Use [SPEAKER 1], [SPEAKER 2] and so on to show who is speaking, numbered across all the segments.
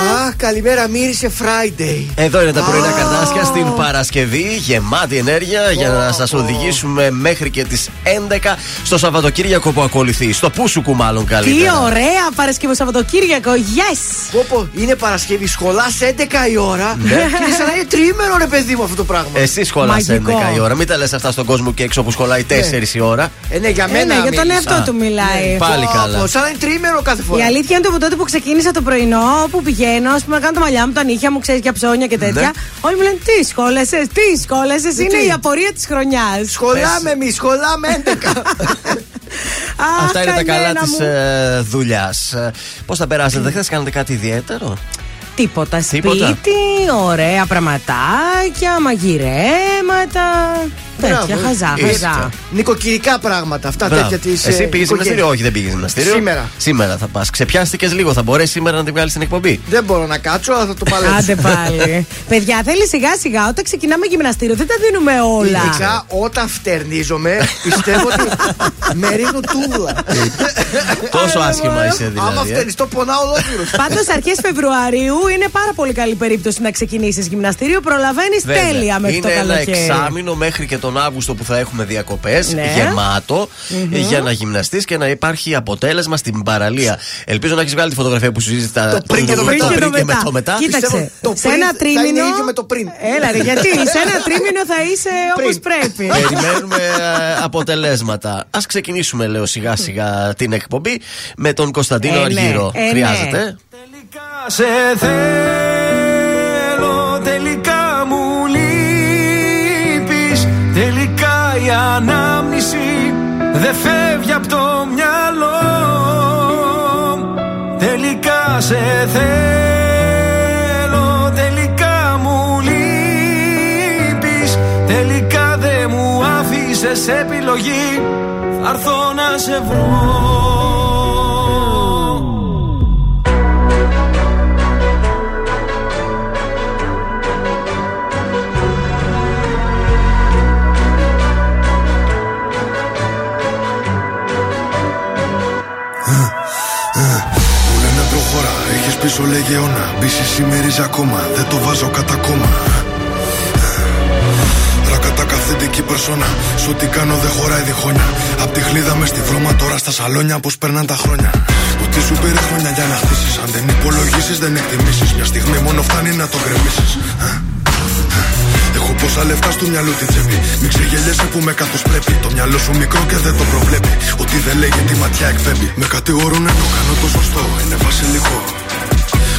[SPEAKER 1] Αχ, καλημέρα, μύρισε Friday.
[SPEAKER 2] Εδώ είναι τα πρωινά καρτάσια στην Παρασκευή. Γεμάτη ενέργεια για να σας οδηγήσουμε μέχρι και τις 11 στο Σαββατοκύριακο που ακολουθεί. Στο Πούσουκου, μάλλον καλύτερα.
[SPEAKER 3] Τι ωραία Παρασκευή Σαββατοκύριακο, yes!
[SPEAKER 1] Πόπο, είναι Παρασκευή, σχολάς 11 η ώρα.
[SPEAKER 2] Ναι.
[SPEAKER 1] Και είναι σαν να είναι τρίμερο, ρε παιδί μου αυτό το πράγμα.
[SPEAKER 2] Εσύ σχολάς 11
[SPEAKER 3] Μαγικό.
[SPEAKER 2] η ώρα. Μην τα λες αυτά στον κόσμο και έξω που σχολάει 4 η ώρα.
[SPEAKER 1] Ε, ναι, για
[SPEAKER 3] Ε,
[SPEAKER 1] μένα.
[SPEAKER 3] ναι, για τον
[SPEAKER 1] μίλησα.
[SPEAKER 3] εαυτό του μιλάει.
[SPEAKER 2] Πάλι
[SPEAKER 1] Πω,
[SPEAKER 2] καλά.
[SPEAKER 1] πω, Σαν να είναι τρίμερο κάθε φορά.
[SPEAKER 3] Η αλήθεια είναι ότι από τότε που ξεκίνησα το πρωινό, που πηγαίνω, α πούμε, να κάνω τα μαλλιά μου, τα νύχια μου, ξέρεις για ψώνια και τέτοια.
[SPEAKER 2] Ναι.
[SPEAKER 3] Όλοι μου λένε τι σχόλεσαι, τι σχόλεσαι, είναι
[SPEAKER 1] τι;
[SPEAKER 3] η απορία της χρονιάς.
[SPEAKER 1] Σχολάμε εμείς, σχολάμε 11.
[SPEAKER 2] Αυτά είναι τα καλά της ε, δουλειάς. Πώς θα περάσετε, δεν θα κάνετε κάτι ιδιαίτερο;
[SPEAKER 3] Τίποτα.
[SPEAKER 2] Τίποτα.
[SPEAKER 3] Σπίτι, ωραία πραγματάκια, μαγειρέματα. Τέτοια,
[SPEAKER 1] Μπράβο.
[SPEAKER 3] χαζά,
[SPEAKER 1] Ε,
[SPEAKER 3] χαζά.
[SPEAKER 1] Νοικοκυρικά πράγματα. Αυτά
[SPEAKER 2] Μπράβο.
[SPEAKER 1] τέτοια της.
[SPEAKER 2] Εσύ πήγες γυμναστήριο, όχι δεν πήγες γυμναστήριο.
[SPEAKER 1] Σήμερα.
[SPEAKER 2] Σήμερα θα πας. Ξεπιάστηκες λίγο, θα μπορέσεις σήμερα να την βγάλεις στην εκπομπή.
[SPEAKER 1] Δεν μπορώ να κάτσω, αλλά θα το παλέψω.
[SPEAKER 3] Άντε πάλι. Παιδιά, θέλει σιγά σιγά όταν ξεκινάμε γυμναστήριο, δεν τα δίνουμε όλα.
[SPEAKER 1] Ειδικά όταν φτερνίζομαι, πιστεύω ότι με ρίχνουν τούβλα.
[SPEAKER 2] Τόσο άσχημα είσαι
[SPEAKER 1] Άμα
[SPEAKER 2] δηλαδή. ε.
[SPEAKER 1] φτερνιστώ, πονάω ολόκληρο.
[SPEAKER 3] Πάντως, αρχές Φεβρουαρίου είναι πάρα πολύ καλή περίπτωση να ξεκινήσεις γυμναστήριο. Προλαβαίνεις
[SPEAKER 2] Βέβαια.
[SPEAKER 3] τέλεια μέχρι
[SPEAKER 2] είναι
[SPEAKER 3] το
[SPEAKER 2] ένα
[SPEAKER 3] καλοκαίρι.
[SPEAKER 2] εξάμεινο μέχρι και τον Αύγουστο που θα έχουμε διακοπές.
[SPEAKER 3] Ναι.
[SPEAKER 2] Γεμάτο για να γυμναστείς και να υπάρχει αποτέλεσμα στην παραλία. Ελπίζω να έχεις βγάλει τη φωτογραφία που σου ζήτησε τα-
[SPEAKER 1] Το πριν και το μετά.
[SPEAKER 2] πριν και με το μετά.
[SPEAKER 3] Κοίταξε,
[SPEAKER 1] Πιστεύω, το
[SPEAKER 3] σε
[SPEAKER 1] πριν
[SPEAKER 3] ένα
[SPEAKER 1] θα
[SPEAKER 3] τρίμηνο.
[SPEAKER 1] είναι ίδιο με το πριν.
[SPEAKER 3] Έλα, ρε, γιατί; Σε ένα τρίμηνο θα είσαι όπως
[SPEAKER 1] Πριν.
[SPEAKER 3] πρέπει.
[SPEAKER 2] Περιμένουμε ε, αποτελέσματα. Α ξεκινήσουμε, λέω, σιγά σιγά την εκπομπή με τον Κωνσταντίνο
[SPEAKER 3] Ε, ναι.
[SPEAKER 2] Αργύρο.
[SPEAKER 3] Ε, ναι.
[SPEAKER 2] Χρειάζεται.
[SPEAKER 4] Τελικά σε θέλω, ανάμνηση δεν φεύγει από το μυαλό. Τελικά σε θέλω, τελικά μου λείπεις. Τελικά δεν μου άφησες επιλογή. Θα έρθω να σε βρω
[SPEAKER 5] έχεις πίσω λέγε αιώνα Μπίση σημερίζει ακόμα, δεν το βάζω κατά κόμμα Ρακατά καθεντική περσόνα Σ' ό,τι κάνω δεν χωράει διχόνια Απ' τη χλίδα μες στη βρώμα τώρα στα σαλόνια Πως περνάνε τα χρόνια Ότι σου πήρε χρόνια για να χτίσεις Αν δεν υπολογίσεις δεν εκτιμήσεις Μια στιγμή μόνο φτάνει να το γκρεμίσεις Έχω πόσα λεφτά στο μυαλό την τσέπη. Μην ξεγελιέσαι που με κάθος πρέπει. Το μυαλό σου μικρό και δεν το προβλέπει. Ότι δεν λέγει τη ματιά εκπέμπει. Με κατηγορούν ενώ κάνω το σωστό. Είναι βασιλικό.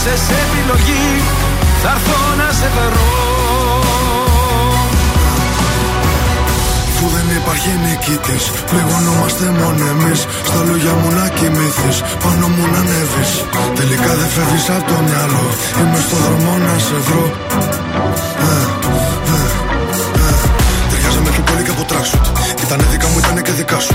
[SPEAKER 4] άφησες επιλογή Θα έρθω να σε βρω
[SPEAKER 5] Αφού δεν υπάρχει νικητής, πληγωνόμαστε μόνο εμείς. Στα λόγια μου να κοιμηθείς, πάνω μου να ανέβεις. Τελικά δεν φεύγεις από το μυαλό. Είμαι στο δρόμο να σε βρω. Ε, ε, ε. Ταιριάζαμε πιο πολύ και από tracksuit. Ήτανε δικά μου, ήτανε και δικά σου.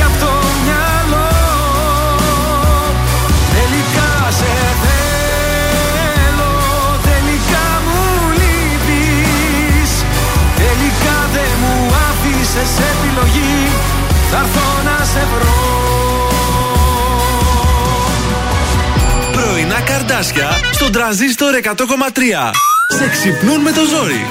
[SPEAKER 4] άφησες επιλογής Θα έρθω να σε βρω
[SPEAKER 6] Πρωινά καρδάσια στον τραζίστορ 100,3. Σε ξυπνούν με το ζόρι.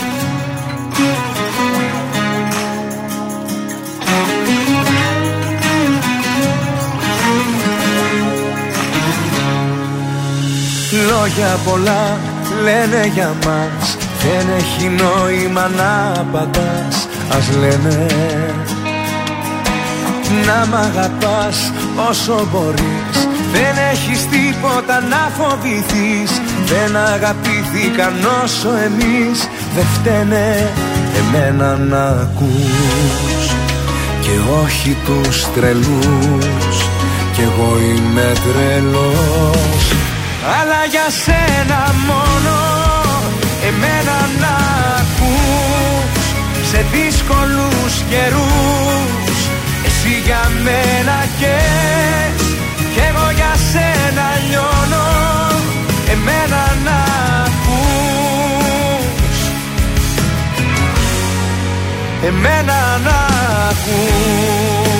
[SPEAKER 4] Λόγια πολλά λένε για μας Δεν έχει νόημα να απαντάς Ας λένε Να μ' αγαπάς όσο μπορείς. Δεν έχεις τίποτα να φοβηθείς. Δεν αγαπήθηκαν όσο εμείς. Δεν φταίνε εμένα να ακούς. Και όχι τους τρελούς. Κι εγώ είμαι τρελός. Αλλά για σένα μόνο εμένα να ακούς σε δύσκολους καιρούς. Εσύ για μένα καις κι εγώ για σένα λιώνω. Εμένα να ακούς. Εμένα να ακούς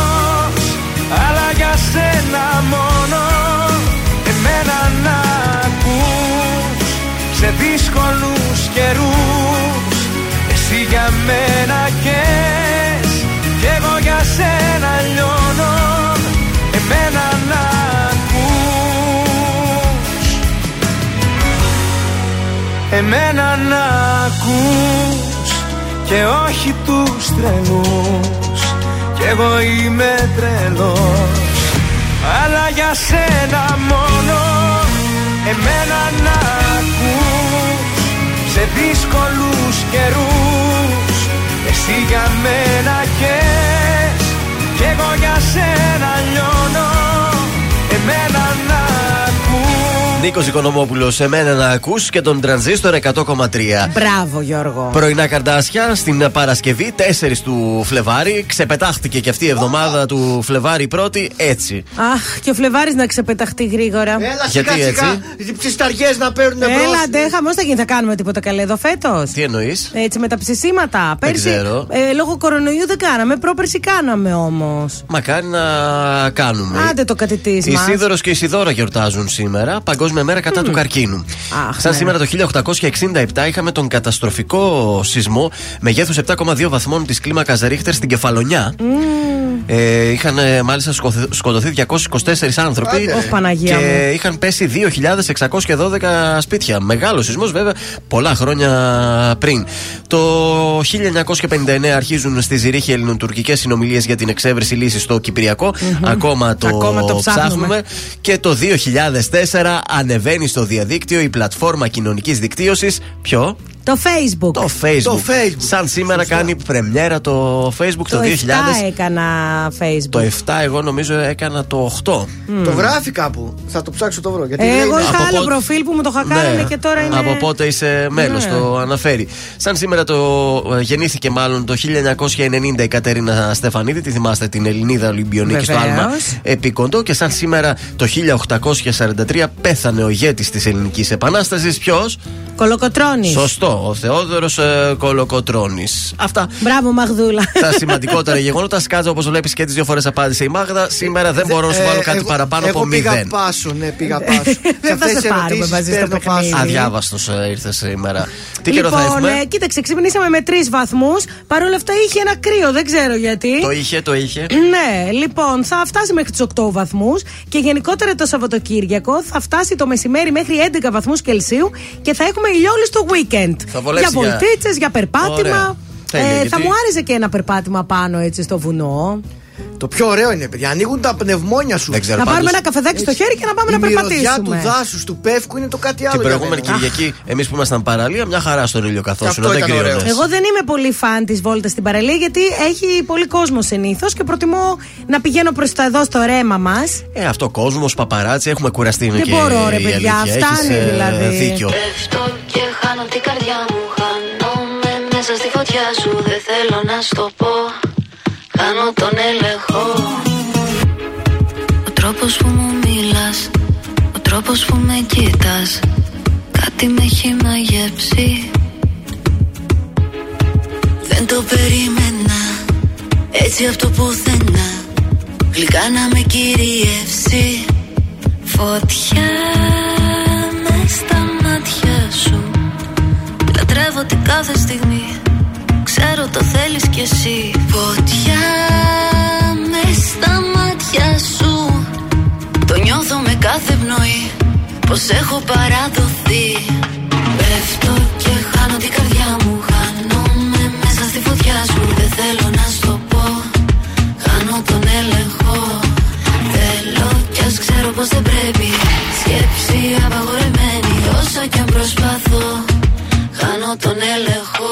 [SPEAKER 4] σένα μόνο Εμένα να ακούς Σε δύσκολους καιρούς. Εσύ για μένα καις Κι εγώ για σένα λιώνω Εμένα να ακούς. Εμένα να ακούς Και όχι τους τρελούς Κι εγώ είμαι τρελός. Αλλά για σένα μόνο. Εμένα να ακούς Σε δύσκολους καιρούς. Εσύ για μένα καις Κι εγώ για σένα λιώνω
[SPEAKER 2] Νίκος Οικονομόπουλος, εμένα να ακούς και τον τρανζίστορ 100,3.
[SPEAKER 3] Μπράβο, Γιώργο.
[SPEAKER 2] Πρωινά καρδάσια στην Παρασκευή 4 του Φλεβάρι. Ξεπετάχτηκε και αυτή η εβδομάδα του Φλεβάρι πρώτη έτσι.
[SPEAKER 3] Αχ, και ο Φλεβάρης να ξεπεταχτεί γρήγορα.
[SPEAKER 1] Έλα
[SPEAKER 2] Γιατί
[SPEAKER 1] σιγά σιγά
[SPEAKER 2] έτσι;
[SPEAKER 1] Τις σταριέ να παίρνουν
[SPEAKER 3] Έλα,
[SPEAKER 1] μπρος.
[SPEAKER 3] ντε, χαμός θα γίνει. Θα κάνουμε τίποτα καλέ εδώ φέτος.
[SPEAKER 2] Τι εννοείς;
[SPEAKER 3] Έτσι με τα ψησίματα. Πέρσι,
[SPEAKER 2] ξέρω.
[SPEAKER 3] ε, λόγω κορονοϊού δεν κάναμε. Πρόπερσι κάναμε όμως.
[SPEAKER 2] Μακάρι να κάνουμε.
[SPEAKER 3] Άντε το κατητής
[SPEAKER 2] Η
[SPEAKER 3] μας.
[SPEAKER 2] Σίδωρος και η Σιδώρα γιορτάζουν σήμερα. Παγκόσμια μέρα κατά του καρκίνου.
[SPEAKER 3] Αχ,
[SPEAKER 2] Σαν
[SPEAKER 3] ναι.
[SPEAKER 2] σήμερα το 1867 είχαμε τον καταστροφικό σεισμό μεγέθους 7,2 βαθμών της κλίμακας Ρίχτερ στην Κεφαλονιά. Ε, είχαν ε, μάλιστα σκοθ- σκοτωθεί 224 άνθρωποι
[SPEAKER 1] Άντε.
[SPEAKER 3] Ωχ, Παναγία
[SPEAKER 2] και
[SPEAKER 3] μου.
[SPEAKER 2] είχαν πέσει 2.612 σπίτια. Μεγάλος σεισμός, βέβαια, πολλά χρόνια πριν. Το 1959 αρχίζουν στη Ζηρίχη ελληνοτουρκικές συνομιλίες για την εξέβρεση λύσης στο κυπριακο Ακόμα το,
[SPEAKER 3] Ακόμα το ψάχνουμε.
[SPEAKER 2] Και το 2004 ανεβαίνει στο διαδίκτυο η πλατφόρμα κοινωνικής δικτύωσης. Ποιο;
[SPEAKER 3] Το Facebook.
[SPEAKER 2] Το Facebook.
[SPEAKER 1] Το Facebook.
[SPEAKER 2] Σαν σήμερα
[SPEAKER 1] Σωστά.
[SPEAKER 2] κάνει πρεμιέρα το Facebook το,
[SPEAKER 3] Το
[SPEAKER 2] 2000.
[SPEAKER 3] 7 έκανα Facebook.
[SPEAKER 2] Το 7 εγώ νομίζω έκανα το 8.
[SPEAKER 1] Το γράφει κάπου. Θα το ψάξω το βρω. Γιατί
[SPEAKER 3] Ε,
[SPEAKER 1] λέει,
[SPEAKER 3] εγώ
[SPEAKER 1] ναι.
[SPEAKER 3] είχα
[SPEAKER 2] Από
[SPEAKER 3] άλλο
[SPEAKER 2] πότε-
[SPEAKER 3] προφίλ που μου το χακάρανε
[SPEAKER 2] Ναι.
[SPEAKER 3] και τώρα είναι.
[SPEAKER 2] Από πότε είσαι μέλος,
[SPEAKER 3] Ναι.
[SPEAKER 2] το αναφέρει. Σαν σήμερα το ε, γεννήθηκε μάλλον το 1990 η Κατέρινα Στεφανίδη, τη θυμάστε την Ελληνίδα Ολυμπιονίκη στο
[SPEAKER 3] Βεβαίως.
[SPEAKER 2] άλμα επικοντό. Και σαν σήμερα το 1843 πέθανε ο ηγέτης της Ελληνικής Επανάστασης. Ποιος;
[SPEAKER 3] Κολοκοτρώνης.
[SPEAKER 2] Σωστό, ο Θεόδωρος ε, Κολοκοτρόνη. Αυτά.
[SPEAKER 3] Μπράβο, Μαγδούλα.
[SPEAKER 2] Τα σημαντικότερα γεγονότα. Σκάτζα, όπως βλέπεις και τις δύο φορές απάντησε η Μάγδα. Σήμερα δεν μπορώ να σου
[SPEAKER 1] Ε,
[SPEAKER 2] βάλω κάτι
[SPEAKER 1] εγώ-
[SPEAKER 2] παραπάνω
[SPEAKER 1] εγώ
[SPEAKER 2] από
[SPEAKER 1] πήγα
[SPEAKER 2] μηδέν.
[SPEAKER 1] πάσο, ναι, πήγα πάσο.
[SPEAKER 3] Δεν θα σε πάρουμε μαζί στο παιχνίδι.
[SPEAKER 2] Αδιάβαστος ήρθες σήμερα. Τι καιρό θα
[SPEAKER 3] Λοιπόν,
[SPEAKER 2] έχουμε;
[SPEAKER 3] ε, κοίταξε, ξυπνήσαμε με τρεις βαθμούς. Παρ' όλα αυτά είχε ένα κρύο, δεν ξέρω γιατί.
[SPEAKER 2] Το είχε, το είχε.
[SPEAKER 3] Ναι, λοιπόν, θα φτάσει μέχρι τους 8 βαθμούς και γενικότερα το Σαββατοκύριακο θα φτάσει το μεσημέρι μέχρι 11 βαθμούς Κελσίου και θα έχουμε ηλιόλου στο weekend.
[SPEAKER 2] Θα βολέψει
[SPEAKER 3] για
[SPEAKER 2] για-
[SPEAKER 3] βολτίτσες, για περπάτημα.
[SPEAKER 2] Ωραία. Τέλεια,
[SPEAKER 3] Ε,
[SPEAKER 2] γιατί-
[SPEAKER 3] Θα μου άρεσε και ένα περπάτημα πάνω έτσι στο βουνό.
[SPEAKER 1] Το πιο ωραίο είναι, παιδιά. Ανοίγουν τα πνευμόνια σου.
[SPEAKER 2] Δεν ξέρω
[SPEAKER 3] να πάρουμε
[SPEAKER 2] πάντως,
[SPEAKER 3] ένα καφεδάκι στο χέρι και να πάμε
[SPEAKER 1] Η
[SPEAKER 3] να
[SPEAKER 1] μυρωδιά του
[SPEAKER 3] περπατήσουμε.
[SPEAKER 1] δάσου, του πεύκου είναι το κάτι άλλο.
[SPEAKER 2] Την
[SPEAKER 1] για
[SPEAKER 2] προηγούμενη
[SPEAKER 1] μένα.
[SPEAKER 2] Κυριακή, εμείς που ήμασταν παραλία, μια χαρά στον ήλιο καθόσουν.
[SPEAKER 1] Αυτό
[SPEAKER 2] Δεν
[SPEAKER 1] ήταν ωραίο.
[SPEAKER 2] κρύωνες.
[SPEAKER 3] Εγώ δεν είμαι πολύ φαν της βόλτας στην παραλία γιατί έχει πολύ κόσμο συνήθως και προτιμώ να πηγαίνω προς τα εδώ στο ρέμα μας.
[SPEAKER 2] Ε, αυτό κόσμος, παπαράτσι, έχουμε κουραστεί είναι
[SPEAKER 3] Δεν
[SPEAKER 2] και
[SPEAKER 3] μπορώ, ρε,
[SPEAKER 2] η
[SPEAKER 3] παιδιά,
[SPEAKER 2] αλήθεια.
[SPEAKER 3] φτάνει
[SPEAKER 2] Έχεις, ε,
[SPEAKER 3] δηλαδή.
[SPEAKER 2] Δίκιο.
[SPEAKER 7] Πέφτω και χάνω την καρδιά μου Χάνομαι μέσα στη φωτιά σου Δεν θέλω να στο πω Χάνω τον έλεγχο. Ο τρόπος που μου μιλάς Ο τρόπος που με κοίτας Κάτι με έχει μαγεύσει. Δεν το περίμενα Έτσι από το πουθενά. Γλυκά να με κυριεύσει. Φωτιά μες στα μάτια σου. Λατρεύω την κάθε στιγμή Ξέρω το θέλεις κι εσύ. Φωτιά με στα μάτια σου. Το νιώθω με κάθε πνοή. Πως έχω παραδοθεί. Πέφτω και χάνω την καρδιά μου. Χάνομαι μέσα στη φωτιά σου. Δεν θέλω να στο πω. Χάνω τον έλεγχο. Θέλω κι ας ξέρω πως δεν πρέπει. Σκέψη απαγορεμένη Όσο κι αν προσπαθώ Χάνω τον έλεγχο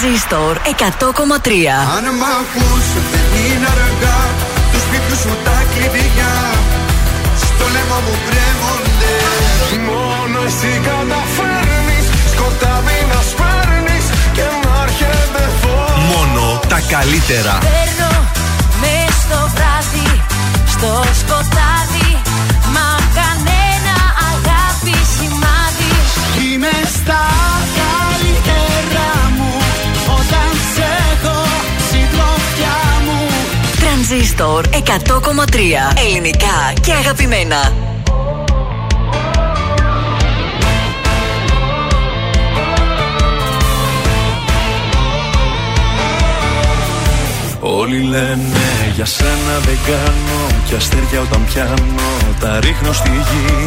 [SPEAKER 8] Τρανζίστορ 100,3
[SPEAKER 4] Αν μ' ακούς δεν είναι αργά. Τους σπίτιου σου τα κλειδιά. Στο λαιμό μου κρέμονται Μόνο εσύ καταφέρνεις. Σκοτάδι να σπέρνεις. Και να έρχεται φως.
[SPEAKER 6] Μόνο τα καλύτερα.
[SPEAKER 7] Παίρνω μες στο βράδυ Στο σκοτάδι
[SPEAKER 8] Τρανζίστορ 100,3 Ελληνικά και αγαπημένα.
[SPEAKER 4] Όλοι λένε για σένα δεν κάνω και αστέρια όταν πιάνω Τα ρίχνω στη γη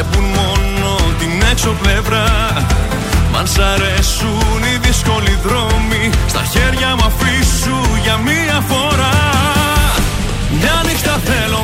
[SPEAKER 4] Βλέπουν μόνο την έξω πλευρά. Μ' αν σ' αρέσουν οι δύσκολοι δρόμοι Στα χέρια μου αφήσου για μία φορά. Μια νύχτα θέλω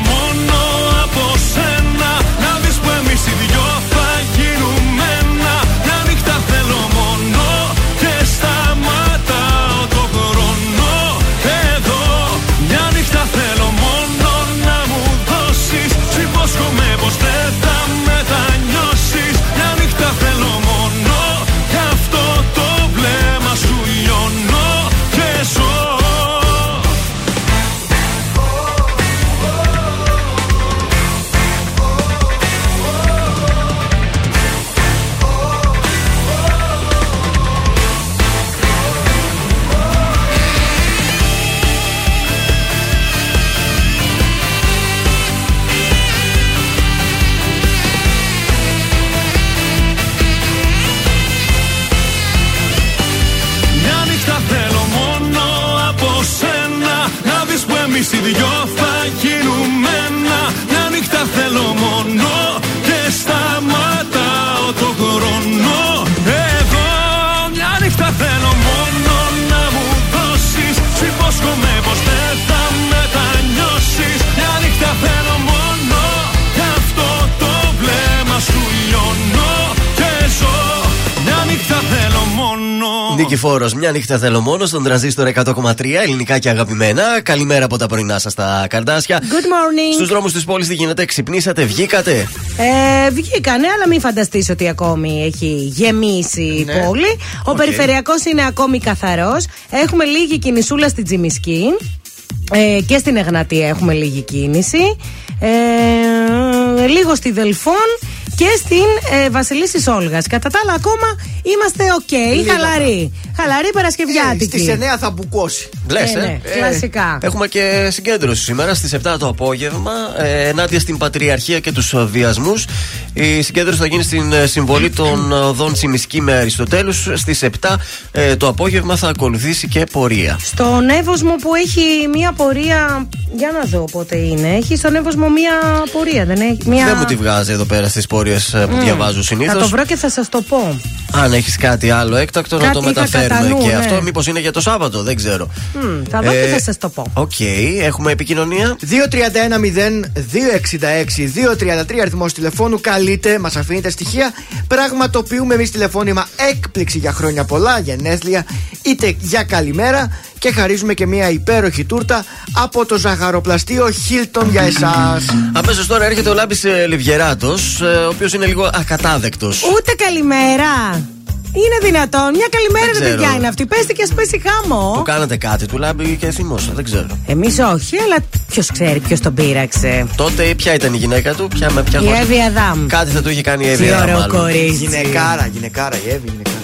[SPEAKER 2] Νίκη Φόρο, μια νύχτα θέλω μόνος στον τραζίστορ 100,3 ελληνικά και αγαπημένα. Καλημέρα από τα πρωινά σας τα καρδάσια.
[SPEAKER 3] Good morning.
[SPEAKER 2] Στους δρόμους της πόλης τι γίνεται, ξυπνήσατε, βγήκατε;
[SPEAKER 3] Ε, βγήκανε, αλλά μην φανταστείς ότι ακόμη έχει γεμίσει η πόλη. Ο περιφερειακός είναι ακόμη καθαρός. Έχουμε λίγη κινησούλα στην Τζιμισκή. Ε, και στην Εγνατία έχουμε λίγη κίνηση. Ε, λίγο στη Δελφών και στην ε, Βασιλίση Όλγας. Κατά τα άλλα, ακόμα είμαστε οκ,
[SPEAKER 1] Λίγα
[SPEAKER 3] χαλαροί. Χαλαροί Παρασκευιάτικοι.
[SPEAKER 1] Στις 9 θα μπουκώσει.
[SPEAKER 2] Λες,
[SPEAKER 3] Ε, ναι,
[SPEAKER 2] ε.
[SPEAKER 3] κλασικά.
[SPEAKER 2] Έχουμε και συγκέντρωση σήμερα στις 7 το απόγευμα ε, ενάντια στην Πατριαρχία και τους βιασμούς. Η συγκέντρωση θα γίνει στην ε, συμβολή των οδών Τσιμισκή με Αριστοτέλους. Στις 7 ε, το απόγευμα θα ακολουθήσει και πορεία.
[SPEAKER 3] Στον Εύοσμο που έχει μία πορεία. Για να δω πότε είναι. Έχει στον Εύοσμο μία πορεία, δεν έχει. Μία...
[SPEAKER 2] Δεν μου τη βγάζει εδώ πέρα στις πορείες που διαβάζω
[SPEAKER 3] Θα
[SPEAKER 2] συνήθω.
[SPEAKER 3] το βρω και θα σας το πω.
[SPEAKER 2] Αν έχεις κάτι άλλο έκτακτο, να
[SPEAKER 3] Κάτι
[SPEAKER 2] το
[SPEAKER 3] είχα
[SPEAKER 2] μεταφέρουμε.
[SPEAKER 3] κατά νου,
[SPEAKER 2] και
[SPEAKER 3] ναι.
[SPEAKER 2] αυτό μήπως είναι για το Σάββατο, δεν ξέρω.
[SPEAKER 3] Μμ, θα δω
[SPEAKER 2] Ε,
[SPEAKER 3] και θα σας το πω.
[SPEAKER 2] Οκ, έχουμε επικοινωνία.
[SPEAKER 1] 231-0-263 αριθμός τηλεφώνου. Καλείτε, μας αφήνετε στοιχεία. Πραγματοποιούμε εμείς τηλεφώνημα έκπληξη για χρόνια πολλά, γενέθλια, είτε για καλημέρα. Και χαρίζουμε και μια υπέροχη τούρτα από το ζαχαροπλαστείο Hilton για εσάς.
[SPEAKER 2] Αμέσως τώρα έρχεται ο Λάμπης Λιβγεράτος, ο οποίος είναι λίγο ακατάδεκτος.
[SPEAKER 3] Ούτε καλημέρα. Είναι δυνατόν. Μια καλημέρα
[SPEAKER 2] Δεν
[SPEAKER 3] δεν
[SPEAKER 2] ξέρω.
[SPEAKER 3] παιδιά είναι αυτή. Πέστε και ας πέσει
[SPEAKER 2] Του
[SPEAKER 3] χάμο.
[SPEAKER 2] κάνατε κάτι, του Λάμπη και θυμόσα, δεν ξέρω.
[SPEAKER 3] Εμείς όχι, αλλά ποιος ξέρει ποιος τον πήραξε.
[SPEAKER 2] Τότε ποια ήταν η γυναίκα του, ποια με ποια
[SPEAKER 3] Η
[SPEAKER 2] χώρα.
[SPEAKER 3] Εύη Αδάμ.
[SPEAKER 2] Κάτι θα του είχε κάνει η Εύη
[SPEAKER 3] Τι
[SPEAKER 2] Αδάμ,
[SPEAKER 3] ωραίο
[SPEAKER 2] μάλλον.
[SPEAKER 3] κορίτσι.
[SPEAKER 1] Γυναικάρα, γυναικάρα, η Εύη, γυναικάρα.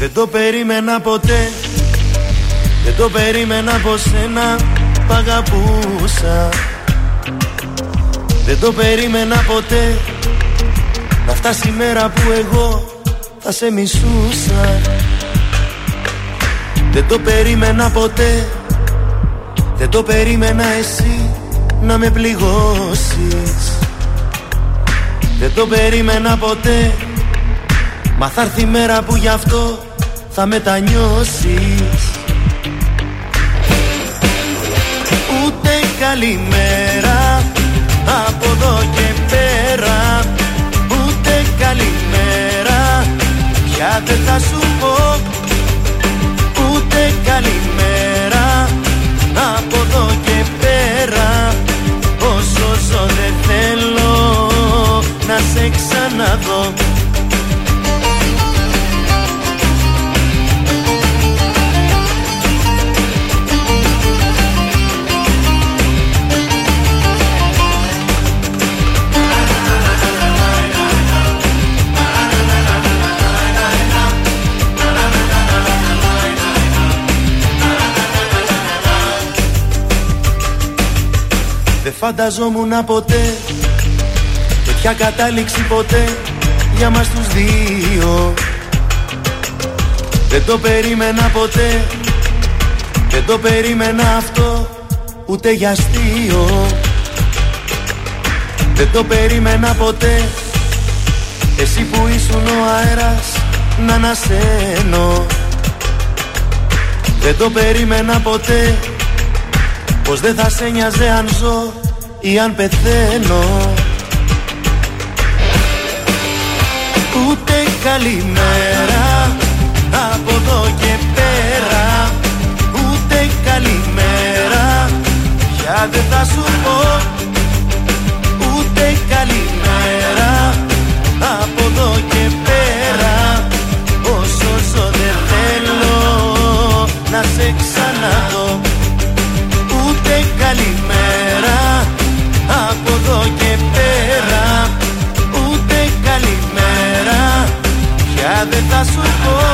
[SPEAKER 4] Δεν το περίμενα ποτέ Δεν το περίμενα από σένα Π' αγαπούσα Δεν το περίμενα ποτέ Να φτάσει η μέρα που εγώ Θα σε μισούσα. Δεν το περίμενα ποτέ Δεν το περίμενα εσύ Να με πληγώσεις.
[SPEAKER 9] Δεν το περίμενα ποτέ Μα θα έρθει η μέρα που γι' αυτό θα μετανιώσεις καλημέρα από εδώ και πέρα Ούτε καλημέρα. Πια δεν θα σου πω Ούτε καλημέρα. Από εδώ και πέρα Όσο ζω δεν θέλω να σε ξαναδώ φανταζόμουν ποτέ. Τέτοια κατάληξη ποτέ Για μας τους δύο. Δεν το περίμενα ποτέ. Δεν το περίμενα αυτό Ούτε για αστείο. Δεν το περίμενα ποτέ. Εσύ που ήσουν ο αέρας Να ανασένω. Δεν το περίμενα ποτέ. Πως δεν θα σε νοιάζε αν ζω ή αν πεθαίνω. Ούτε καλημέρα από εδώ και πέρα. Ούτε καλημέρα πια δεν θα σου πω. Ούτε καλημέρα από εδώ και πέρα. Όσο ζω δεν θέλω να σε ξαναδώ θα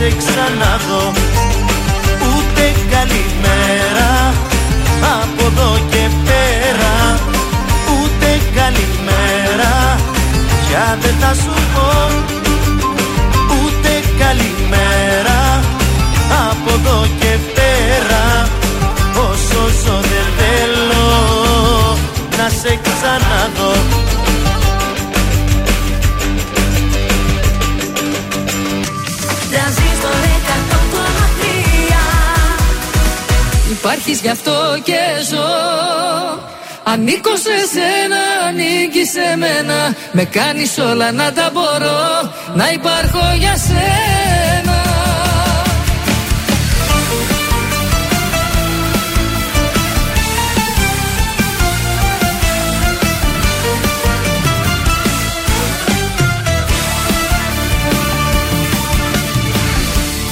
[SPEAKER 9] σε ξαναδώ. Ούτε καλημέρα από εδώ και πέρα. Ούτε καλημέρα πια δεν θα σου πω. Ούτε καλημέρα από εδώ και πέρα. Όσο ζω δεν θέλω να σε ξαναδώ
[SPEAKER 8] Υπάρχεις γι' αυτό και ζω. Ανήκω σε σένα, ανήκει σε μένα. Με κάνεις όλα να τα μπορώ Να υπάρχω για σένα.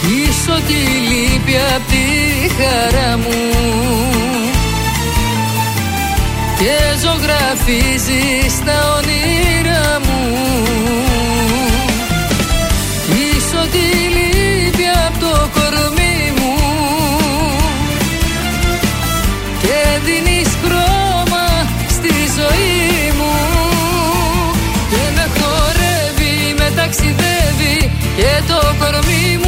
[SPEAKER 8] Είσαι ό,τι λείπει απ' τη χαρά μου. Και ζωγραφίζεις τα όνειρά μου. Είσαι ό,τι λείπει απ' το κορμί μου. Και δίνεις χρώμα στη ζωή μου. Και με χορεύει, με ταξιδεύει Και το κορμί μου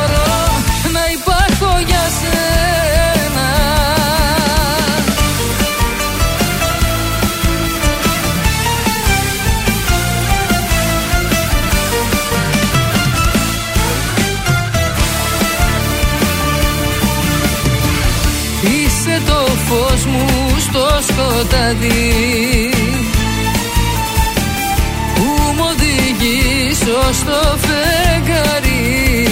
[SPEAKER 8] σκοτάδι. Που μου οδηγείς ως στο φεγγαρί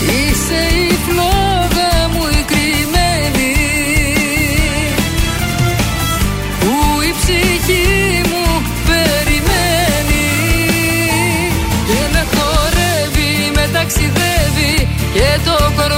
[SPEAKER 8] Είσαι η φλόγα μου η κρυμμένη. Που η ψυχή μου περιμένει. Και με χορεύει, με ταξιδεύει Και το κορμί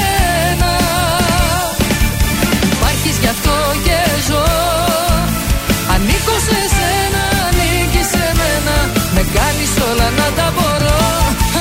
[SPEAKER 8] όλα να τα μπορώ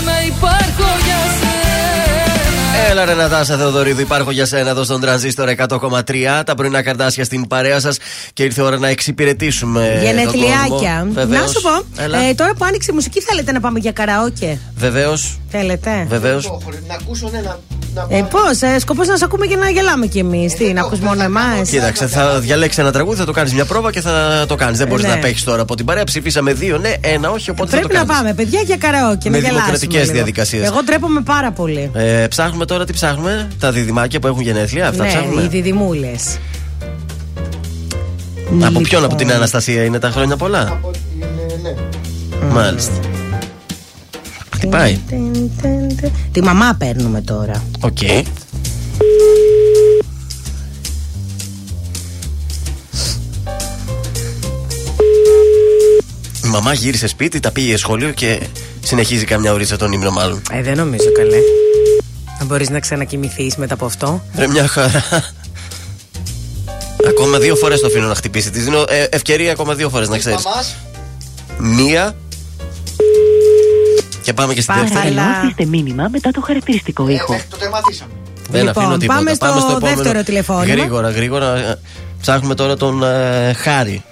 [SPEAKER 8] Να υπάρχω για σένα
[SPEAKER 2] Έλα ρε Νατάσα Θεοδωρίδου, υπάρχω για σένα εδώ στον τρανζίστορ 100,3. Τα πρωινά καρτάσια στην παρέα σας και ήρθε η ώρα να εξυπηρετήσουμε.
[SPEAKER 3] Γενεθλιάκια. Να σου πω,
[SPEAKER 2] Έλα.
[SPEAKER 3] ε, τώρα που άνοιξε η μουσική, θέλετε να πάμε για καραόκε;
[SPEAKER 2] Βεβαίως.
[SPEAKER 3] Θέλετε.
[SPEAKER 2] Βεβαίως.
[SPEAKER 1] Να ακούσω ένα. Να
[SPEAKER 3] Ε, πώς, ε, σκοπός να σε ακούμε και να γελάμε κι εμείς. Τι, να ακούς μόνο εμάς;
[SPEAKER 2] Κοίταξε, θα διαλέξεις ένα τραγούδι, θα το κάνεις μια πρόβα και θα το κάνεις. Δεν μπορείς
[SPEAKER 3] ναι.
[SPEAKER 2] να απέχει τώρα από την παρέα. Ψηφίσαμε δύο, ναι, ένα όχι, οπότε
[SPEAKER 3] Πρέπει
[SPEAKER 2] θα το
[SPEAKER 3] να
[SPEAKER 2] κάνεις.
[SPEAKER 3] πάμε, παιδιά, για καραόκε.
[SPEAKER 2] Με
[SPEAKER 3] να γελάσουμε
[SPEAKER 2] δημοκρατικές
[SPEAKER 3] λίγο.
[SPEAKER 2] διαδικασίες.
[SPEAKER 3] Εγώ τρέπομαι πάρα πολύ.
[SPEAKER 2] Ε, ψάχνουμε τώρα τι ψάχνουμε. Τα διδυμάκια που έχουν γενέθλια. Αυτά
[SPEAKER 3] ναι,
[SPEAKER 2] ψάχνουμε.
[SPEAKER 3] οι διδυμούλες.
[SPEAKER 2] Από ποιον από την Αναστασία είναι τα χρόνια πολλά;
[SPEAKER 1] ναι.
[SPEAKER 2] Μάλιστα. Χτυπάει.
[SPEAKER 3] Τη μαμά παίρνουμε τώρα.
[SPEAKER 2] Οκ. Η μαμά γύρισε σπίτι, τα πήγε σχολείο και συνεχίζει καμιά ωρίτσα τον ύμνο μάλλον.
[SPEAKER 3] Ε, δεν νομίζω καλέ. Θα μπορείς να ξανακοιμηθείς μετά από αυτό.
[SPEAKER 2] Ρε μια χαρά. Ακόμα δύο φορές το αφήνω να χτυπήσει. Της δίνω ε, ευκαιρία ακόμα δύο φορές να ξέρεις.
[SPEAKER 1] Μαμάς,
[SPEAKER 2] Μία. Και πάμε και στην
[SPEAKER 3] Πάρα
[SPEAKER 2] δεύτερη.
[SPEAKER 3] καλά.
[SPEAKER 10] Ενώστε μήνυμα μετά το χαρακτηριστικό
[SPEAKER 1] ε,
[SPEAKER 10] ήχο.
[SPEAKER 1] μέχρι το τερματίσαμε.
[SPEAKER 2] Δεν
[SPEAKER 3] Λοιπόν,
[SPEAKER 2] αφήνω τίποτα.
[SPEAKER 3] πάμε στο δεύτερο τηλεφώνημα.
[SPEAKER 2] Γρήγορα, γρήγορα. Ε, Ψάχνουμε τώρα τον ε, Χάρη.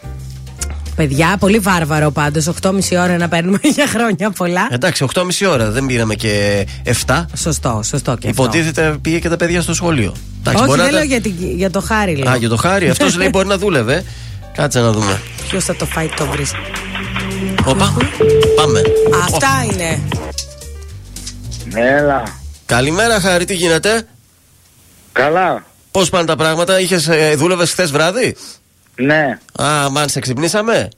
[SPEAKER 3] Παιδιά, πολύ βάρβαρο πάντως. 8,5 ώρα να παίρνουμε για χρόνια πολλά.
[SPEAKER 2] Εντάξει, 8,5 ώρα. Δεν πήραμε και 7.
[SPEAKER 3] Σωστό, σωστό και αυτό.
[SPEAKER 2] Υποτίθεται πήγε και τα παιδιά στο σχολείο. Εντάξει,
[SPEAKER 3] Όχι,
[SPEAKER 2] μπορεί
[SPEAKER 3] δεν
[SPEAKER 2] να
[SPEAKER 3] λέω
[SPEAKER 2] τα-
[SPEAKER 3] για, την- για το χάρη. Λέω.
[SPEAKER 2] Α, για το Χάρη. Αυτός λέει μπορεί να δούλευε. Κάτσε να δούμε.
[SPEAKER 3] Ποιος θα το φάει το βρει.
[SPEAKER 2] Όπα. Πάμε.
[SPEAKER 3] Αυτά είναι.
[SPEAKER 11] Έλα.
[SPEAKER 2] Καλημέρα, Χάρη, τι γίνεται;
[SPEAKER 11] Καλά.
[SPEAKER 2] Πώς πάνε τα πράγματα, είχες, ε, δούλευες χθες βράδυ;
[SPEAKER 11] Ναι.
[SPEAKER 2] Α, μαν σε ξυπνήσαμε;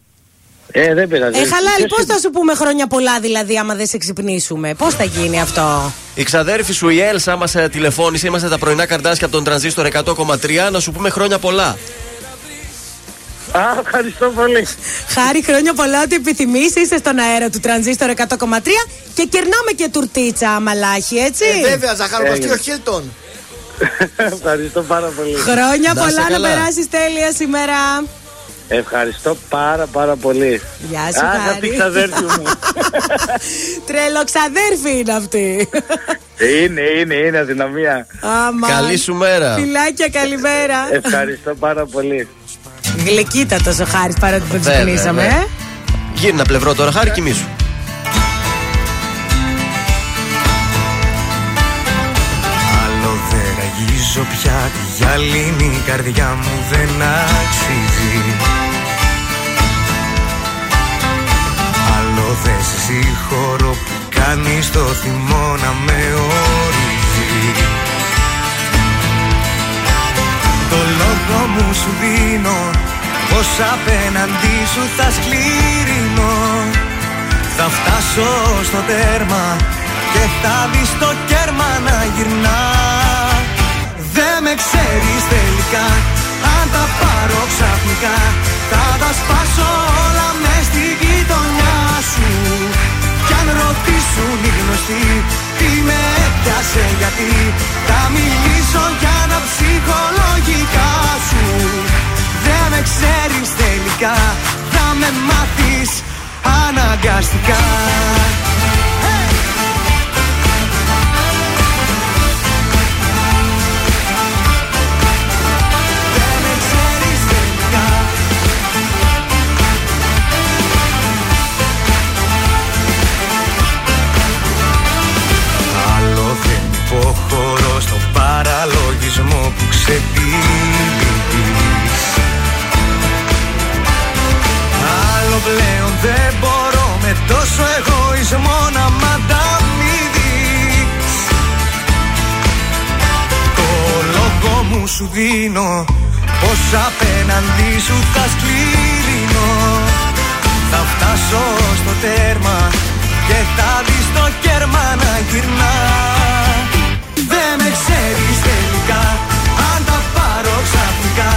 [SPEAKER 11] Ε, δεν πειράζει.
[SPEAKER 3] Ε, χαλάρη,
[SPEAKER 11] Ποιος
[SPEAKER 3] πώς θα σου πούμε χρόνια πολλά δηλαδή, άμα δεν σε ξυπνήσουμε; Πώς θα γίνει αυτό;
[SPEAKER 2] Η ξαδέρφη σου η Έλσα μας τηλεφώνησε. Είμαστε τα πρωινά καρτάσια από τον τρανζίστορ 100,3. Να σου πούμε χρόνια πολλά.
[SPEAKER 11] Α, ευχαριστώ πολύ.
[SPEAKER 3] Χάρη, χρόνια πολλά, ό,τι επιθυμείς. Είσαι στον αέρα του τρανζίστορ 100,3 και κερνάμε και τουρτίτσα αμαλάχη, έτσι.
[SPEAKER 1] Ε, βέβαια, ζαχαροπαστείο
[SPEAKER 11] Έγινε.
[SPEAKER 1] Χίλτον.
[SPEAKER 11] ευχαριστώ πάρα πολύ.
[SPEAKER 3] Χρόνια
[SPEAKER 2] Να είσαι
[SPEAKER 3] πολλά να
[SPEAKER 2] καλά.
[SPEAKER 3] περάσεις τέλεια σήμερα.
[SPEAKER 11] Ευχαριστώ πάρα πάρα πολύ.
[SPEAKER 3] Γεια σου,
[SPEAKER 11] Αγαπητή
[SPEAKER 3] Χάρη.
[SPEAKER 11] ξαδέρφη μου.
[SPEAKER 3] Τρελοξαδέρφη είναι αυτή.
[SPEAKER 11] είναι, είναι, είναι αδυναμία.
[SPEAKER 3] Άμα.
[SPEAKER 2] Καλή σου μέρα.
[SPEAKER 3] Φιλάκια, καλημέρα.
[SPEAKER 11] Ευχαριστώ πάρα πολύ.
[SPEAKER 3] Γλυκύτατο ο Χάρης παρότι δεν
[SPEAKER 2] Βέβαια,
[SPEAKER 3] ξυπνήσαμε.
[SPEAKER 2] βέβαια.
[SPEAKER 3] ε.
[SPEAKER 2] Γύρνα πλευρό τώρα, Χάρη, κοιμήσου.
[SPEAKER 4] Άλλο δεν ραγίζω πια τη γυαλίνη η καρδιά μου δεν αξίζει Άλλο δεν σε συγχωρώ που κάνεις το θυμό να με ορίζει Το λόγο μου σου δίνω πως απέναντί σου θα σκληρινώ. Θα φτάσω στο τέρμα και θα δεις το κέρμα να γυρνά. Δεν με με ξέρεις τελικά Αν τα πάρω ξαφνικά Θα τα σπάσω όλα μες στη γειτονιά σου. Κι αν ρωτήσουν οι γνωστοί Τι με έπιασε γιατί Θα μιλήσω για να ψυχολογικά σου Δεν με ξέρεις τελικά Θα με μάθεις αναγκαστικά. Υποχωρώ στο παραλογισμό που ξεπίδεις πλέον δεν μπορώ με τόσο εγωισμό να μ' ανταμείβεις Το λόγο μου σου δίνω πως απέναντί σου θα σκληρινώ Θα φτάσω στο τέρμα και θα δεις το κέρμα να γυρνά. Δεν με ξέρεις τελικά αν τα πάρω ξαφνικά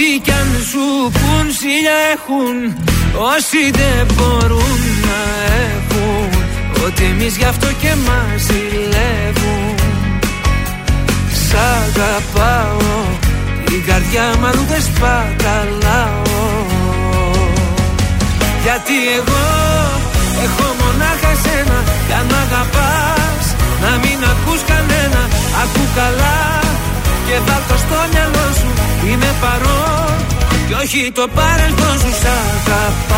[SPEAKER 4] Ό,τι και όχι το παρελθόν σου Σ' αγαπάω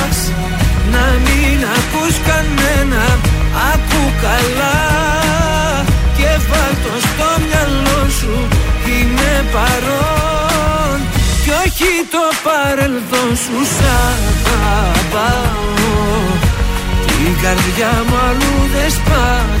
[SPEAKER 4] καλά Και βάλ το στο μυαλό σου Είμαι παρόν. Κι όχι το παρελθόν σου Σ' αγαπάω. Την καρδιά μου αλλού δεν σπαταλάω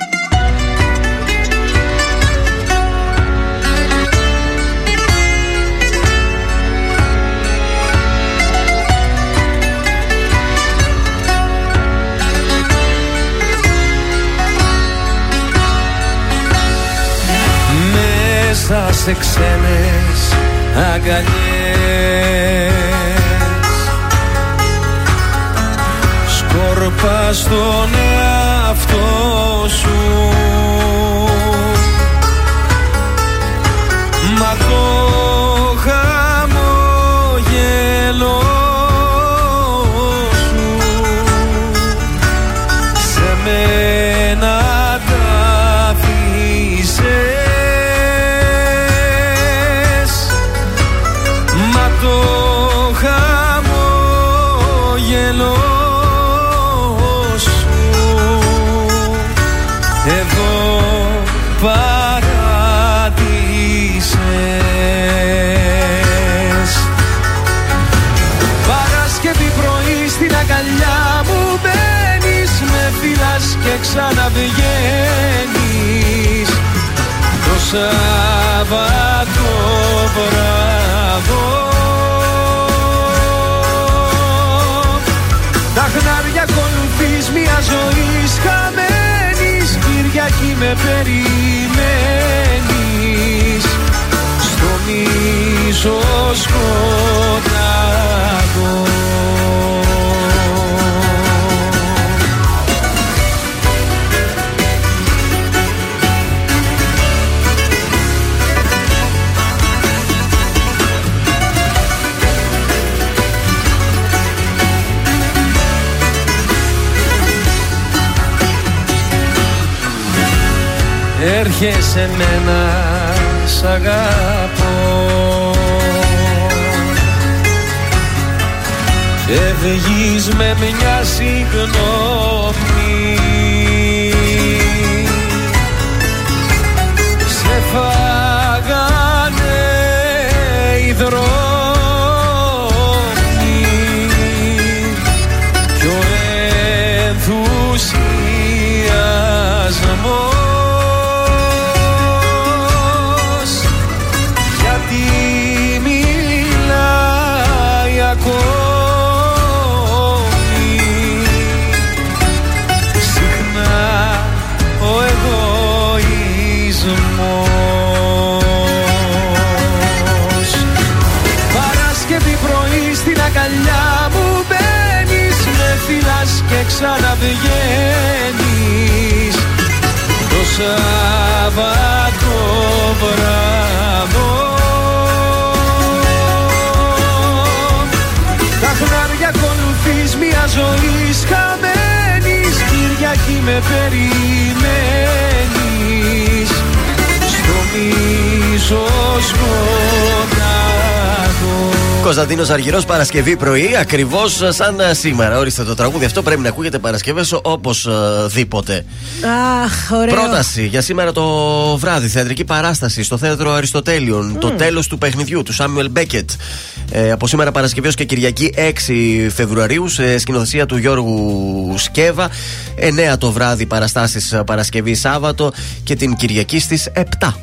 [SPEAKER 4] Μέσα σε ξένες αγκαλιές. Σκόρπα στον εαυτό σου. Μα το χαμόγελο σου. Σε μένα ξαναβγαίνεις. Το Σάββατο βράδο Τα χνάρια ακολουθείς μια ζωής χαμένης Κυριακή με περιμένεις. Στο μίσο σκοτάδο Έρχεσαι μένα σ' αγαπώ. Και βγεις με μια συγγνώμη. Σε φάγανε οι δρόμοι. Κι ο ενθουσιασμός ξαναβγαίνεις. Το Σάββατο βράδο. Τα χνάρια ακολουθείς μια ζωή χαμένης Κυριακή με περιμένεις. Στο μίσο σκοτάδο
[SPEAKER 2] Κωνσταντίνος Αργυρός Παρασκευή πρωί, ακριβώς σαν ε, σήμερα. Ορίστε το τραγούδι αυτό πρέπει να ακούγεται Παρασκευές όπως δίποτε.
[SPEAKER 3] Αχ, ωραίο.
[SPEAKER 2] Πρόταση για σήμερα το βράδυ. Θεατρική παράσταση στο θέατρο Αριστοτέλειων. Το τέλος του παιχνιδιού του Σάμιουελ Μπέκετ. Ε, από σήμερα Παρασκευή ως και Κυριακή 6 Φεβρουαρίου σε σκηνοθεσία του Γιώργου Σκέβα. 9 το βράδυ παραστάσεις Παρασκευή Σάββατο και την Κυριακή στις 7.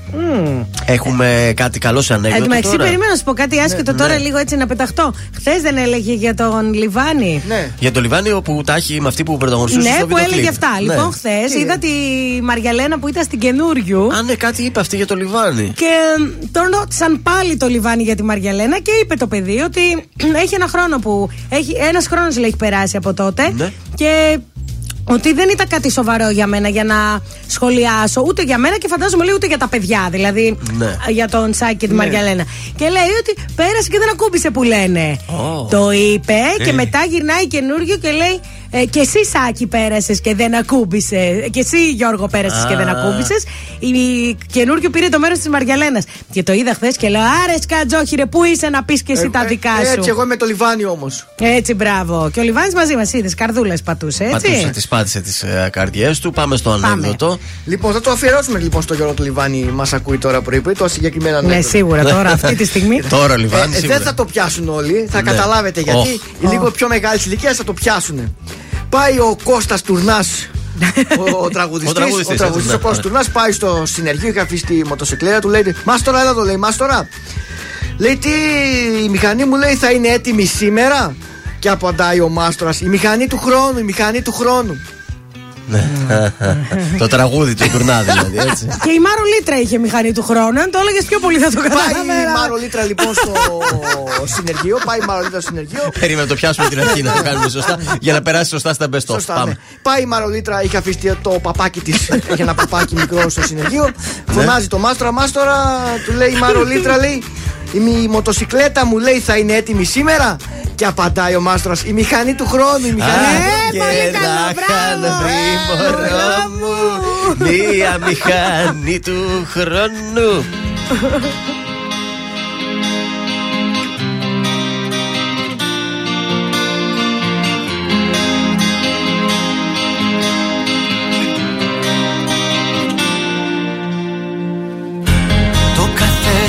[SPEAKER 2] Έχουμε κάτι καλό σε ανέκδοτο.
[SPEAKER 3] Εν τω μεταξύ,
[SPEAKER 2] τώρα.
[SPEAKER 3] περίμενα να σου πω κάτι άσχετο
[SPEAKER 2] Ναι,
[SPEAKER 3] τώρα
[SPEAKER 2] ναι.
[SPEAKER 3] λίγο έτσι να πεταχτώ. Χθες δεν έλεγε για τον Λιβάνι.
[SPEAKER 1] Ναι.
[SPEAKER 2] Για το Λιβάνιο που τα έχει με αυτή που πρωταγωνιστούσε
[SPEAKER 3] Ναι,
[SPEAKER 2] στο
[SPEAKER 3] που
[SPEAKER 2] βίντεο
[SPEAKER 3] έλεγε
[SPEAKER 2] κλιπ.
[SPEAKER 3] αυτά.
[SPEAKER 2] Ναι.
[SPEAKER 3] Λοιπόν, χθες είδα τη Μαριαλένα που ήταν στην καινούριου.
[SPEAKER 2] Α, ναι, κάτι είπε αυτή για το Λιβάνι.
[SPEAKER 3] Και ε, τον ρώτησαν πάλι το Λιβάνι για τη Μαριαλένα και είπε το παιδί ότι έχει ένα χρόνο που. Έχει, ένας χρόνος λέει έχει περάσει από τότε.
[SPEAKER 2] Ναι.
[SPEAKER 3] Και ότι δεν ήταν κάτι σοβαρό για μένα για να σχολιάσω ούτε για μένα και φαντάζομαι λέει ούτε για τα παιδιά. Δηλαδή
[SPEAKER 2] Ναι.
[SPEAKER 3] για τον Σάκη και τη
[SPEAKER 1] Ναι.
[SPEAKER 3] Μαριαλένα. Και λέει ότι πέρασε και δεν ακούμπησε που λένε.
[SPEAKER 2] Ω.
[SPEAKER 3] Το είπε και
[SPEAKER 2] Ε.
[SPEAKER 3] μετά γυρνάει καινούριο και λέει ε, και εσύ Σάκη πέρασες και δεν ακούμπησες. Και εσύ Γιώργο πέρασες και δεν
[SPEAKER 2] Α.
[SPEAKER 3] ακούμπησες. Η καινούριο πήρε το μέρος της Μαριαλένα. Και το είδα χθες και λέω Άρε Σκατζόχυρε, πού είσαι να πεις και εσύ τα δικά σου;
[SPEAKER 1] Ε, Έτσι, εγώ είμαι το Λιβάνι όμως.
[SPEAKER 3] Έτσι, μπράβο. Και ο Λιβάνης μαζί μας είδες, καρδούλες πατούσε, έτσι.
[SPEAKER 2] Πατούσε, τη πάτησε τις καρδιές του. Πάμε στο
[SPEAKER 3] Πάμε.
[SPEAKER 2] ανέκδοτο.
[SPEAKER 1] Λοιπόν, θα το αφιερώσουμε λοιπόν στο Γιώργο του Λιβάνι. Μας ακούει τώρα πρωί-πρωί το συγκεκριμένο
[SPEAKER 3] Ναι,
[SPEAKER 1] ανέκδοτο.
[SPEAKER 3] σίγουρα τώρα, αυτή τη στιγμή.
[SPEAKER 2] Τώρα ο Λιβάνι.
[SPEAKER 1] Ε,
[SPEAKER 2] σίγουρα.
[SPEAKER 1] δεν θα το πιάσουν όλοι, θα
[SPEAKER 2] Ναι.
[SPEAKER 1] καταλάβετε γιατί.
[SPEAKER 2] Οχ.
[SPEAKER 1] Οι λίγο πιο μεγάλης ηλικίας θα το πιάσουν. Πάει ο Κώστας Τουρνάς ο, ο τραγουδιστής,
[SPEAKER 2] Ο τραγουδιστής,
[SPEAKER 1] ο, τραγουδιστής,
[SPEAKER 2] έτσι,
[SPEAKER 1] ο Κώστας
[SPEAKER 2] ναι.
[SPEAKER 1] Τουρνάς πάει στο συνεργείο, είχε αφήσει τη μοτοσυκλέτα του, λέει Μάστορα, έλα το λέει, Μάστορα. Λέει τι, η μηχανή μου λέει θα είναι έτοιμη σήμερα. Και απαντάει ο Μάστορας, η μηχανή του χρόνου, η μηχανή του χρόνου.
[SPEAKER 2] Ναι. το τραγούδι του τουρνά δηλαδή. Έτσι.
[SPEAKER 3] Και η Μάρο Λίτρα είχε μηχανή του χρόνου. Αν το έλεγες πιο πολύ θα το
[SPEAKER 1] Πάει
[SPEAKER 3] καταλάβαμε.
[SPEAKER 1] η Μάρο Λίτρα λοιπόν στο συνεργείο, πάει η Μάρο Λίτρα στο συνεργείο.
[SPEAKER 2] Περίμενε να το πιάσουμε την αρχή να το κάνουμε σωστά για να περάσει σωστά στα best of.
[SPEAKER 1] Σωστά, ναι.
[SPEAKER 2] Πάμε.
[SPEAKER 1] Πάει η Μαρολίτρα, είχε αφήσει το παπάκι της. έχει ένα παπάκι μικρό στο συνεργείο.
[SPEAKER 2] Ναι.
[SPEAKER 1] Φωνάζει το μάστορα. Μάστορα, του λέει η Μαρολίτρα, λέει. Η μη- μοτοσυκλέτα μου λέει θα είναι έτοιμη σήμερα. Και απαντάει ο μάστορα. Η μηχανή του χρόνου, η μηχανή.
[SPEAKER 3] Ε,
[SPEAKER 2] Και
[SPEAKER 3] πολύ
[SPEAKER 2] να
[SPEAKER 3] καλό,
[SPEAKER 2] είχαν
[SPEAKER 3] μπράβο.
[SPEAKER 2] βρει μωρό μου μία μηχανή του χρόνου.
[SPEAKER 12] Το κάθε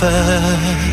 [SPEAKER 13] 分。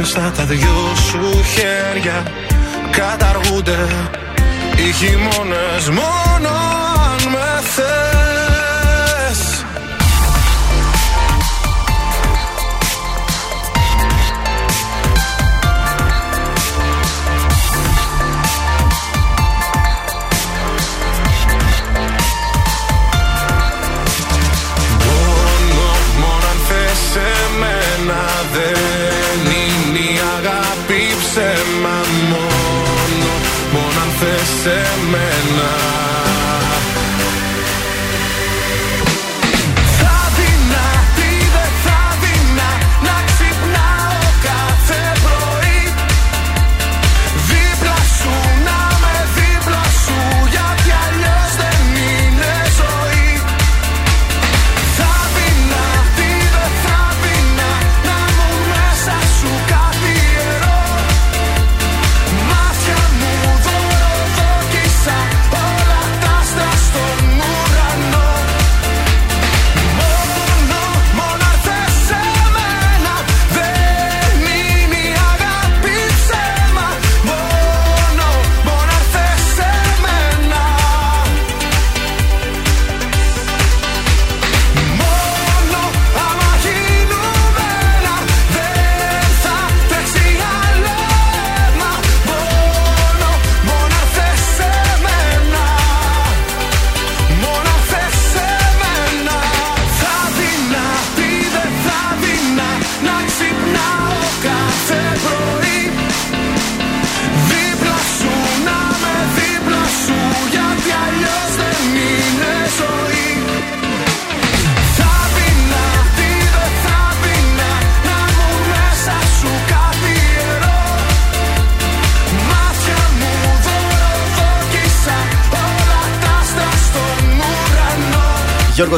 [SPEAKER 13] just like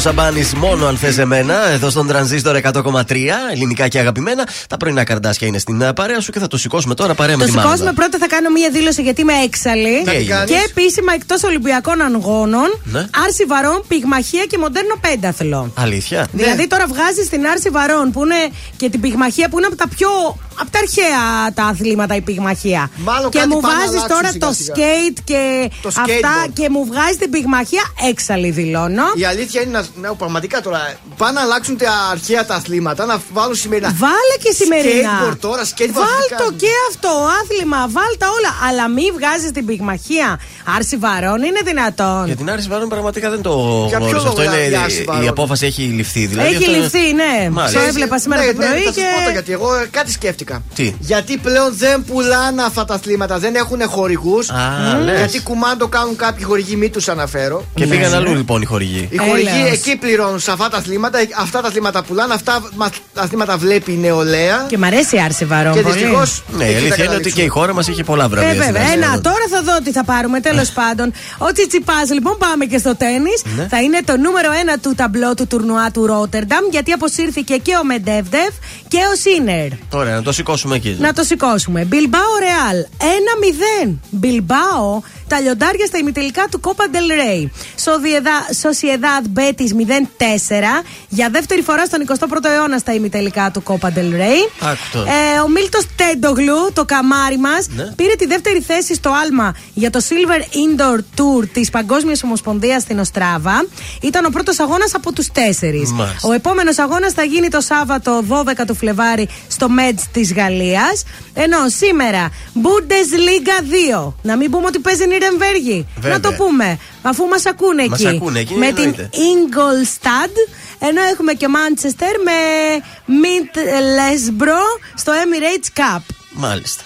[SPEAKER 13] Σαμπάνης, μόνο αν θες
[SPEAKER 2] εδώ στον τρανζίστορ 100,3, ελληνικά και αγαπημένα. Τα πρωινά καρδάσια είναι στην ε, παρέα σου και θα το σηκώσουμε τώρα παρέα με
[SPEAKER 3] το
[SPEAKER 2] τη
[SPEAKER 3] σηκώσουμε πρώτα, θα κάνω μία δήλωση γιατί είμαι έξαλλη. Και επίσημα εκτός Ολυμπιακών αγώνων,
[SPEAKER 2] ναι.
[SPEAKER 3] άρση βαρών, πυγμαχία και μοντέρνο πένταθλο.
[SPEAKER 2] Αλήθεια;
[SPEAKER 3] Δηλαδή ναι. τώρα βγάζεις την άρση βαρών που είναι και την πυγμαχία που είναι από τα πιο αρχαία τα αθλήματα η πυγμαχία.
[SPEAKER 1] Μάλλον
[SPEAKER 3] και
[SPEAKER 1] κάτι
[SPEAKER 3] μου
[SPEAKER 1] πάνε να
[SPEAKER 3] βάζεις
[SPEAKER 1] αλλάξουν
[SPEAKER 3] τώρα
[SPEAKER 1] σιγά
[SPEAKER 3] το
[SPEAKER 1] σιγά.
[SPEAKER 3] σκέιτ και
[SPEAKER 1] Το
[SPEAKER 3] αυτά
[SPEAKER 1] skateboard.
[SPEAKER 3] και μου βγάζει την πυγμαχία έξαλλη δηλώνω.
[SPEAKER 1] Η αλήθεια είναι να. Ναι, πραγματικά τώρα. Πάνε να αλλάξουν τα αρχαία τα αθλήματα, να βάλουν σημερινά.
[SPEAKER 3] Βάλε και σημερινά.
[SPEAKER 1] Skateboard τώρα, skateboard.
[SPEAKER 3] Βάλ
[SPEAKER 1] θα
[SPEAKER 3] το
[SPEAKER 1] κάνουν.
[SPEAKER 3] και αυτό, άθλημα, βάλ τα όλα. Αλλά μη βγάζεις την πυγμαχία. Άρση βαρών είναι δυνατόν.
[SPEAKER 2] Για την Άρση Βάρων πραγματικά δεν το
[SPEAKER 1] Για ποιο
[SPEAKER 2] γνώρισα.
[SPEAKER 1] λόγο
[SPEAKER 2] Αυτό είναι.
[SPEAKER 1] η Άρση
[SPEAKER 2] Η
[SPEAKER 1] Βάρων;
[SPEAKER 2] απόφαση έχει ληφθεί. Δηλαδή
[SPEAKER 3] Έχει
[SPEAKER 2] αυτό είναι-
[SPEAKER 3] ληφθεί, ναι.
[SPEAKER 2] Μάλιστα.
[SPEAKER 3] Το έβλεπα σήμερα
[SPEAKER 1] ναι,
[SPEAKER 3] το
[SPEAKER 1] ναι,
[SPEAKER 3] πρωί
[SPEAKER 1] θα σας
[SPEAKER 3] και.
[SPEAKER 1] πω το γιατί εγώ ε, κάτι σκέφτηκα.
[SPEAKER 2] Τι;
[SPEAKER 1] Γιατί πλέον δεν πουλάνε αυτά τα αθλήματα, δεν έχουν χορηγούς.
[SPEAKER 2] Α, λες.
[SPEAKER 1] Γιατί κουμάντο κάνουν κάποιοι χορηγοί, μην τους αναφέρω.
[SPEAKER 2] Και πήγαν αλλού λοιπόν οι χορηγοί.
[SPEAKER 1] Οι χορηγοί
[SPEAKER 3] Έλεος.
[SPEAKER 1] εκεί πληρώνουν σε αυτά τα αθλήματα, ε, αυτά τα αθλήματα πουλάνε, αυτά μα- τα αθλήματα βλέπει η νεολαία.
[SPEAKER 3] Και μ' αρέσει η Άρση βαρών.
[SPEAKER 1] Και
[SPEAKER 3] πολύ.
[SPEAKER 1] δυστυχώς.
[SPEAKER 2] Ναι, η αλήθεια είναι ότι και η χώρα μας είχε πολλά βραβεία.
[SPEAKER 3] Ε,
[SPEAKER 2] στην
[SPEAKER 3] βέβαια.
[SPEAKER 2] Ασία.
[SPEAKER 3] Ένα, τώρα θα δω τι θα πάρουμε. Τέλος πάντων, ο Τσιτσιπάς, λοιπόν, πάμε και στο τέννη.
[SPEAKER 2] Ναι.
[SPEAKER 3] Θα είναι το νούμερο ένα του ταμπλό του τουρνουά του Ρότερνταμ, γιατί αποσύρθηκε και ο Μεντεύδευ και ο Σίνερ.
[SPEAKER 2] Τώρα να το σηκώσουμε εκεί.
[SPEAKER 3] Να το σηκώσουμε. Μπιλμπάο Ρεάλ 1-0. Μπιλμπάο τα λιοντάρια στα ημιτελικά του Copa del Rey. Sociedad Betis 0-4. Για δεύτερη φορά στον 21ο αιώνα στα ημιτελικά του Copa del Rey.
[SPEAKER 2] Άκου τώρα.
[SPEAKER 3] Ε, ο Μίλτος Τέντογλου, το καμάρι μας,
[SPEAKER 2] Ναι.
[SPEAKER 3] πήρε τη δεύτερη θέση στο άλμα για το Silver Indoor Tour της Παγκόσμιας Ομοσπονδίας στην Οστράβα. Ήταν ο πρώτος αγώνας από τους τέσσερις.
[SPEAKER 2] Μάλιστα.
[SPEAKER 3] Ο επόμενος αγώνας θα γίνει το Σάββατο 12 του Φλεβάρι στο Μέτζ της Γαλλίας. Ενώ σήμερα Bundesliga 2. Να μην πούμε ότι παίζει Νιρεμβέργη.
[SPEAKER 2] Βέβαια.
[SPEAKER 3] Να το πούμε. Αφού μας ακούνε
[SPEAKER 2] Μας
[SPEAKER 3] εκεί.
[SPEAKER 2] ακούνε εκεί,
[SPEAKER 3] με την
[SPEAKER 2] εννοείται.
[SPEAKER 3] Ingolstadt. Ενώ έχουμε και Manchester με Mid Lesbro στο Emirates Cup.
[SPEAKER 2] Μάλιστα.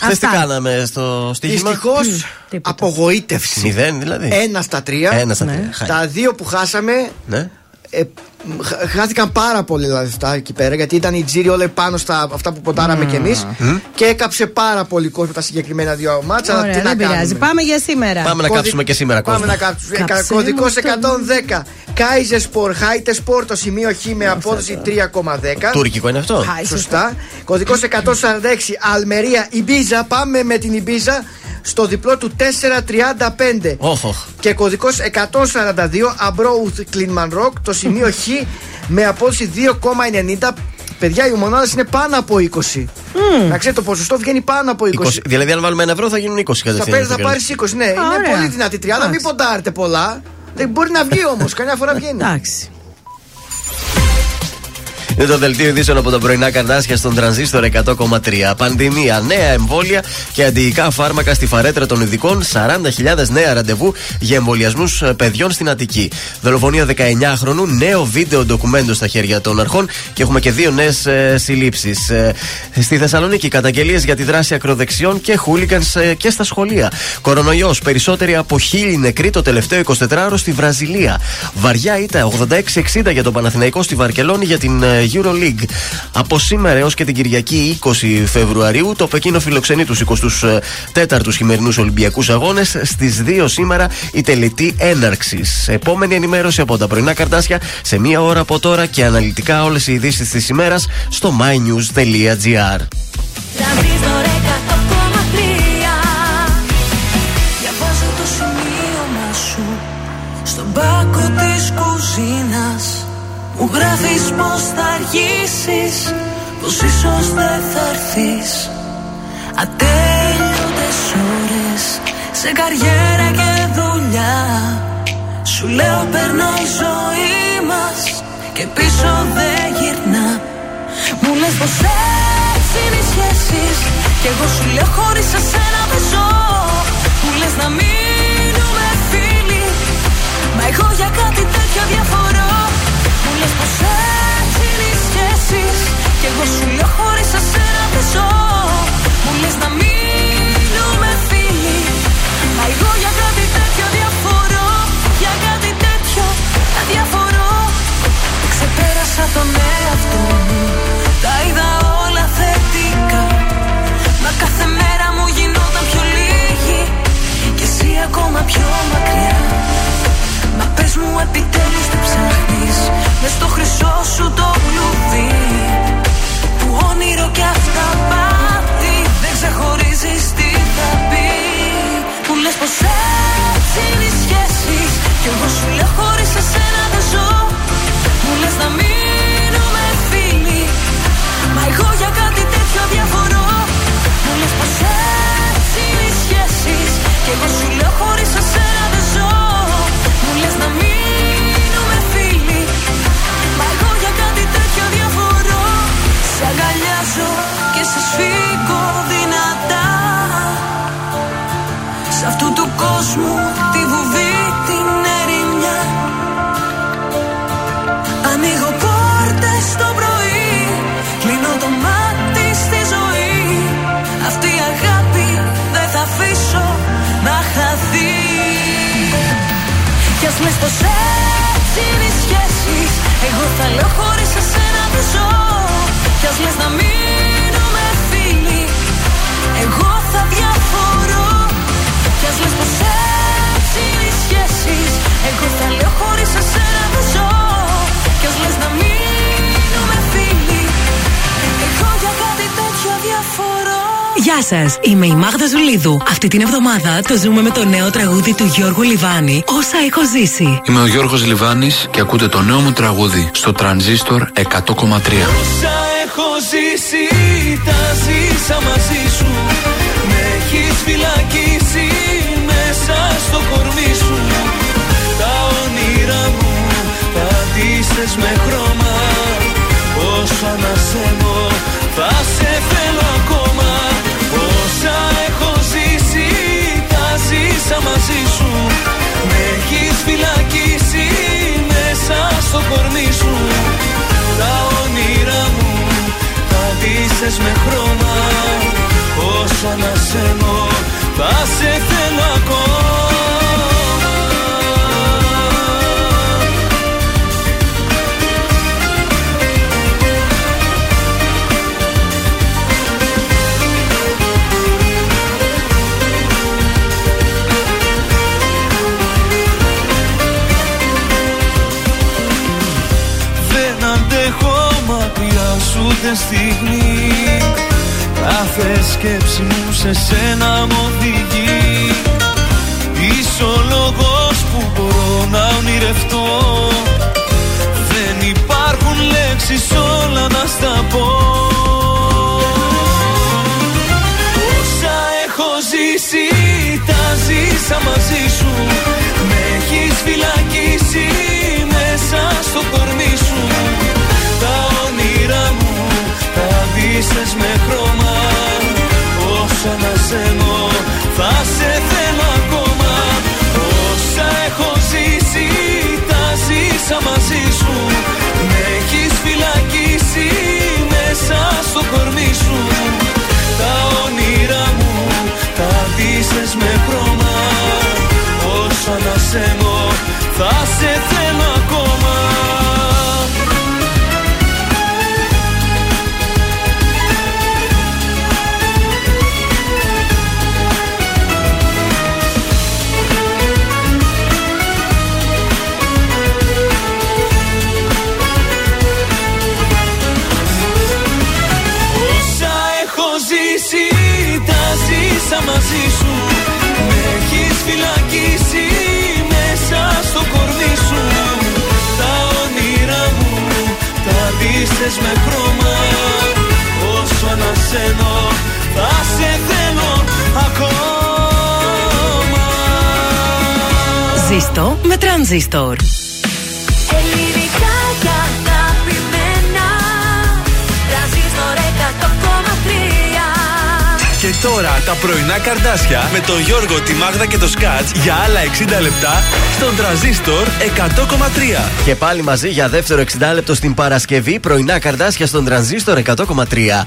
[SPEAKER 2] Χθες τι
[SPEAKER 3] Αυτά.
[SPEAKER 2] κάναμε στο στοίχημα;
[SPEAKER 1] Δυστυχώς
[SPEAKER 3] τίποτα.
[SPEAKER 1] απογοήτευση.
[SPEAKER 2] Μηδέν δηλαδή.
[SPEAKER 1] Ένα στα τρία.
[SPEAKER 2] Ένα στα
[SPEAKER 3] Ναι.
[SPEAKER 2] τρία. Χάρη.
[SPEAKER 1] Τα δύο που χάσαμε
[SPEAKER 2] Ναι.
[SPEAKER 1] Ε, χα- χάθηκαν πάρα πολύ λεφτά εκεί πέρα γιατί ήταν η τζίρι όλα πάνω στα αυτά που ποντάραμε κι εμείς και έκαψε πάρα πολύ κόσμο τα συγκεκριμένα δύο μάτσα. αλλά
[SPEAKER 3] Ωραία,
[SPEAKER 1] τι να
[SPEAKER 3] δεν πειράζει.
[SPEAKER 1] κάνουμε;
[SPEAKER 3] Πάμε για σήμερα.
[SPEAKER 2] Πάμε να
[SPEAKER 1] Κωδι-
[SPEAKER 2] κάψουμε και σήμερα κόσμο.
[SPEAKER 1] Πάμε να κάψουμε.
[SPEAKER 3] Κάψε
[SPEAKER 1] Κωδικό
[SPEAKER 3] μου το-
[SPEAKER 1] 110. Καϊσέρισπορ, Χατάισπορ, το σημείο Χ με απόδοση 3,10.
[SPEAKER 2] Τουρκικό είναι αυτό;
[SPEAKER 3] Χάι.
[SPEAKER 1] Σωστά. Κωδικός 146. Αλμερία Ιμπίζα. Πάμε με την Ιμπίζα στο διπλό του 435.
[SPEAKER 2] Όχ, όχ.
[SPEAKER 1] Και κωδικός 142 Αρμπρόουθ Κιλμάρνοκ, το σημείο Χ με απόδοση 2,90. Παιδιά, οι μονάδες είναι πάνω από 20. Να ξέρετε, το ποσοστό βγαίνει πάνω από 20.
[SPEAKER 2] 20, δηλαδή, αν βάλουμε ένα ευρώ θα γίνουν 20
[SPEAKER 1] Θα,
[SPEAKER 2] κατευθείαν.
[SPEAKER 1] παίρνεις, θα πάρεις 20, ναι. είναι
[SPEAKER 3] ωραία.
[SPEAKER 1] πολύ δυνατή τριάδα. Μην ποντάρετε πολλά. Δεν μπορεί να βγει όμως. Καμιά φορά βγαίνει.
[SPEAKER 3] Εντάξει.
[SPEAKER 2] Είναι το δελτίο ειδήσεων από τα πρωινά καρτάσια στον τρανζίστορ 100,3. Πανδημία, νέα εμβόλια και αντιϊκά φάρμακα στη φαρέτρα των ειδικών. 40.000 νέα ραντεβού για εμβολιασμούς παιδιών στην Αττική. Δολοφονία 19χρονου, νέο βίντεο ντοκουμέντο στα χέρια των αρχών και έχουμε και δύο νέες συλλήψεις. στη Θεσσαλονίκη, καταγγελίες για τη δράση ακροδεξιών και χούλιγκανς και στα σχολεία. Κορονοϊός, περισσότεροι από χίλιοι νεκροί το τελευταίο 24ωρο στη Βραζιλία. Βαριά ήττα 86-60 για τον Παναθηναϊκό στη Βαρκελόνη για την ε, EuroLeague. Από σήμερα έως και την Κυριακή 20 Φεβρουαρίου, το Πεκίνο φιλοξενεί τους 24ου χειμερινούς Ολυμπιακούς Αγώνες. Στις 2 σήμερα η τελετή έναρξης. Επόμενη ενημέρωση από τα πρωινά καρτάσια σε μία ώρα από τώρα και αναλυτικά όλες οι ειδήσεις της ημέρας στο mynews.gr.
[SPEAKER 8] γράφεις πως θα αργήσεις Πως ίσως δεν θα έρθεις. Ατέλειωτες ώρες Σε καριέρα και δουλειά. Σου λέω περνά η ζωή μας Και πίσω δεν γυρνά Μου λες πως έτσι είναι οι σχέσεις Κι εγώ σου λέω χωρίς εσένα δεν ζω Μου λες να μείνουμε φίλοι Μα εγώ για κάτι τέτοιο διαφορώ Μου λες πως έτσι είναι οι σχέσεις Κι εγώ σου λέω χωρίς εσένα δεν ζω. Μου λες να μείνουμε φίλοι. Μα εγώ για κάτι τέτοιο διαφορώ. Για κάτι τέτοιο διαφορώ Ξεπέρασα τον εαυτό μου. Τα είδα όλα θετικά. Μα κάθε μέρα μου γινόταν πιο λίγη. Και εσύ ακόμα πιο μακριά. Μα πες μου επιτέλους τι ψάχνεις μες στο χρυσό σου το κλουβί. Που όνειρο και αυτά πάθη δεν ξεχωρίζεις τι θα πει. Που λες πως έτσι είναι οι σχέσει. Κι εγώ σου λέω χωρίς εσένα δεν ζω. Μου λες να μείνουμε φίλοι. Μα εγώ για κάτι τέτοιο
[SPEAKER 7] διαφορώ. Μου λες πως έτσι είναι οι σχέσει. Κι εγώ σου λέω φύγω δυνατά. Σ' αυτού του κόσμου τη βουβή την ερημιά. Ανοίγω
[SPEAKER 8] πόρτες το πρωί Κλείνω το μάτι στη ζωή. Αυτή η αγάπη δεν
[SPEAKER 7] θα αφήσω να χαθεί. Κι ας μες το έτσι είναι οι σχέσεις Εγώ θα λέω χωρίς εσένα δεν ζω. Κι ας λες να
[SPEAKER 8] μην Εγώ θα λέω χωρίς εσένα δεν ζω Κι ας λες να
[SPEAKER 7] μείνουμε φίλοι Εγώ για κάτι τέτοιο διαφορώ
[SPEAKER 14] Γεια σας, είμαι η Μάγδα Ζουλίδου. Αυτή την εβδομάδα το ζούμε με το νέο τραγούδι του Γιώργου Λιβάνη. Όσα έχω ζήσει.
[SPEAKER 15] Είμαι ο Γιώργος Λιβάνης και ακούτε το νέο μου τραγούδι στο Τρανζίστορ 100,3.
[SPEAKER 4] Όσα έχω ζήσει, ντύσες με χρώμα. Όσο ανασένω, θα σε θέλω ακόμα. Όσα έχω ζήσει, τα ζήσα μαζί σου. Με έχεις φυλακίσει μέσα στο κορμί σου. Τα όνειρά μου τα ντύσες με χρώμα Όσο ανασένω θα σε θέλω ακόμα μακριά σου ούτε στιγμή. Κάθε σκέψη μου σε σένα μου οδηγεί ντύσες με τα ντύσες με χρώμα Όσο ανασένω θα σε θέλω ακόμα
[SPEAKER 14] Ζήστο με τρανζίστορ.
[SPEAKER 6] Τώρα τα πρωινά καρδάσια με τον Γιώργο, τη Μάγδα και το Σκάτς για άλλα 60 λεπτά στον τραζίστορ 100,3.
[SPEAKER 2] Και πάλι μαζί για δεύτερο 60 λεπτό στην Παρασκευή. Πρωινά καρδάσια στον τρανζίστορ 100,3.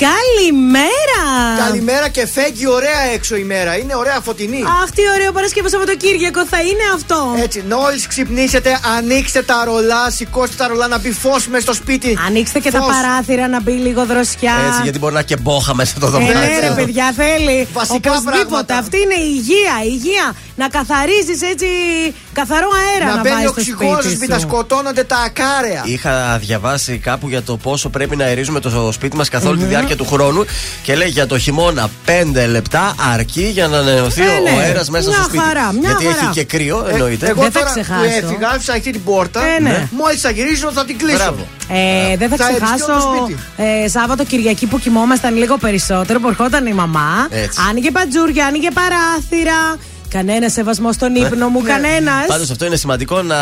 [SPEAKER 3] Καλημέρα!
[SPEAKER 1] Καλημέρα και φέγγει ωραία έξω η μέρα. Είναι ωραία φωτεινή.
[SPEAKER 3] Αχ, τι ωραίο Παρασκευό Σαββατοκύριακο θα είναι αυτό.
[SPEAKER 1] Έτσι, μόλι ξυπνήσετε, ανοίξτε τα ρολά, σηκώστε τα ρολά να μπει φως μέσα στο σπίτι.
[SPEAKER 3] Ανοίξτε και τα
[SPEAKER 1] Φως.
[SPEAKER 3] παράθυρα να μπει λίγο δροσιά.
[SPEAKER 2] Έτσι, γιατί μπορεί να και μπόχα μέσα στο
[SPEAKER 3] Ε,
[SPEAKER 2] δωμάτιο.
[SPEAKER 3] ναι, ρε παιδιά, θέλει.
[SPEAKER 1] Βασικά
[SPEAKER 3] Οπωσδήποτε.
[SPEAKER 1] πράγματα.
[SPEAKER 3] Αυτή είναι η υγεία. η υγεία. Να καθαρίζεις έτσι καθαρό αέρα να,
[SPEAKER 1] να μπαίνει
[SPEAKER 3] βάζεις στο
[SPEAKER 1] οξυγόνος στο
[SPEAKER 3] σπίτι
[SPEAKER 1] σπίτι, να
[SPEAKER 3] σου.
[SPEAKER 1] σκοτώνονται τα ακάραια.
[SPEAKER 2] Είχα διαβάσει κάπου για το πόσο πρέπει να αερίζουμε το σπίτι μας καθ' όλη τη διάρκεια του χρόνου και λέει για το χειμώνα 5 λεπτά αρκεί για να ανανεωθεί
[SPEAKER 3] Ε,
[SPEAKER 2] ο
[SPEAKER 3] ναι.
[SPEAKER 2] αέρας μέσα
[SPEAKER 3] Μια
[SPEAKER 2] στο σπίτι.
[SPEAKER 3] χαρά, μια
[SPEAKER 2] Γιατί
[SPEAKER 3] χαρά.
[SPEAKER 2] έχει και κρύο, εννοείται.
[SPEAKER 1] Ε, Εγώ
[SPEAKER 3] Δεν θα
[SPEAKER 1] τώρα
[SPEAKER 3] ξεχάσω.
[SPEAKER 1] που έφυγα, άφησα ανοιχτή την πόρτα.
[SPEAKER 3] Ε, ναι.
[SPEAKER 1] Μόλις θα γυρίσω θα την κλείσω.
[SPEAKER 2] Μπράβο.
[SPEAKER 3] Ε, δεν θα
[SPEAKER 1] Θα
[SPEAKER 3] ξεχάσω
[SPEAKER 1] επισκιώ το σπίτι.
[SPEAKER 3] ε, Σάββατο Κυριακή που κοιμόμασταν λίγο περισσότερο που ερχόταν η μαμά.
[SPEAKER 2] Έτσι.
[SPEAKER 3] Άνοιγε παντζούρια, άνοιγε παράθυρα. Κανένα σεβασμό στον ύπνο μου,
[SPEAKER 1] Ναι.
[SPEAKER 3] κανένας.
[SPEAKER 2] Πάντως αυτό είναι σημαντικό να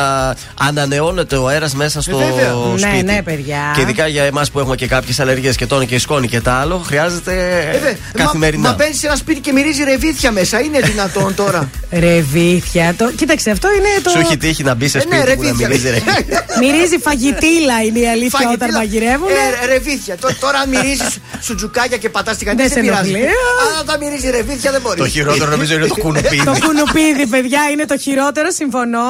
[SPEAKER 2] ανανεώνεται ο αέρας μέσα στο
[SPEAKER 1] Ε, βέβαια.
[SPEAKER 2] σπίτι.
[SPEAKER 3] Ναι, ναι, παιδιά.
[SPEAKER 2] Και ειδικά για εμάς που έχουμε και κάποιες αλλεργίες και τόνο και σκόνη και τα άλλο, χρειάζεται
[SPEAKER 1] Ε, δε,
[SPEAKER 2] καθημερινά.
[SPEAKER 1] Μα, μα μπαίνει σε ένα σπίτι και μυρίζει ρεβίθια μέσα. Είναι δυνατόν τώρα.
[SPEAKER 3] Ρεβίθια. Το... Κοίταξε, αυτό είναι το.
[SPEAKER 2] Σου έχει τύχει να μπει σε
[SPEAKER 1] Ε, ναι,
[SPEAKER 2] σπίτι που να
[SPEAKER 1] ρεβίθια.
[SPEAKER 2] μυρίζει ρε.
[SPEAKER 3] Μυρίζει φαγητήλα είναι η αλήθεια όταν
[SPEAKER 1] Φαγητήλα.
[SPEAKER 3] μαγειρεύουν.
[SPEAKER 1] Ε, ρεβίθια. Τω- Τώρα αν μυρίζεις σουτζουκάκια και πατάς τη
[SPEAKER 3] Δεν
[SPEAKER 1] γανία
[SPEAKER 3] σε
[SPEAKER 1] δεν πειράζει.
[SPEAKER 3] ενοχλεί.
[SPEAKER 1] Αλλά όταν μυρίζει ρεβίθια δεν μπορείς.
[SPEAKER 2] Το χειρότερο νομίζω είναι το κουνουπίδι.
[SPEAKER 3] Το κουνουπίδι, παιδιά, είναι το χειρότερο, συμφωνώ.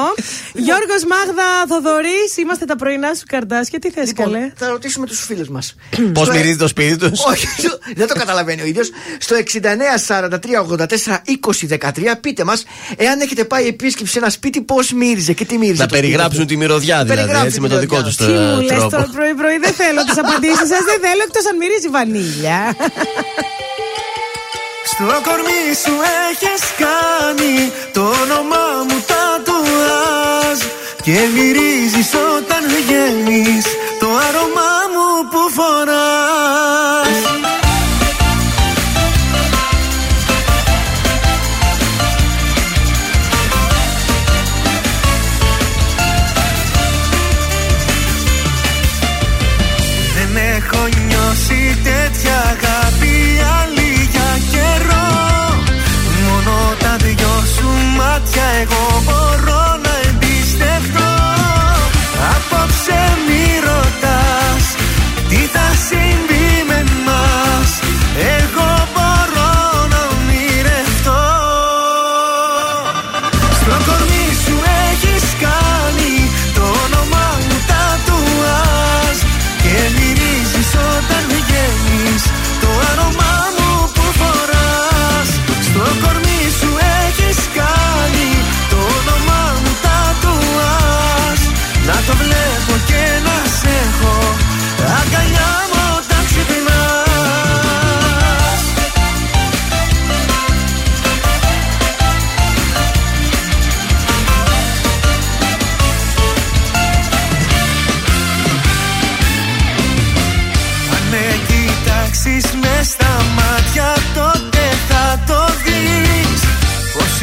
[SPEAKER 3] Γιώργος Μάγδα Θοδωρής, είμαστε τα πρωινά σου καρτάσια. Τι θες,
[SPEAKER 1] Λοιπόν,
[SPEAKER 3] καλέ;
[SPEAKER 1] θα ρωτήσουμε τους φίλους μας.
[SPEAKER 2] Πώς μυρίζει το σπίτι τους;
[SPEAKER 1] Όχι, δεν το καταλαβαίνει ο ίδιος. Στο 69 43 84 20 13 πείτε μας, εάν έχετε πάει επίσκεψη σε ένα σπίτι, πώς μύριζε και τι μύριζε.
[SPEAKER 2] Να
[SPEAKER 1] το σπίτι
[SPEAKER 2] περιγράψουν
[SPEAKER 1] του;
[SPEAKER 2] τη μυρωδιά δηλαδή,
[SPEAKER 1] Περιγράψουν
[SPEAKER 2] έτσι
[SPEAKER 1] τη
[SPEAKER 2] με το δικό
[SPEAKER 1] μυρωδιά.
[SPEAKER 2] τους
[SPEAKER 3] Τι μου λες
[SPEAKER 2] τρόπο.
[SPEAKER 3] τώρα πρωί-πρωί, δεν θέλω τις απαντήσεις σας, δεν θέλω εκτός αν μυρίζει βανίλια.
[SPEAKER 4] Στο κορμί σου έχεις κάνει το όνομά μου τατουάζ Και μυρίζεις όταν βγαίνεις το άρωμά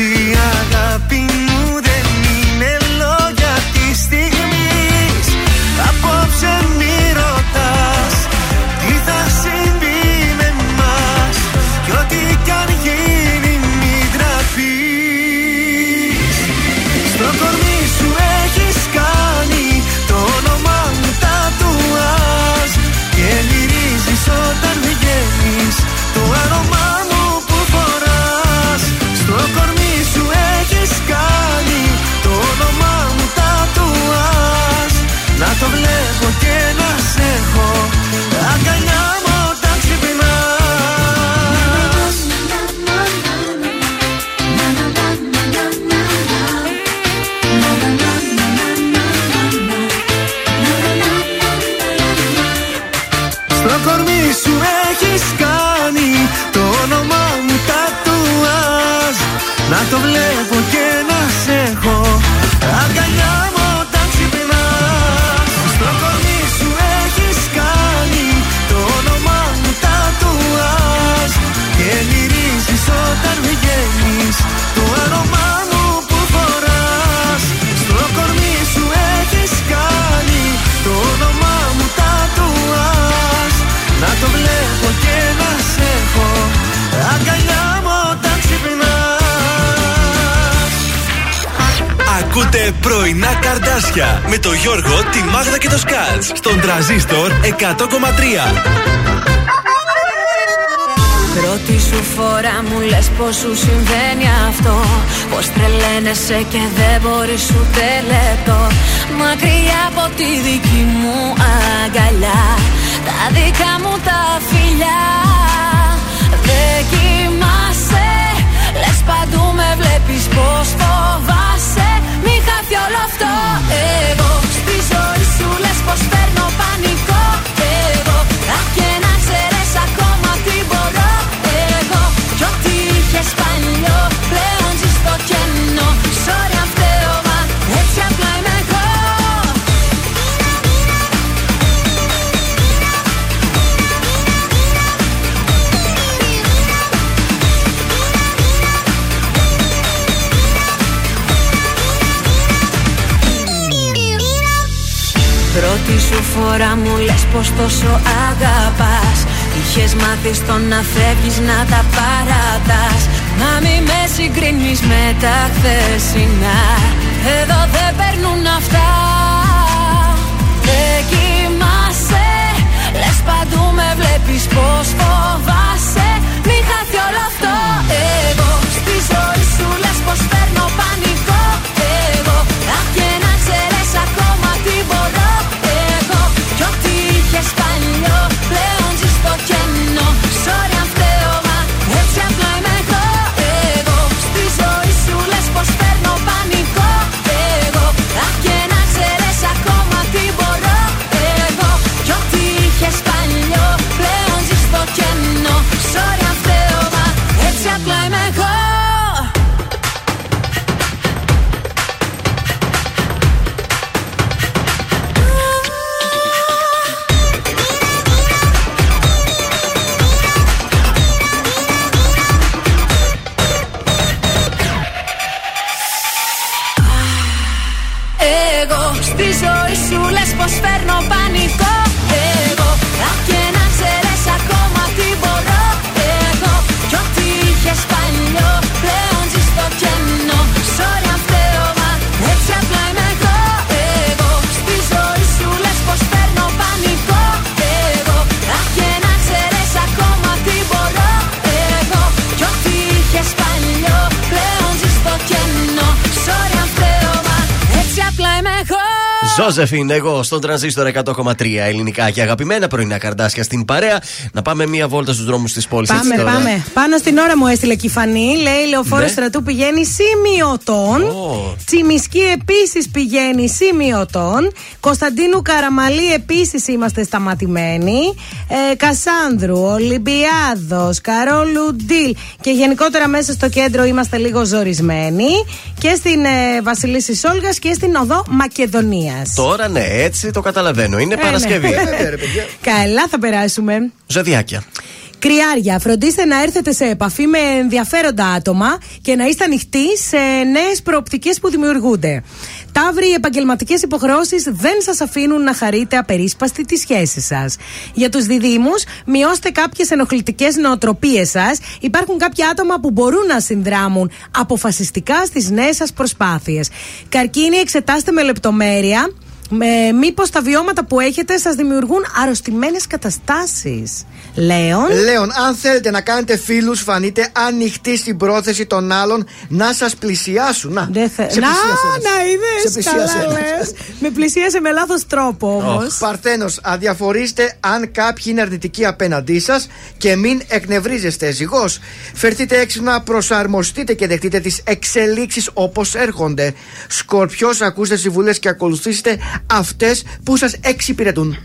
[SPEAKER 4] η αγάπη
[SPEAKER 6] πρωινά καρδάσια με το Γιώργο, τη Μάγδα και το Σκάτς στον τραζίστορ 100,3.
[SPEAKER 8] Πρώτη σου φορά μου λες πως σου συμβαίνει αυτό Πως τρελαίνεσαι και δεν μπορείς ούτε λεπτό. Μακριά από τη δική μου αγκαλιά Τα δικά μου τα φιλιά. Δεν κοιμάσαι Λες παντού με βλέπεις πως φοβάσαι. Μη χάθει όλο αυτό Εγώ φορά μου λες πως τόσο αγαπάς. Είχες μάθει στο να φεύγεις να τα παρατάς. Μα μη με συγκρίνεις με τα χθεσινά. Εδώ δεν παίρνουν αυτά. Δεν κοιμάσαι Λες παντού με βλέπεις πως φοβάσαι
[SPEAKER 2] Ζώζεφιν, εγώ στον τρανζίστορ 100,3 ελληνικά και αγαπημένα πρωινά καρδάσια στην παρέα. Να πάμε μία βόλτα στους δρόμους της πόλης.
[SPEAKER 3] Πάμε, πάμε. Πάνω στην ώρα μου έστειλε και η Φανή. Λέει: Λεωφόρο
[SPEAKER 2] Ναι.
[SPEAKER 3] στρατού πηγαίνει σημειωτών. Τσιμισκή επίσης πηγαίνει σημειωτών. Κωνσταντίνου Καραμαλή επίσης είμαστε σταματημένοι. Ε, Κασάνδρου, Ολυμπιάδος, Καρόλου Ντίλ. Και γενικότερα μέσα στο κέντρο είμαστε λίγο ζορισμένοι. Και στην ε, Βασιλίση Σόλγα και στην οδό Μακεδονίας.
[SPEAKER 2] Τώρα ναι, έτσι το καταλαβαίνω. Είναι Παρασκευή.
[SPEAKER 3] Καλά θα περάσουμε.
[SPEAKER 2] Ζωδιάκια.
[SPEAKER 3] Κρυάρια, φροντίστε να έρθετε σε επαφή με ενδιαφέροντα άτομα και να είστε ανοιχτοί σε νέες προοπτικές που δημιουργούνται. Ταύροι, οι επαγγελματικές υποχρεώσεις δεν σας αφήνουν να χαρείτε απερίσπαστη τη σχέση σας. Για τους διδήμου, μειώστε κάποιες ενοχλητικές νοοτροπίες σας. Υπάρχουν κάποια άτομα που μπορούν να συνδράμουν αποφασιστικά στις νέες σας προσπάθειες. Καρκίνη, εξετάστε με λεπτομέρεια. Με, μήπως τα βιώματα που έχετε σας δημιουργούν αρρωστημένες καταστάσεις. Λέων.
[SPEAKER 1] Λέων, αν θέλετε να κάνετε φίλους, φανείτε ανοιχτοί στην πρόθεση των άλλων να σας πλησιάσουν. Να,
[SPEAKER 3] Δεν θε...
[SPEAKER 1] σε
[SPEAKER 3] Να,
[SPEAKER 1] πλησίασε ένας.
[SPEAKER 3] να
[SPEAKER 1] Σε
[SPEAKER 3] είδες,
[SPEAKER 1] πλησίασε
[SPEAKER 3] καλά
[SPEAKER 1] ένας.
[SPEAKER 3] λες. Με πλησίασε με λάθος τρόπο όμως.
[SPEAKER 1] Παρθένος, αδιαφορήστε αν κάποιοι είναι αρνητικοί απέναντί σας και μην εκνευρίζεστε. Ζυγός, φερθείτε έξυπνα να προσαρμοστείτε και δεχτείτε τις εξελίξεις όπως έρχονται. Σκορπιός, ακούστε συμβουλές και ακολουθήστε αυτές που σας εξυπηρετούν.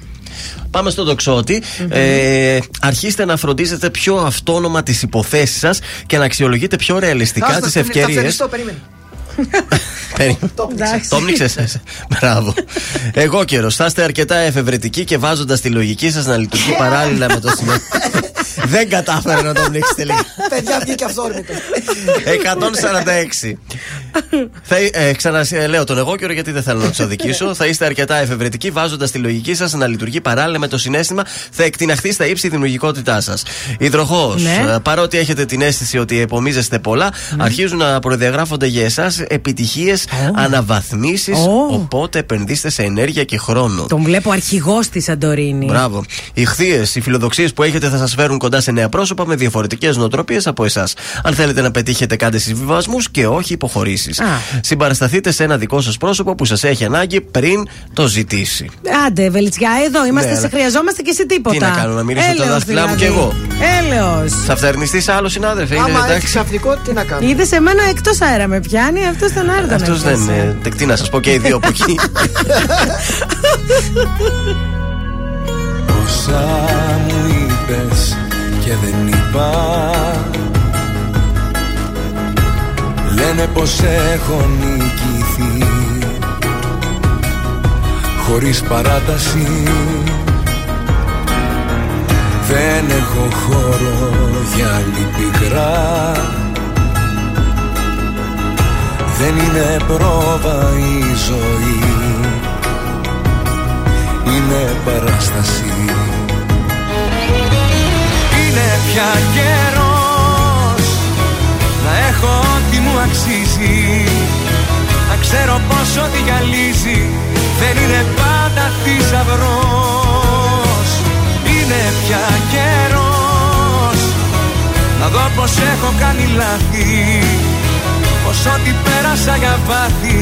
[SPEAKER 2] Πάμε στον τοξότη. Ε, αρχίστε να φροντίζετε πιο αυτόνομα τις υποθέσεις σας και να αξιολογείτε πιο ρεαλιστικά
[SPEAKER 1] Άστα,
[SPEAKER 2] τις
[SPEAKER 1] θα
[SPEAKER 2] ευκαιρίες.
[SPEAKER 1] Ευχαριστώ, περίμενε.
[SPEAKER 2] Το πνίξε. Μπράβο. Εγώ καιρο. Θα είστε αρκετά εφευρετικοί και βάζοντας τη λογική σας να λειτουργεί παράλληλα με το συνέδριο. Δεν κατάφερα να το πνίξει τελικά.
[SPEAKER 1] Παιδιά, βγήκε αυθόρμητο.
[SPEAKER 2] 146. Θα, ε, ξαναλέω τον εγώ καιρο γιατί δεν θέλω να τους αδικήσω. Θα είστε αρκετά εφευρετικοί βάζοντας τη λογική σας να λειτουργεί παράλληλα με το συνέστημα. Θα εκτιναχθεί στα ύψη η δημιουργικότητά σας. Υδροχός.
[SPEAKER 3] Ναι.
[SPEAKER 2] Παρότι έχετε την αίσθηση ότι επομίζεστε πολλά, αρχίζουν να προδιαγράφονται για εσάς επιτυχίες, αναβαθμίσεις. Οπότε επενδύστε σε ενέργεια και χρόνο.
[SPEAKER 3] Τον βλέπω αρχηγός στη Σαντορίνης.
[SPEAKER 2] Μπράβο. Οι χθείε, οι φιλοδοξίες που έχετε θα σας φέρουν κοντά σε νέα πρόσωπα με διαφορετικές νοοτροπίες από εσάς. Αν θέλετε να πετύχετε, κάντε συμβιβασμού και όχι υποχωρήσεις. Συμπαρασταθείτε σε ένα δικό σας πρόσωπο που σας έχει ανάγκη πριν το ζητήσει.
[SPEAKER 3] Άντε, βελιτσιά, εδώ είμαστε,
[SPEAKER 2] Ναι,
[SPEAKER 3] σε
[SPEAKER 2] αλλά-
[SPEAKER 3] χρειαζόμαστε και σε τίποτα.
[SPEAKER 2] Τι να κάνω, να μυρίσω τα
[SPEAKER 3] Έλεος
[SPEAKER 2] δάχτυλά μου
[SPEAKER 3] δηλαδή.
[SPEAKER 2] κι εγώ.
[SPEAKER 3] Έλεος.
[SPEAKER 2] Θα φτερνιστεί σε άλλο συνάδελφε, είναι
[SPEAKER 1] Άμα έχεις
[SPEAKER 2] εντάξει.
[SPEAKER 1] ξαφνικό, τι να κάνω;
[SPEAKER 3] Είδες σε μένα εκτός αέρα με πιάνει, αυτός τον αέρα τον
[SPEAKER 2] Αυτός δεν
[SPEAKER 3] έπιασε.
[SPEAKER 2] είναι. τε- Τι να σας πω και οι δύο από εκεί.
[SPEAKER 4] Όσα μου είπες και δεν είπα Λένε πως έχω νικηθεί Χωρίς παράταση Δεν έχω χώρο για άλλη πικρά Δεν είναι πρόβα η ζωή. Είναι παράσταση. Είναι πια καιρός να έχω ό,τι μου αξίζει. Να ξέρω πως ό,τι γυαλίζει δεν είναι πάντα θησαυρός. Είναι πια καιρός να δω πως έχω κάνει λάθη Πως ό,τι πέρασα για βάθη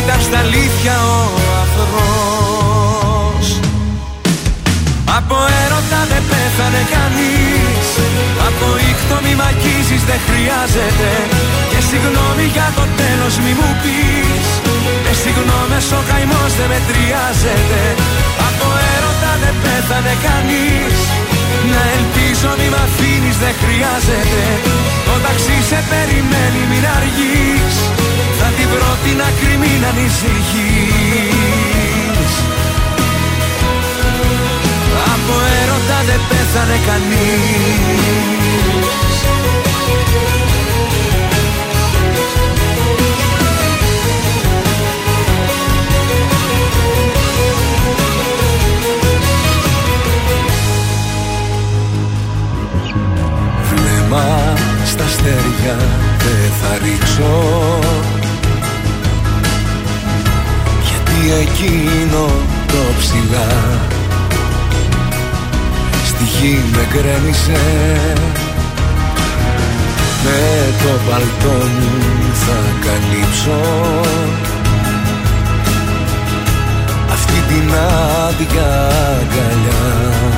[SPEAKER 4] ήταν στα αλήθεια ο αφρός Από έρωτα δεν πέθανε κανείς Από ήχτο μη μ' αγγίζεις δεν χρειάζεται. Και συγγνώμη για το τέλος μη μου πεις Με συγγνώμες ο καημός δεν μετριάζεται. Από έρωτα δεν πέθανε κανείς να ελπίζω μη μ' αφήνεις δεν χρειάζεται. Το ταξί σε περιμένει μην αργείς. Θα την βρω την άκρη μην ανησυχείς. Από έρωτα δεν πέθανε κανείς Βλέμμα στα αστέρια δεν θα ρίξω. Γιατί εκείνο το ψηλά Στη γη με γκρέμισε. Με το παλτό μου θα καλύψω.
[SPEAKER 9] Αυτή την άδεια αγκαλιά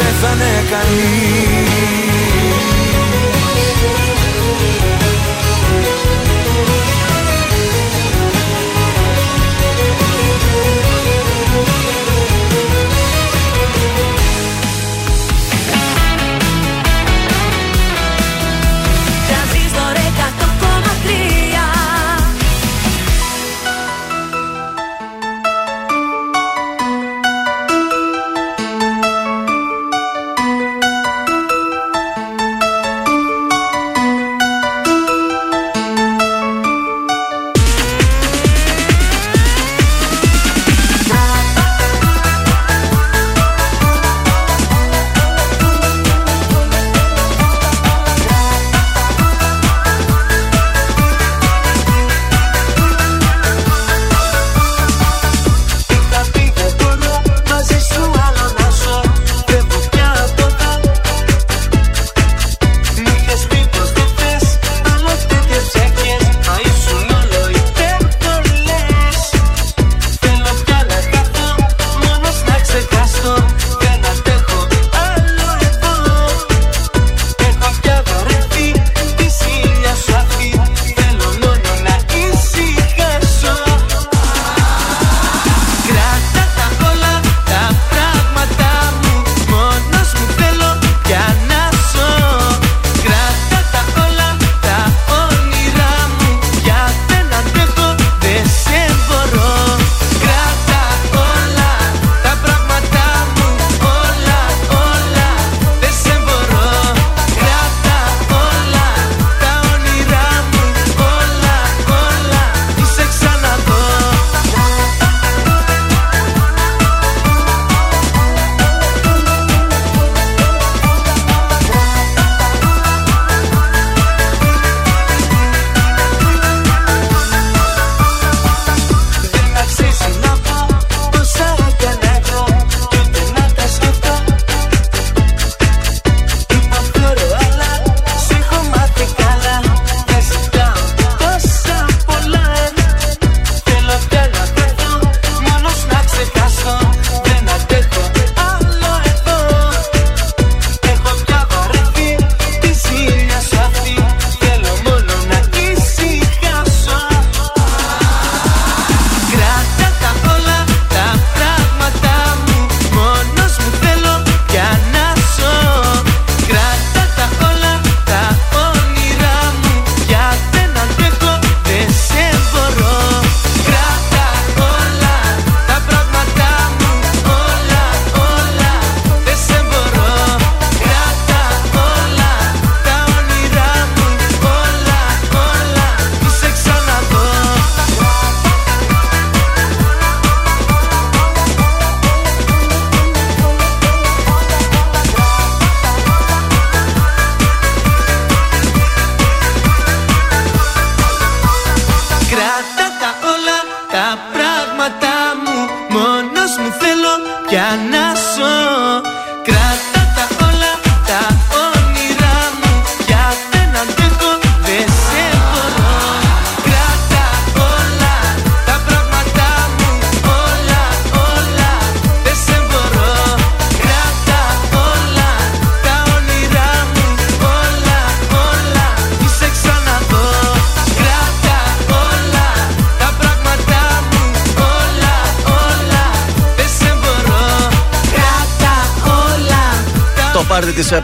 [SPEAKER 9] πέθανε κανείς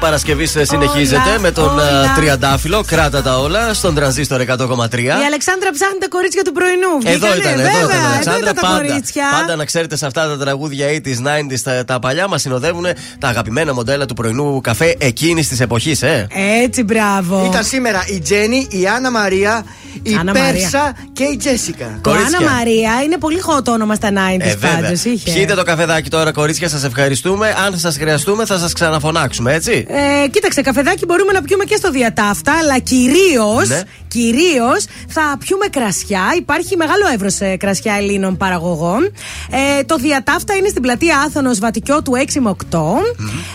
[SPEAKER 2] Παρασκευή συνεχίζεται
[SPEAKER 3] Όλα,
[SPEAKER 2] με τον
[SPEAKER 3] όλα.
[SPEAKER 2] ε, Τριαντάφυλλο. Κράτα τα όλα στον τρανζίστορ 100,3.
[SPEAKER 3] Η Αλεξάνδρα ψάχνει τα κορίτσια του πρωινού.
[SPEAKER 2] Εδώ
[SPEAKER 3] Βγήκανε,
[SPEAKER 2] ήταν, εδώ
[SPEAKER 3] βέβαια,
[SPEAKER 2] ήταν,
[SPEAKER 3] εδώ
[SPEAKER 2] Αλεξάνδρα.
[SPEAKER 3] ήταν τα
[SPEAKER 2] Πάντα,
[SPEAKER 3] κορίτσια.
[SPEAKER 2] πάντα να ξέρετε σε αυτά τα τραγούδια 80s, 90s, τα, τα παλιά μας συνοδεύουν τα αγαπημένα μοντέλα του πρωινού καφέ εκείνης της εποχής, ε.
[SPEAKER 3] Έτσι, μπράβο.
[SPEAKER 1] Ήταν σήμερα η Τζέννη, η Άννα Μαρία, η
[SPEAKER 3] Άννα
[SPEAKER 1] Πέρσα
[SPEAKER 3] Μαρία.
[SPEAKER 1] και η Τζέσικα.
[SPEAKER 3] Το
[SPEAKER 2] Κορίτσια.
[SPEAKER 3] Άννα Μαρία είναι πολύ hot όνομα στα 90s
[SPEAKER 2] Ε, βέβαια.
[SPEAKER 3] πάντως, είχε.
[SPEAKER 2] Πιείτε το καφεδάκι τώρα, κορίτσια, σας ευχαριστούμε. Αν σας χρειαστούμε, θα σας ξαναφωνάξουμε, έτσι.
[SPEAKER 3] Ε, κοίταξε, καφεδάκι μπορούμε να πιούμε και στο διατάφτα, αλλά κυρίως
[SPEAKER 2] Ναι.
[SPEAKER 3] κυρίως θα πιούμε κρασιά. Υπάρχει μεγάλο εύρος κρασιά Ελλήνων παραγωγών. Ε, το διατάφτα είναι στην πλατεία Άθωνος Βατικιό του 6 με 8.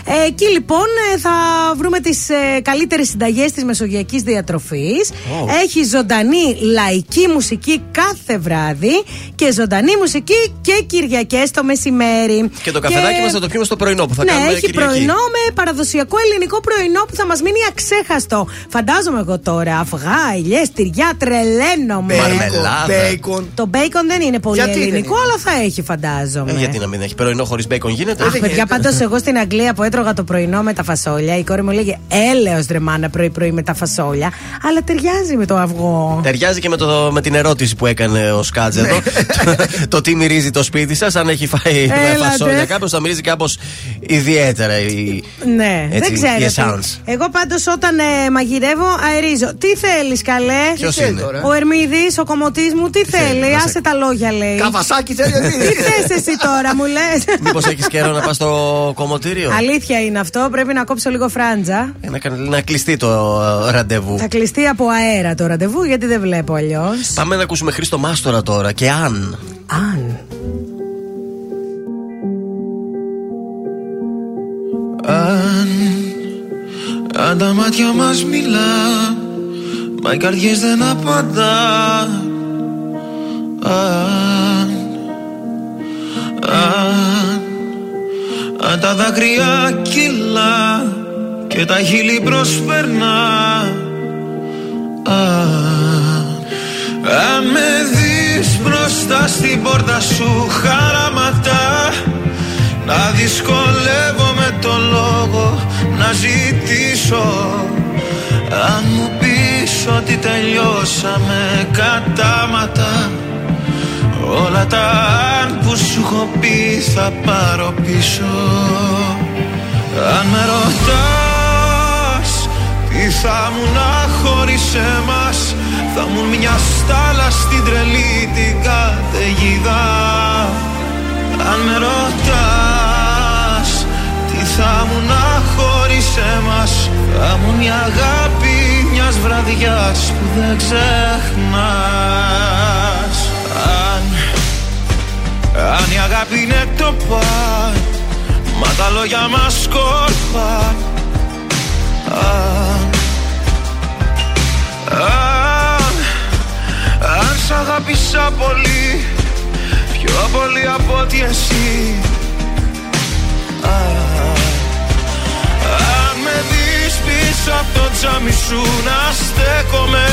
[SPEAKER 3] Ε, εκεί λοιπόν ε, θα βρούμε τις ε, καλύτερες συνταγές της μεσογειακής διατροφής.
[SPEAKER 2] Ω.
[SPEAKER 3] Έχει ζωντανή λαϊκή μουσική κάθε βράδυ και ζωντανή μουσική και Κυριακές το μεσημέρι.
[SPEAKER 2] Και το καφεδάκι μας θα το πιούμε στο πρωινό που θα
[SPEAKER 3] ναι,
[SPEAKER 2] κάνουμε
[SPEAKER 3] έχει
[SPEAKER 2] Κυριακή.
[SPEAKER 3] πρωινό με παραδοσιακό ελληνικό πρωινό που θα μας μείνει αξέχαστο. Φαντάζομαι εγώ τώρα. Αυγά, ελιές, τυριά, τρελαίνομαι.
[SPEAKER 2] Μαρμελάδα.
[SPEAKER 1] Μπέικον.
[SPEAKER 3] Το μπέικον δεν είναι πολύ
[SPEAKER 1] Γιατί δεν
[SPEAKER 3] ελληνικό,
[SPEAKER 1] είναι;
[SPEAKER 3] αλλά θα έχει, φαντάζομαι.
[SPEAKER 2] Ε, γιατί να μην έχει πρωινό χωρίς μπέικον γίνεται;
[SPEAKER 3] Αχ, παιδιά, πάντως εγώ στην Αγγλία που έτρωγα το πρωινό με τα φασόλια, η κόρη μου λέγε Έλεος ρε μάνα πρωί-πρωί με τα φασόλια. Αλλά ταιριάζει με το αυγό.
[SPEAKER 2] Ταιριάζει και με, το, με την ερώτηση που έκανε ο Σκάτζ εδώ. το τι μυρίζει το σπίτι σας, αν έχει φάει
[SPEAKER 3] Έλατε.
[SPEAKER 2] φασόλια κάποιος, θα μυρίζει κάπως ιδιαίτερα. Η...
[SPEAKER 3] Ναι,
[SPEAKER 2] Έτσι,
[SPEAKER 3] δεν ξέρω.
[SPEAKER 2] η
[SPEAKER 3] τι.
[SPEAKER 2] essence.
[SPEAKER 3] Εγώ πάντως όταν ε, μαγειρεύω αερίζω. Τι θέλεις, καλέ;
[SPEAKER 2] Ποιος
[SPEAKER 1] θέλεις
[SPEAKER 2] είναι;
[SPEAKER 1] τώρα;
[SPEAKER 3] Ο Ερμίδης, ο κομμωτής μου, τι, θέλεις.
[SPEAKER 2] θέλει,
[SPEAKER 3] Άσε τα λόγια, λέει.
[SPEAKER 1] Καβασάκι θέλει
[SPEAKER 3] Τι
[SPEAKER 1] Ερμίδης.
[SPEAKER 3] θες εσύ τώρα, μου λες;
[SPEAKER 2] Μήπως έχεις καιρό να πας στο κομμωτήριο;
[SPEAKER 3] Αλήθεια είναι αυτό. Πρέπει να κόψω λίγο φράντζα.
[SPEAKER 2] Ε, να, κα- να κλειστεί το ε, ραντεβού.
[SPEAKER 3] Θα κλειστεί από αέρα το ραντεβού γιατί δεν βλέπω αλλιώς.
[SPEAKER 2] Πάμε να ακούσουμε Χρήστο Μάστορα τώρα και αν.
[SPEAKER 3] Αν.
[SPEAKER 4] Αν, αν. Τα μάτια μας μιλά Μα οι καρδιές δεν απαντά. Αν, αν, αν τα δάκρυα κυλά Και τα χείλη προσπερνά. Αν, αν με δεις μπροστά στην πόρτα σου χαραματά να δυσκολεύομαι το λόγο να ζητήσω. Αν μου πεις ότι τελειώσαμε κατάματα Όλα τα αν που σου έχω πει θα πάρω πίσω. Αν με ρωτάς τι θα μου να χωρίς εμάς Θα μου μια στάλα στην τρελή την καταιγίδα. Αν με ρωτάς Τι θα μου να χωρίς εμάς Θα μου μια αγάπη μιας βραδιάς που δεν ξεχνάς. Αν, αν η αγάπη είναι το παν Μα τα λόγια μας σκόρπα Αν, αν, αν σ' αγάπησα πολύ Πιο πολύ από ότι εσύ. Α, Αν με δεις πίσω από το τζάμι σου να στέκομαι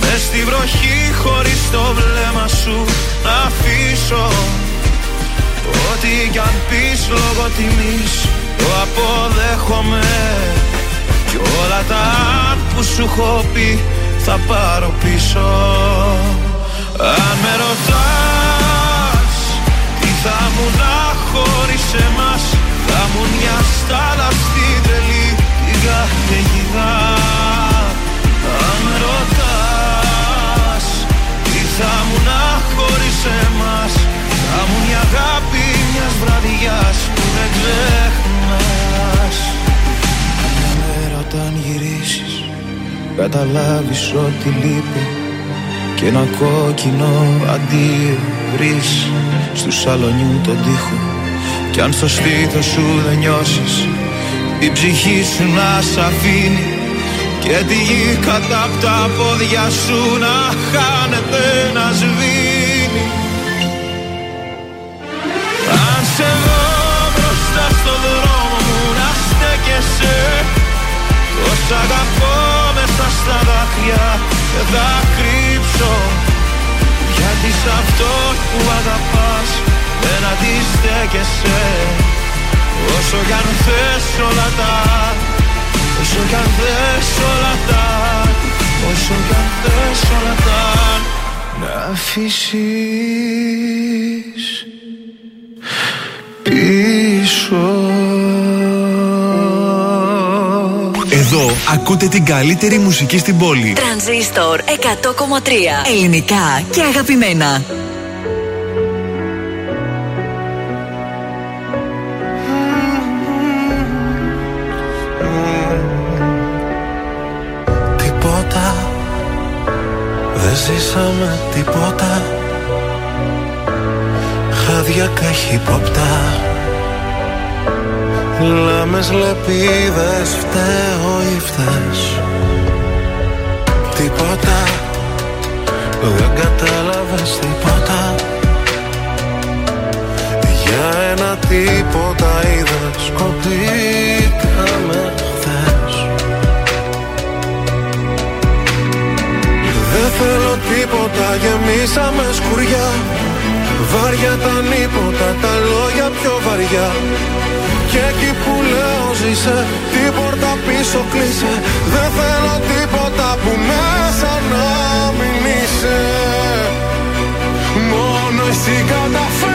[SPEAKER 4] Μες στη βροχή χωρίς το βλέμμα σου να αφήσω. Ό,τι κι αν πεις λόγω τιμής το αποδέχομαι. Κι όλα τα που σου έχω πει θα πάρω πίσω. Αν με ρωτάς τι θα μου να χωρίς εμάς Θα μου μια στάλα στην τρελή την καταιγίδα Αν με ρωτάς τι θα μου να χωρίς εμάς Θα μου μια αγάπη μιας βραδιάς που δεν ξεχνάς. Μέρα όταν γυρίσεις καταλάβεις ότι λείπει και ένα κόκκινο αντίο βρεις στου σαλονιού τον τοίχο. Κι αν στο στήθος σου δεν νιώσεις η ψυχή σου να σ' αφήνει και τη γη κατά απ' τα πόδια σου να χάνεται να σβήνει. Αν σε δω μπροστά στο δρόμο μου να στέκεσαι Πως αγαπώ μέσα στα δάκρυα δεν θα κρύψω. Γιατί σ' αυτό που αγαπάς δεν αντιστέκεσαι.
[SPEAKER 13] Όσο κι αν θες όλα τα Όσο κι αν θες όλα τα Όσο κι αν θες όλα τα Να αφήσεις πίσω.
[SPEAKER 6] Εδώ ακούτε την καλύτερη μουσική στην πόλη.
[SPEAKER 14] Τρανζίστορ 100,3 Ελληνικά και αγαπημένα.
[SPEAKER 13] Τίποτα Δεν ζήσαμε τίποτα Χάδια καχύποπτα Λάμες λεπίδες φταίω ή φταίς. Τίποτα Δεν κατάλαβες τίποτα. Για ένα τίποτα είδες Κοπήκαμε χθες. Δεν θέλω τίποτα, γεμίσαμε σκουριά. Βάρια τα νύποτα, τα λόγια πιο βαριά Και εκεί που λέω ζήσε, την πόρτα πίσω κλείσε. Δεν θέλω τίποτα που μέσα να μην είσαι. Μόνο εσύ καταφέρνεις,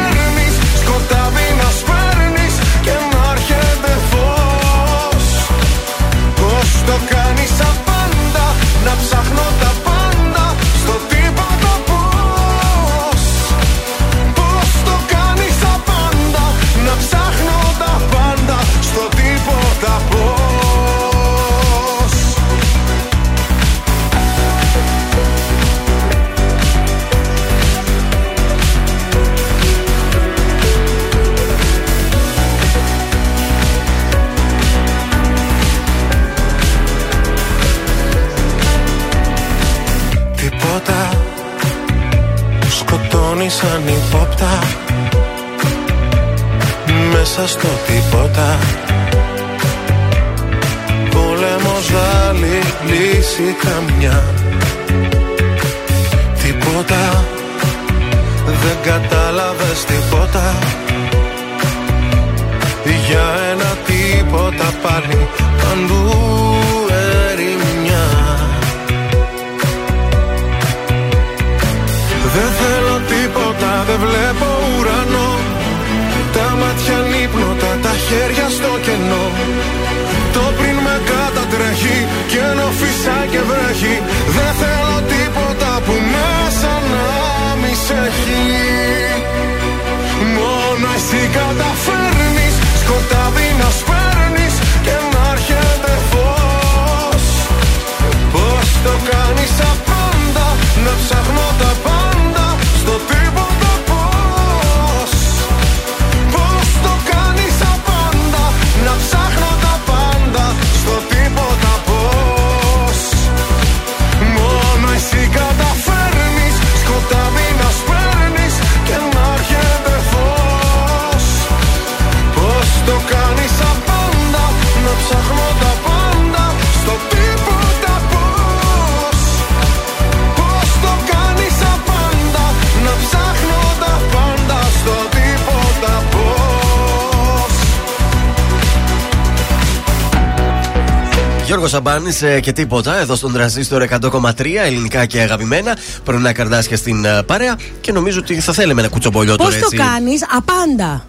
[SPEAKER 2] Γιώργο Σαμπάνη και τίποτα εδώ στον τρανζίστορ 100,3 ελληνικά και αγαπημένα. Πρωινά καρδάσια στην ε, παρέα και νομίζω ότι θα θέλαμε ένα κουτσομπολιό
[SPEAKER 3] Πώς
[SPEAKER 2] τώρα
[SPEAKER 3] το
[SPEAKER 2] έτσι.
[SPEAKER 3] κάνεις, απάντα.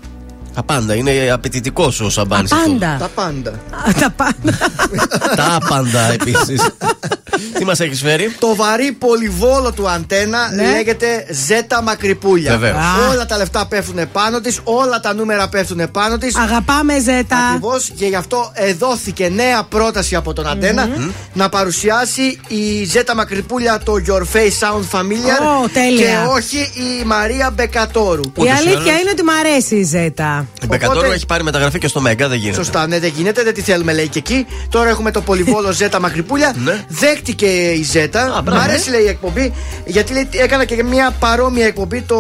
[SPEAKER 2] Τα πάντα. Είναι απαιτητικός ο Σαμπάνης.
[SPEAKER 3] Απάντα.
[SPEAKER 1] Τα πάντα.
[SPEAKER 3] Α, Τα πάντα.
[SPEAKER 2] Τα πάντα επίσης. Τι μας έχεις φέρει;
[SPEAKER 1] Το βαρύ πολυβόλο του Αντένα
[SPEAKER 3] Ναι.
[SPEAKER 1] λέγεται Ζέτα Μακρυπούλια.
[SPEAKER 2] Βεβαίως.
[SPEAKER 3] Α.
[SPEAKER 1] Όλα τα λεφτά πέφτουν πάνω της, όλα τα νούμερα πέφτουν πάνω της.
[SPEAKER 3] Αγαπάμε Ζέτα.
[SPEAKER 1] Ακριβώς και γι' αυτό εδόθηκε νέα πρόταση από τον Αντένα να παρουσιάσει η Ζέτα Μακρυπούλια το Your Face Sound Familiar
[SPEAKER 3] Ω, τέλεια.
[SPEAKER 1] και όχι η Μαρία Μπεκατόρου.
[SPEAKER 3] Η
[SPEAKER 2] Ούτως ή
[SPEAKER 3] αλήθεια
[SPEAKER 2] άλλως.
[SPEAKER 3] είναι ότι μ' αρέσει η ζέτα.
[SPEAKER 2] Η Μπεκατόρου
[SPEAKER 1] Οπότε-
[SPEAKER 2] έχει πάρει μεταγραφή και στο Μέγκα, δεν γίνεται.
[SPEAKER 1] Σωστά, ναι, δεν γίνεται, δεν τη θέλουμε λέει και εκεί. Τώρα έχουμε το πολυβόλο Ζέτα Μακρυπούλια.
[SPEAKER 2] Ναι.
[SPEAKER 1] Δέχτηκε η Ζέτα. Μ'
[SPEAKER 2] μπράβο.
[SPEAKER 1] αρέσει λέει η εκπομπή, γιατί λέει, έκανα και μια παρόμοια εκπομπή, το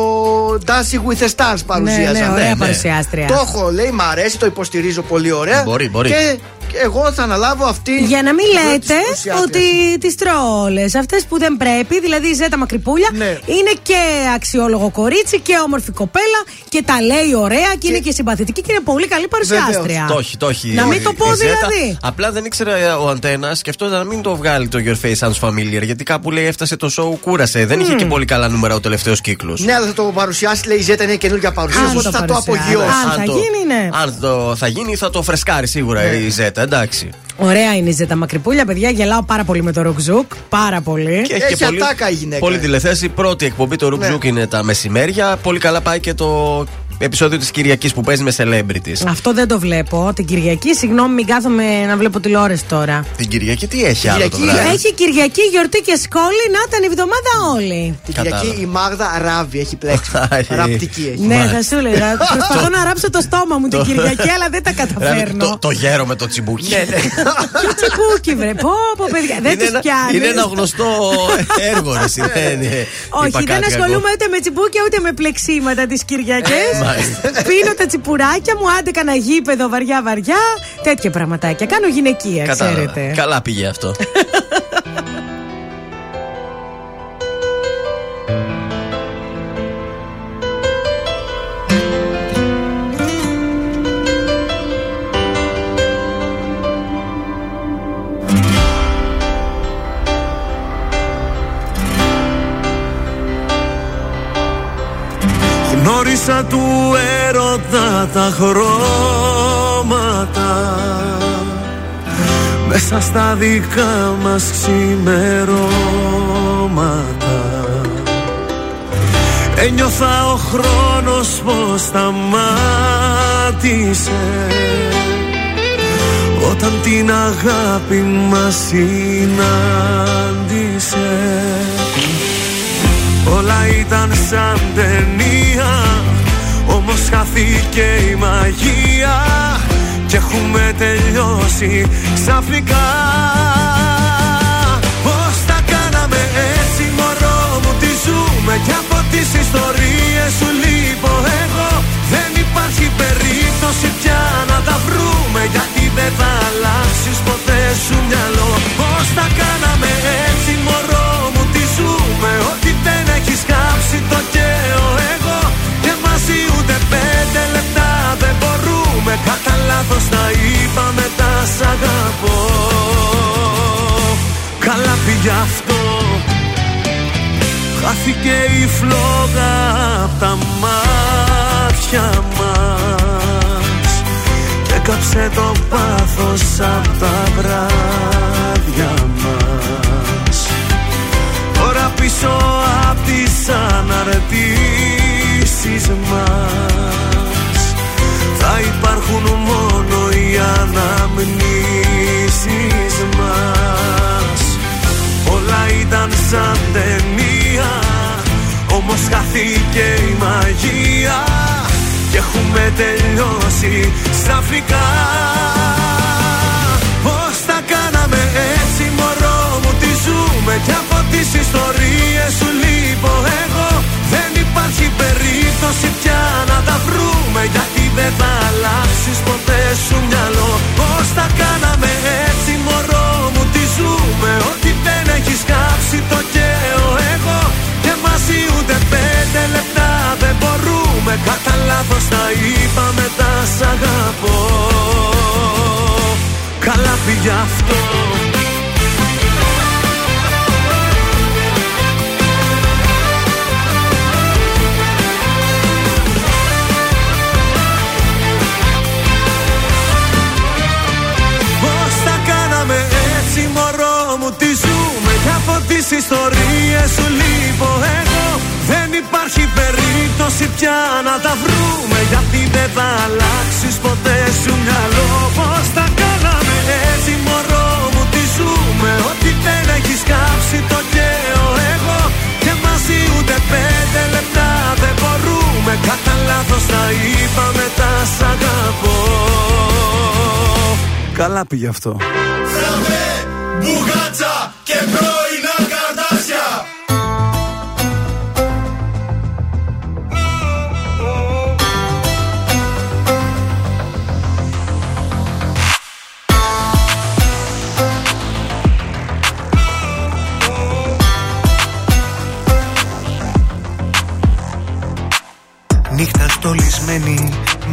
[SPEAKER 1] Dancing with the Stars παρουσίαζα.
[SPEAKER 3] Ναι, ναι, ωραία
[SPEAKER 2] ναι.
[SPEAKER 3] παρουσιάστρια.
[SPEAKER 1] Το έχω, λέει, μ' αρέσει, το υποστηρίζω πολύ ωραία.
[SPEAKER 2] Μπορεί, μπορεί.
[SPEAKER 1] Και εγώ θα αναλάβω αυτή.
[SPEAKER 3] Για να μην
[SPEAKER 1] την πρώτη
[SPEAKER 3] λέτε
[SPEAKER 1] υποψιάστρια.
[SPEAKER 3] ότι τις τρώω όλε. Αυτές που δεν πρέπει, δηλαδή η Ζέτα Μακρυπούλια,
[SPEAKER 1] Ναι.
[SPEAKER 3] είναι και αξιόλογο κορίτσι και όμορφη κοπέλα και τα λέει ωραία και, είναι και συμπαθητική και είναι πολύ καλή παρουσιάστρια.
[SPEAKER 2] Το έχει, το έχει.
[SPEAKER 3] Να μην το
[SPEAKER 2] η
[SPEAKER 3] πω
[SPEAKER 2] Ζέτα.
[SPEAKER 3] δηλαδή.
[SPEAKER 2] Απλά δεν ήξερε ο Αντένας και αυτό να μην το βγάλει το Your Face Sounds Familiar. Γιατί κάπου λέει έφτασε το show, κούρασε. Δεν είχε και πολύ καλά νούμερα ο τελευταίος κύκλος.
[SPEAKER 1] Ναι, αλλά θα το παρουσιάσει, λέει η Ζέτα είναι καινούργια παρουσίαση.
[SPEAKER 3] Αν
[SPEAKER 1] Οπότε
[SPEAKER 3] το
[SPEAKER 1] θα το
[SPEAKER 3] παρουσιάσει.
[SPEAKER 1] απογειώσει.
[SPEAKER 3] Αν θα γίνει, ναι.
[SPEAKER 2] Αν το θα γίνει, θα το φρεσκάρει σίγουρα
[SPEAKER 1] Ναι.
[SPEAKER 2] η Ζέτα, εντάξει.
[SPEAKER 3] Ωραία είναι η Ζέτα Μακρυπούλια, παιδιά. Γελάω πάρα πολύ με το Ρουκ Ζουκ. Πάρα πολύ.
[SPEAKER 2] Και
[SPEAKER 1] Έχει
[SPEAKER 2] και πολύ,
[SPEAKER 1] ατάκα η γυναίκα.
[SPEAKER 2] Πολύ τηλεθέαση. Πρώτη εκπομπή το Ρουκ
[SPEAKER 1] Ναι.
[SPEAKER 2] Ζουκ είναι τα μεσημέρια. Πολύ καλά πάει και το επεισόδιο της Κυριακής που παίζει με celebrities.
[SPEAKER 3] Αυτό δεν το βλέπω. Την Κυριακή, συγγνώμη, μην κάθομαι να βλέπω τηλεόραση τώρα.
[SPEAKER 2] Την Κυριακή τι έχει άλλο το
[SPEAKER 1] Κυριακή
[SPEAKER 2] βράδυ;
[SPEAKER 3] Έχει Κυριακή, γιορτή και σκόλη. Να ήταν η εβδομάδα όλη.
[SPEAKER 1] Την
[SPEAKER 2] Κατάλαβα.
[SPEAKER 1] Κυριακή η Μάγδα ράβει, έχει πλέξει.
[SPEAKER 2] Έχει.
[SPEAKER 1] Ραπτική έχει.
[SPEAKER 3] Ναι, θα σου έλεγα. Προσπαθώ να ράψω το στόμα μου την Κυριακή, αλλά δεν τα
[SPEAKER 2] Δηλαδή,
[SPEAKER 3] καταφέρνω.
[SPEAKER 2] το, το γέρο με το τσιμπούκι.
[SPEAKER 1] Ναι, ναι.
[SPEAKER 3] Τι τσιπούκι, βρε. Πω, πω, παιδιά. Δεν
[SPEAKER 2] είναι,
[SPEAKER 3] τους
[SPEAKER 2] ένα,
[SPEAKER 3] πιάνεις.
[SPEAKER 2] είναι ένα γνωστό έργο, ρε. εσύ, δεν είναι-
[SPEAKER 3] Όχι,
[SPEAKER 2] είπα
[SPEAKER 3] δεν
[SPEAKER 2] κάτι
[SPEAKER 3] ασχολούμαι
[SPEAKER 2] κακό.
[SPEAKER 3] ούτε με τσιπούκια ούτε με πλεξίματα τις Κυριακές.
[SPEAKER 2] Ε, μάλιστα.
[SPEAKER 3] Πίνω τα τσιπουράκια μου, άντε κανένα γήπεδο βαριά-βαριά. Τέτοια πραγματάκια. Κάνω γυναικεία,
[SPEAKER 2] Κατάλαβα.
[SPEAKER 3] ξέρετε.
[SPEAKER 2] Καλά πήγε αυτό.
[SPEAKER 9] Γνώρισα του έρωτα τα χρώματα. Μέσα στα δικά μας ξημερώματα. Ένιωθα ο χρόνος πως σταμάτησε. Όταν την αγάπη μας συνάντησε Όλα ήταν σαν ταινία Όμως χάθηκε η μαγεία Και έχουμε τελειώσει ξαφνικά. Πώς τα κάναμε έτσι μωρό μου Τι ζούμε και από τις ιστορίες σου λείπω εγώ. Δεν υπάρχει περίπτωση πια να τα βρούμε Γιατί δεν θα αλλάξεις ποτέ σου μυαλό. Πώς τα κάναμε έτσι λάθος τα είπαμε τα σ' αγαπώ. Καλά πήγε αυτό. Χάθηκε η φλόγα απ' τα μάτια μας. Και κάψε το πάθος απ' τα βράδια μας. Τώρα πίσω απ' τις αναρτήσεις μας Θα υπάρχουν μόνο οι αναμνήσεις μας. Όλα ήταν σαν ταινία Όμως χάθηκε η μαγεία Και έχουμε τελειώσει ξαφνικά Πώς τα κάναμε έτσι μωρό μου Τι ζούμε; Και από τις ιστορίες σου λείπω δεν θα αλλάξεις ποτέ σου μυαλό. Πώς τα κάναμε έτσι μωρό μου Τι ζούμε ότι δεν έχεις κάψει το καίω εγώ. Και μαζί ούτε πέντε λεπτά δεν μπορούμε. Κατά λάθος τα είπαμε τα σ' αγαπώ. Καλά πήγε αυτό και από τις ιστορίες σου λείπω εγώ Δεν υπάρχει περίπτωση πια να τα βρούμε. Γιατί δεν θα αλλάξεις ποτέ σου μυαλό. Πώς τα κάναμε έτσι μωρό μου Τι ζούμε. Ότι δεν έχεις κάψει το καίω εγώ. Και μαζί ούτε πέντε λεπτά δεν μπορούμε. Κατά λάθος τα είπαμε τα σ' αγαπώ. Καλά πήγε αυτό.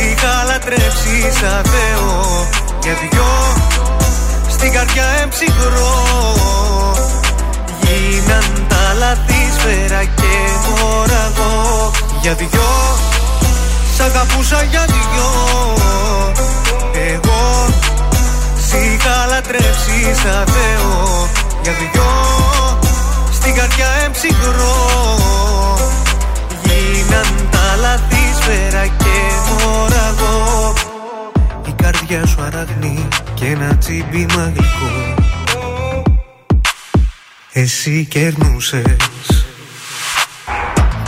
[SPEAKER 16] είχα λατρέψει σαν Θεό. Για δυο Στην καρδιά εμψυχρό. Γίναν τα λαθή σφαίρα και μωραγό Για δυο Σ' αγαπούσα για δυο. Εγώ Σ' είχα λατρέψει σαν Θεό. Για δυο Στην καρδιά εμψυχρό. Γίναν τα λαθή σφαίρα και μωραγό Η καρδιά σου αραγνεί και ένα τσίμπημα γλυκό εσύ κερνούσες.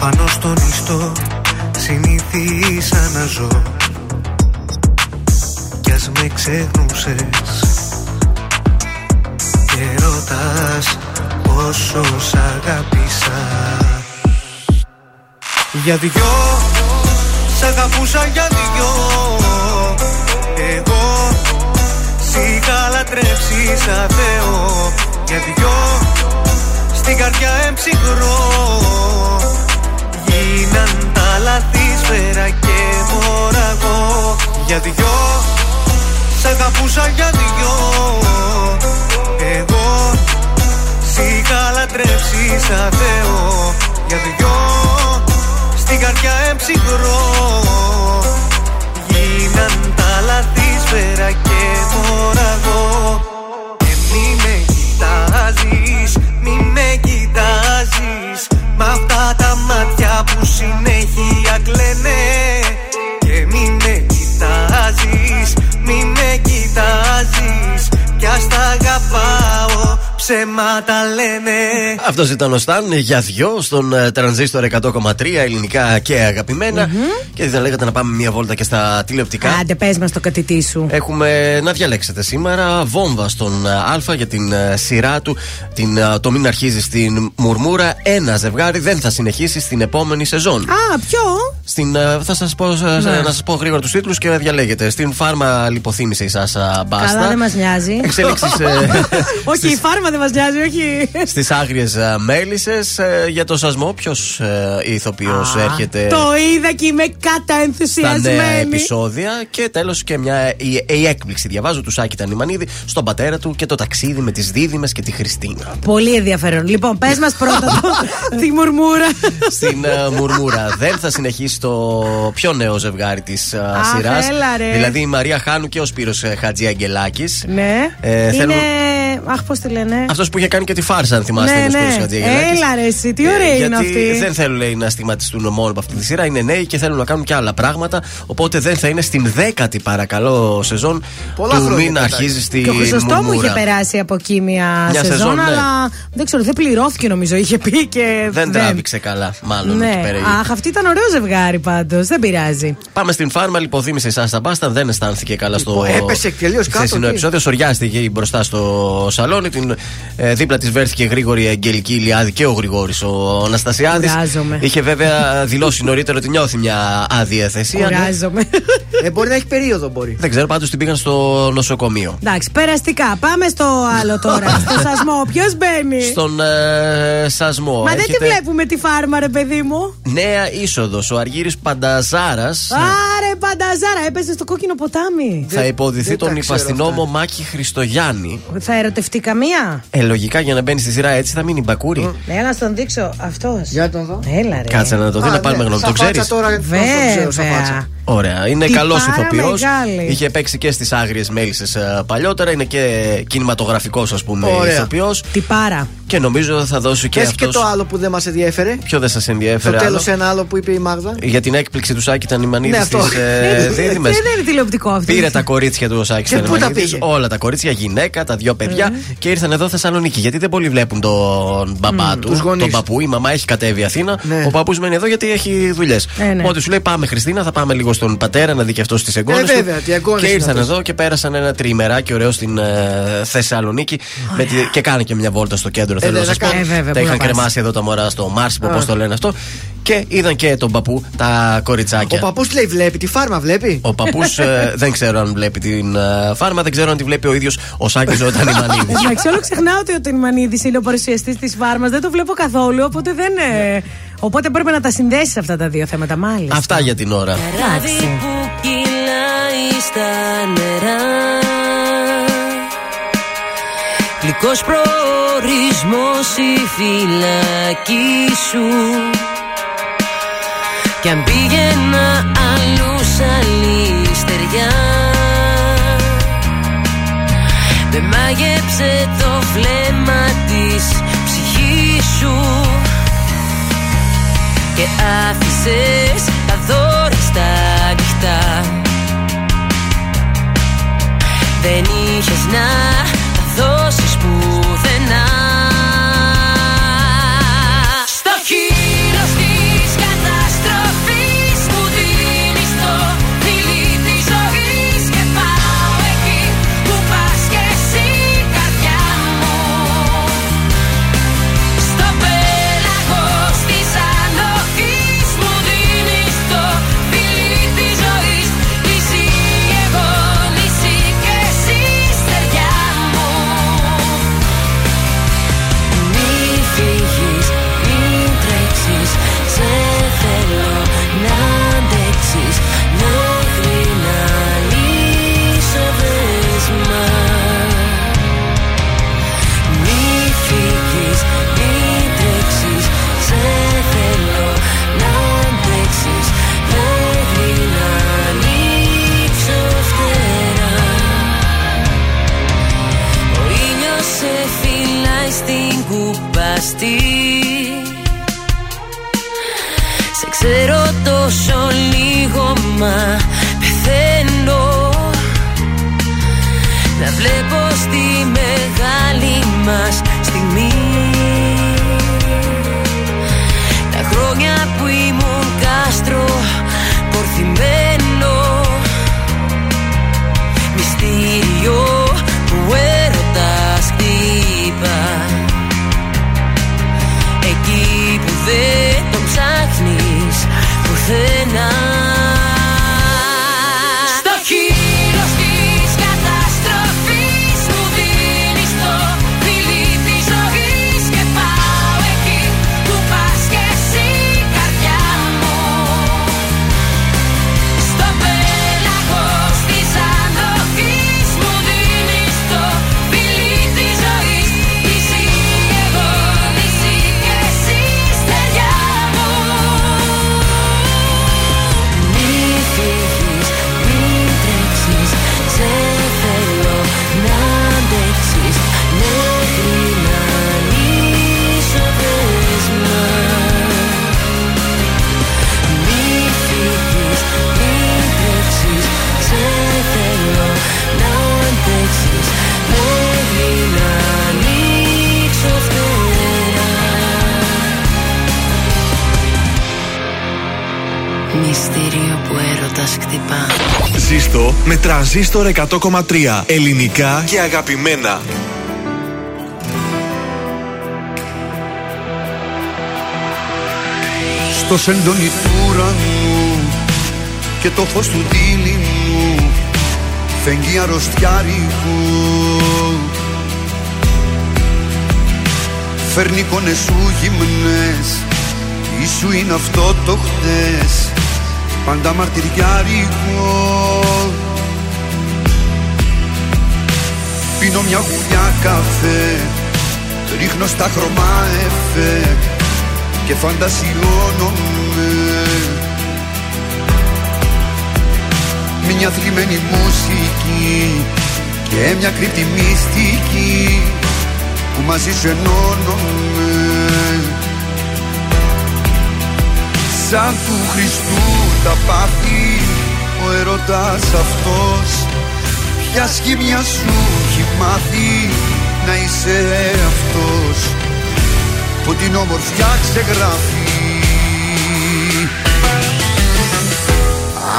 [SPEAKER 16] Πάνω στον ιστό συνήθισα να ζω Κι ας με ξεχνούσες. Και ρωτάς πόσο σ' αγάπησα Για δυο Σ' αγαπούσα για δυο. Εγώ Σ' είχα λατρέψει σαν Θεό. Για δυο Στην καρδιά εμψυχρό Γίναν τα λαθή σφαίρα και μωραγό Για δυο Σ' αγαπούσα για δυο. Εγώ Σ' είχα λατρέψει σαν Θεό. Για δυο Στην καρδιά εμψυχρό. Γίναν τα λαθή σφαίρα και μωραγό ψέματα λένε
[SPEAKER 2] Αυτός ήταν ο Σταν για δυο στον ε, τρανζίστορ 100,3 ελληνικά και αγαπημενα Και θα λέγατε να πάμε μια βόλτα και στα τηλεοπτικά.
[SPEAKER 3] Άντε, πες μας το κατητή σου.
[SPEAKER 2] Έχουμε να διαλέξετε σήμερα βόμβα στον ε, Α για την ε, σειρά του. Την, ε, το μην αρχίζει στην Μουρμούρα. Ένα ζευγάρι δεν θα συνεχίσει στην επόμενη σεζόν.
[SPEAKER 3] Α, ποιο;
[SPEAKER 2] Στην, ε, θα σας πω,
[SPEAKER 3] Ναι.
[SPEAKER 2] να σας πω γρήγορα τους τίτλους και διαλέγετε. Στην φάρμα λιποθύμησε η Σάσα Μπάστα.
[SPEAKER 3] Καλά, δεν μας νοιάζει.
[SPEAKER 2] Εξέλιξη
[SPEAKER 3] όχι, η φάρμα δεν μας νοιάζει, όχι.
[SPEAKER 2] στις άγριες μέλισσες. Για το σασμό, ποιος ηθοποιός έρχεται.
[SPEAKER 3] Το είδα και είμαι
[SPEAKER 2] στα
[SPEAKER 3] καταενθουσιασμένη.
[SPEAKER 2] νέα επεισόδια και τέλος και μια η, η έκπληξη. Διαβάζω του Σάκη Τανιμανίδη στον πατέρα του και το ταξίδι με τις Δίδυμες και τη Χριστίνα.
[SPEAKER 3] Πολύ ενδιαφέρον. Λοιπόν, πες μας πρώτα το, τη μουρμούρα.
[SPEAKER 2] Στην ε, Μουρμούρα δεν θα συνεχίσει το πιο νέο ζευγάρι της
[SPEAKER 3] Αχ,
[SPEAKER 2] σειράς.
[SPEAKER 3] έλα, ρε.
[SPEAKER 2] Δηλαδή η Μαρία Χάνου και ο Σπύρος ε, Χατζη Αγγελάκης.
[SPEAKER 3] ναι.
[SPEAKER 2] Ε,
[SPEAKER 3] είναι.
[SPEAKER 2] θέλουν-
[SPEAKER 3] Αχ, πώς τη λένε;
[SPEAKER 2] Αυτός που είχε κάνει και τη φάρσα, αν θυμάστε,
[SPEAKER 3] Ναι,
[SPEAKER 2] είναι ο Σπύρος
[SPEAKER 3] ναι.
[SPEAKER 2] Χατζιαγγελάκης.
[SPEAKER 3] Έλα, ρε, εσύ, τι ωραία
[SPEAKER 2] Ε,
[SPEAKER 3] είναι
[SPEAKER 2] γιατί
[SPEAKER 3] αυτή.
[SPEAKER 2] Δεν θέλουν λέει, να στιγματιστούν μόνο από αυτή τη σειρά. Είναι νέοι και θέλουν να κάνουν και άλλα πράγματα. Οπότε δεν θα είναι στην δέκατη, παρακαλώ, σεζόν
[SPEAKER 1] Πολλά
[SPEAKER 2] του
[SPEAKER 1] χρόνια
[SPEAKER 2] μην
[SPEAKER 1] πετάει.
[SPEAKER 2] αρχίζει στη
[SPEAKER 3] Και ο Χρυσοστόμου
[SPEAKER 2] Μουρμούρα.
[SPEAKER 3] είχε περάσει από εκεί μια,
[SPEAKER 2] Μια
[SPEAKER 3] σεζόν,
[SPEAKER 2] σεζόν, ναι.
[SPEAKER 3] αλλά δεν ξέρω, δεν πληρώθηκε νομίζω. Είχε πει και.
[SPEAKER 2] Δεν τράβηξε καλά, μάλλον εκεί
[SPEAKER 3] Ναι,
[SPEAKER 2] πέρα. η-
[SPEAKER 3] αχ, αυτή ήταν ωραίο ζευγάρι πάντως. Δεν πειράζει.
[SPEAKER 2] Πάμε στην φάρμα, λιποθύμησε η Σάστα Μπάστα. Δεν αισθάνθηκε καλά στο.
[SPEAKER 1] Λοιπόν, έπεσε τελείως κάτω,
[SPEAKER 2] χθεσινό
[SPEAKER 1] τι;
[SPEAKER 2] επεισόδιο. Σοριάστηκε εκεί μπροστά στο σαλόνι. Την, ε, δίπλα της βρέθηκε η γρήγορη Αγγελική Ηλιάδη και ο Γρηγόρης ο Αναστασιάδης.
[SPEAKER 3] Κουράζομαι.
[SPEAKER 2] Είχε βέβαια δηλώσει νωρίτερα ότι νιώθει μια άδεια θεσία. ναι.
[SPEAKER 3] Κουράζομαι.
[SPEAKER 1] Ε, μπορεί να έχει περίοδο, μπορεί.
[SPEAKER 2] Δεν ξέρω, πάντως την πήγαν στο νοσοκομείο.
[SPEAKER 3] Εντάξει, περαστικά. Πάμε στο άλλο τώρα. στο σασμό. Ποιος μπαίνει;
[SPEAKER 2] Στον ε, σασμό.
[SPEAKER 3] Μα δεν τη
[SPEAKER 2] έρχεται
[SPEAKER 3] βλέπουμε τη φάρμα, ρε παιδί μου.
[SPEAKER 2] Νέα είσοδος. Ο Αργύρι Πανταζάρας
[SPEAKER 3] Άρε, πανταζάρα, έπεσε στο κόκκινο ποτάμι.
[SPEAKER 2] θα υποδηθεί
[SPEAKER 1] δεν τα
[SPEAKER 2] τον
[SPEAKER 1] ξέρω
[SPEAKER 2] υπαστηνόμο Μάκη Χριστογιάννη.
[SPEAKER 3] Θα ερωτευτεί καμία;
[SPEAKER 2] Ε, λογικά για να μπαίνει στη σειρά έτσι θα μείνει μπακούρι.
[SPEAKER 3] Έλα να στον δείξω αυτός.
[SPEAKER 1] Για τον δω.
[SPEAKER 3] Έλα, ρε.
[SPEAKER 2] Κάτσε να το δει,
[SPEAKER 1] Α,
[SPEAKER 2] να πάρουμε
[SPEAKER 1] ναι,
[SPEAKER 2] γνώμη. Το
[SPEAKER 1] σαν
[SPEAKER 2] ξέρεις;
[SPEAKER 1] φάτσα τώρα, πώς το ξέρω, σαν φάτσα.
[SPEAKER 3] Βέβαια.
[SPEAKER 2] Ωραία. Είναι
[SPEAKER 3] Τι
[SPEAKER 2] καλός
[SPEAKER 3] πάρα
[SPEAKER 2] ηθοποιός.
[SPEAKER 3] μεγάλη.
[SPEAKER 2] Είχε παίξει και στις άγριες μέλισσες παλιότερα. Είναι και κινηματογραφικός, ας πούμε,
[SPEAKER 1] Ωραία.
[SPEAKER 2] ηθοποιός.
[SPEAKER 3] Τι πάρα.
[SPEAKER 2] Και νομίζω θα δώσει και
[SPEAKER 1] Πες και
[SPEAKER 2] αυτό.
[SPEAKER 1] το άλλο που δεν μας ενδιέφερε.
[SPEAKER 2] Ποιο δεν σας
[SPEAKER 1] Στο
[SPEAKER 2] ενδιαφέρει.
[SPEAKER 1] τέλος
[SPEAKER 2] άλλο;
[SPEAKER 1] ένα άλλο που είπε η Μάγδα.
[SPEAKER 2] Για την έκπληξη του Σάκη Τανιμανίδη
[SPEAKER 1] Ναι,
[SPEAKER 2] στι
[SPEAKER 1] αυτό.
[SPEAKER 2] ε, δίδυμες.
[SPEAKER 3] Δεν είναι τηλεοπτικό αυτό.
[SPEAKER 2] Πήρε τα κορίτσια του ο Σάκης
[SPEAKER 1] Και πού τα
[SPEAKER 2] Θερμανίδης,
[SPEAKER 1] πήγε;
[SPEAKER 2] Όλα τα κορίτσια, γυναίκα, τα δύο παιδιά και ήρθαν εδώ Θεσσαλονίκη. Γιατί δεν πολύ βλέπουν τον μπαμπά τους,
[SPEAKER 1] τους γονείς.
[SPEAKER 2] τον παππού. Η μαμά έχει κατέβει Αθήνα.
[SPEAKER 1] Ναι.
[SPEAKER 2] Ο παππούς μένει εδώ γιατί έχει δουλειές.
[SPEAKER 3] Ε, ναι.
[SPEAKER 2] Οπότε σου λέει πάμε Χριστίνα, θα πάμε λίγο στον πατέρα να δει και αυτός στι εγγόνε.
[SPEAKER 1] Ε, βέβαια, τι εγγόνες
[SPEAKER 2] Και
[SPEAKER 1] είναι
[SPEAKER 2] ήρθαν
[SPEAKER 1] αυτές.
[SPEAKER 2] εδώ και πέρασαν ένα τριημεράκι ωραίο στην ε, Θεσσαλονίκη. με τη- και κάνανε και μια βόλτα στο κέντρο. θέλω
[SPEAKER 1] ναι,
[SPEAKER 2] να
[SPEAKER 1] θα
[SPEAKER 2] σας πω.
[SPEAKER 1] κάνει.
[SPEAKER 3] Ε, βέβαια,
[SPEAKER 2] Τα
[SPEAKER 3] πού
[SPEAKER 2] είχαν
[SPEAKER 3] να πας.
[SPEAKER 2] κρεμάσει εδώ τα μωρά στο Μάρσιπο,
[SPEAKER 1] Α.
[SPEAKER 2] πώ το λένε αυτό. Και είδαν και τον παππού τα
[SPEAKER 1] Ο
[SPEAKER 2] κοριτσάκια.
[SPEAKER 1] παππούς τι λέει, βλέπει, τη φάρμα βλέπει.
[SPEAKER 2] Ο παππούς δεν ξέρω αν βλέπει την ε, φάρμα, δεν ξέρω αν τη βλέπει ο ίδιος ο Σάκης όταν είναι μανίδης.
[SPEAKER 3] Εντάξει, όλο ξεχνάω ότι ο Τινμανίδη είναι ο παρουσιαστής της Φάρμας. Δεν το βλέπω καθόλου, οπότε δεν. ε, Οπότε πρέπει να τα συνδέσεις αυτά τα δύο θέματα, μάλιστα.
[SPEAKER 2] Αυτά για την ώρα.
[SPEAKER 3] Εντάξει.
[SPEAKER 17] που κυλάει στα νερά Γλυκός προορισμός η φυλακή σου Κι αν πήγαινα αλλού σ' άλλη στεριά Με μάγεψε το βλέμμα της ψυχής σου. Και άφησες τα δόριστα ανοιχτά Δεν είχες να τα δώσεις στην κουπαστή Σε ξέρω τόσο λίγο μα χτυπά.
[SPEAKER 6] Ζήστο με τραζίστορ 100,3 ελληνικά και αγαπημένα.
[SPEAKER 18] Στο σεντόνι του ουρανού και το φως του δίλη μου φεγγεί αρρωστιάρικου. Φέρνει εικόνες σου γυμνές ή σου είναι αυτό το χτες πάντα μαρτυριάρικο Πίνω μια γουλιά καφέ ρίχνω στα χρώμα εφέ και φαντασιώνομαι. Μια θλιμμένη μουσική και μια κρύπτη μυστική που μαζί σου ενώνομαι. Σαν του Χριστού τα πάθη ο έρωτας αυτός. Ποια σχήμια σου έχει μάθει να είσαι αυτός Που την όμορφιά ξεγράφει;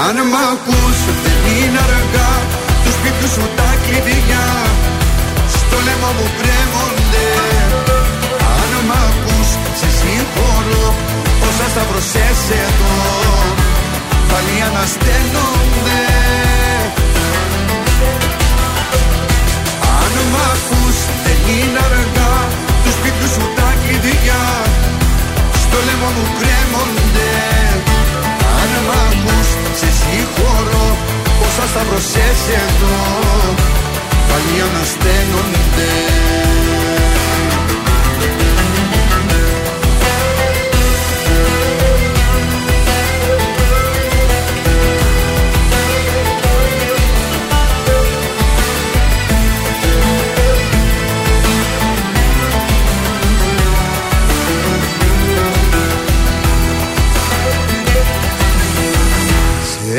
[SPEAKER 18] Αν μ' ακούς δεν είναι αργά Τους σπίτιου σου τα κλειδιά. Στο λαιμό μου κρέμονται. Αν μ' ακούς σε συγχωρώ Όσα σταυρωσές εδώ Πάλι ανασταίνονται Αν μ' ακούς δεν είναι αργά. Τους σπίτιου σου τα κλειδιά. Στο λαιμό μου κρέμονται. Αν μ' ακούς σε συγχωρώ. Όσα σταυρωσές εδώ. Πάλι ανασταίνονται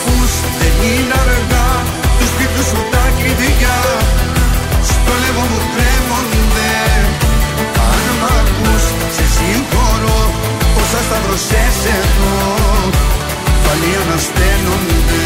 [SPEAKER 18] ακούς δεν είναι αργά. Τους σπίτου σου τα κλειδιά Στο λαιμό μου κρέμονται Αν μ' ακούς σε συγχωρώ. Όσα σταυρωσές εδώ Πάλι ανασταίνονται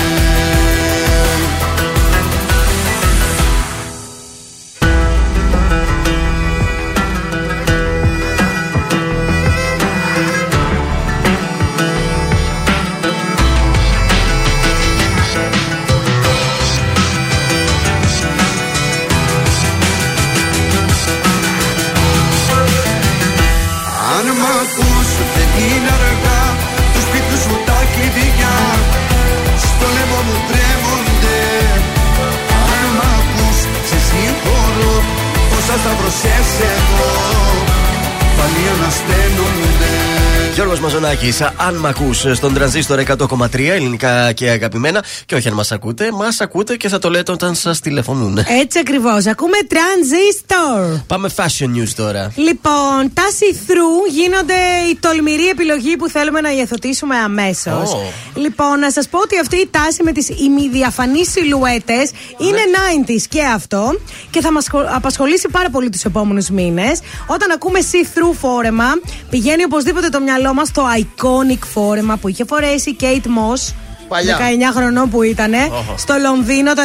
[SPEAKER 2] Γιώργος Μαζονάκης, αν μ' ακούς στον τρανζίστορ 100,3 ελληνικά και αγαπημένα και όχι αν μας ακούτε, μας ακούτε και θα το λέτε όταν σας τηλεφωνούν.
[SPEAKER 3] Έτσι ακριβώς. Ακούμε Transistor.
[SPEAKER 2] Πάμε fashion news τώρα.
[SPEAKER 3] Λοιπόν, τα see-through γίνονται η τολμηρή επιλογή που θέλουμε να υιοθετήσουμε αμέσως.
[SPEAKER 2] Ω.
[SPEAKER 3] Λοιπόν, να σας πω ότι αυτή η τάση με τις ημιδιαφανείς σιλουέτες είναι 90s και αυτό και θα μας απασχολήσει πάρα πολύ τους επόμενους μήνες. Όταν ακούμε see-through φόρεμα, πηγαίνει οπωσδήποτε το μυαλό μας στο iconic φόρεμα που είχε φορέσει η Kate Moss.
[SPEAKER 1] Παλιά.
[SPEAKER 3] 19 χρονών που ήταν
[SPEAKER 1] Οχο.
[SPEAKER 3] στο Λονδίνο το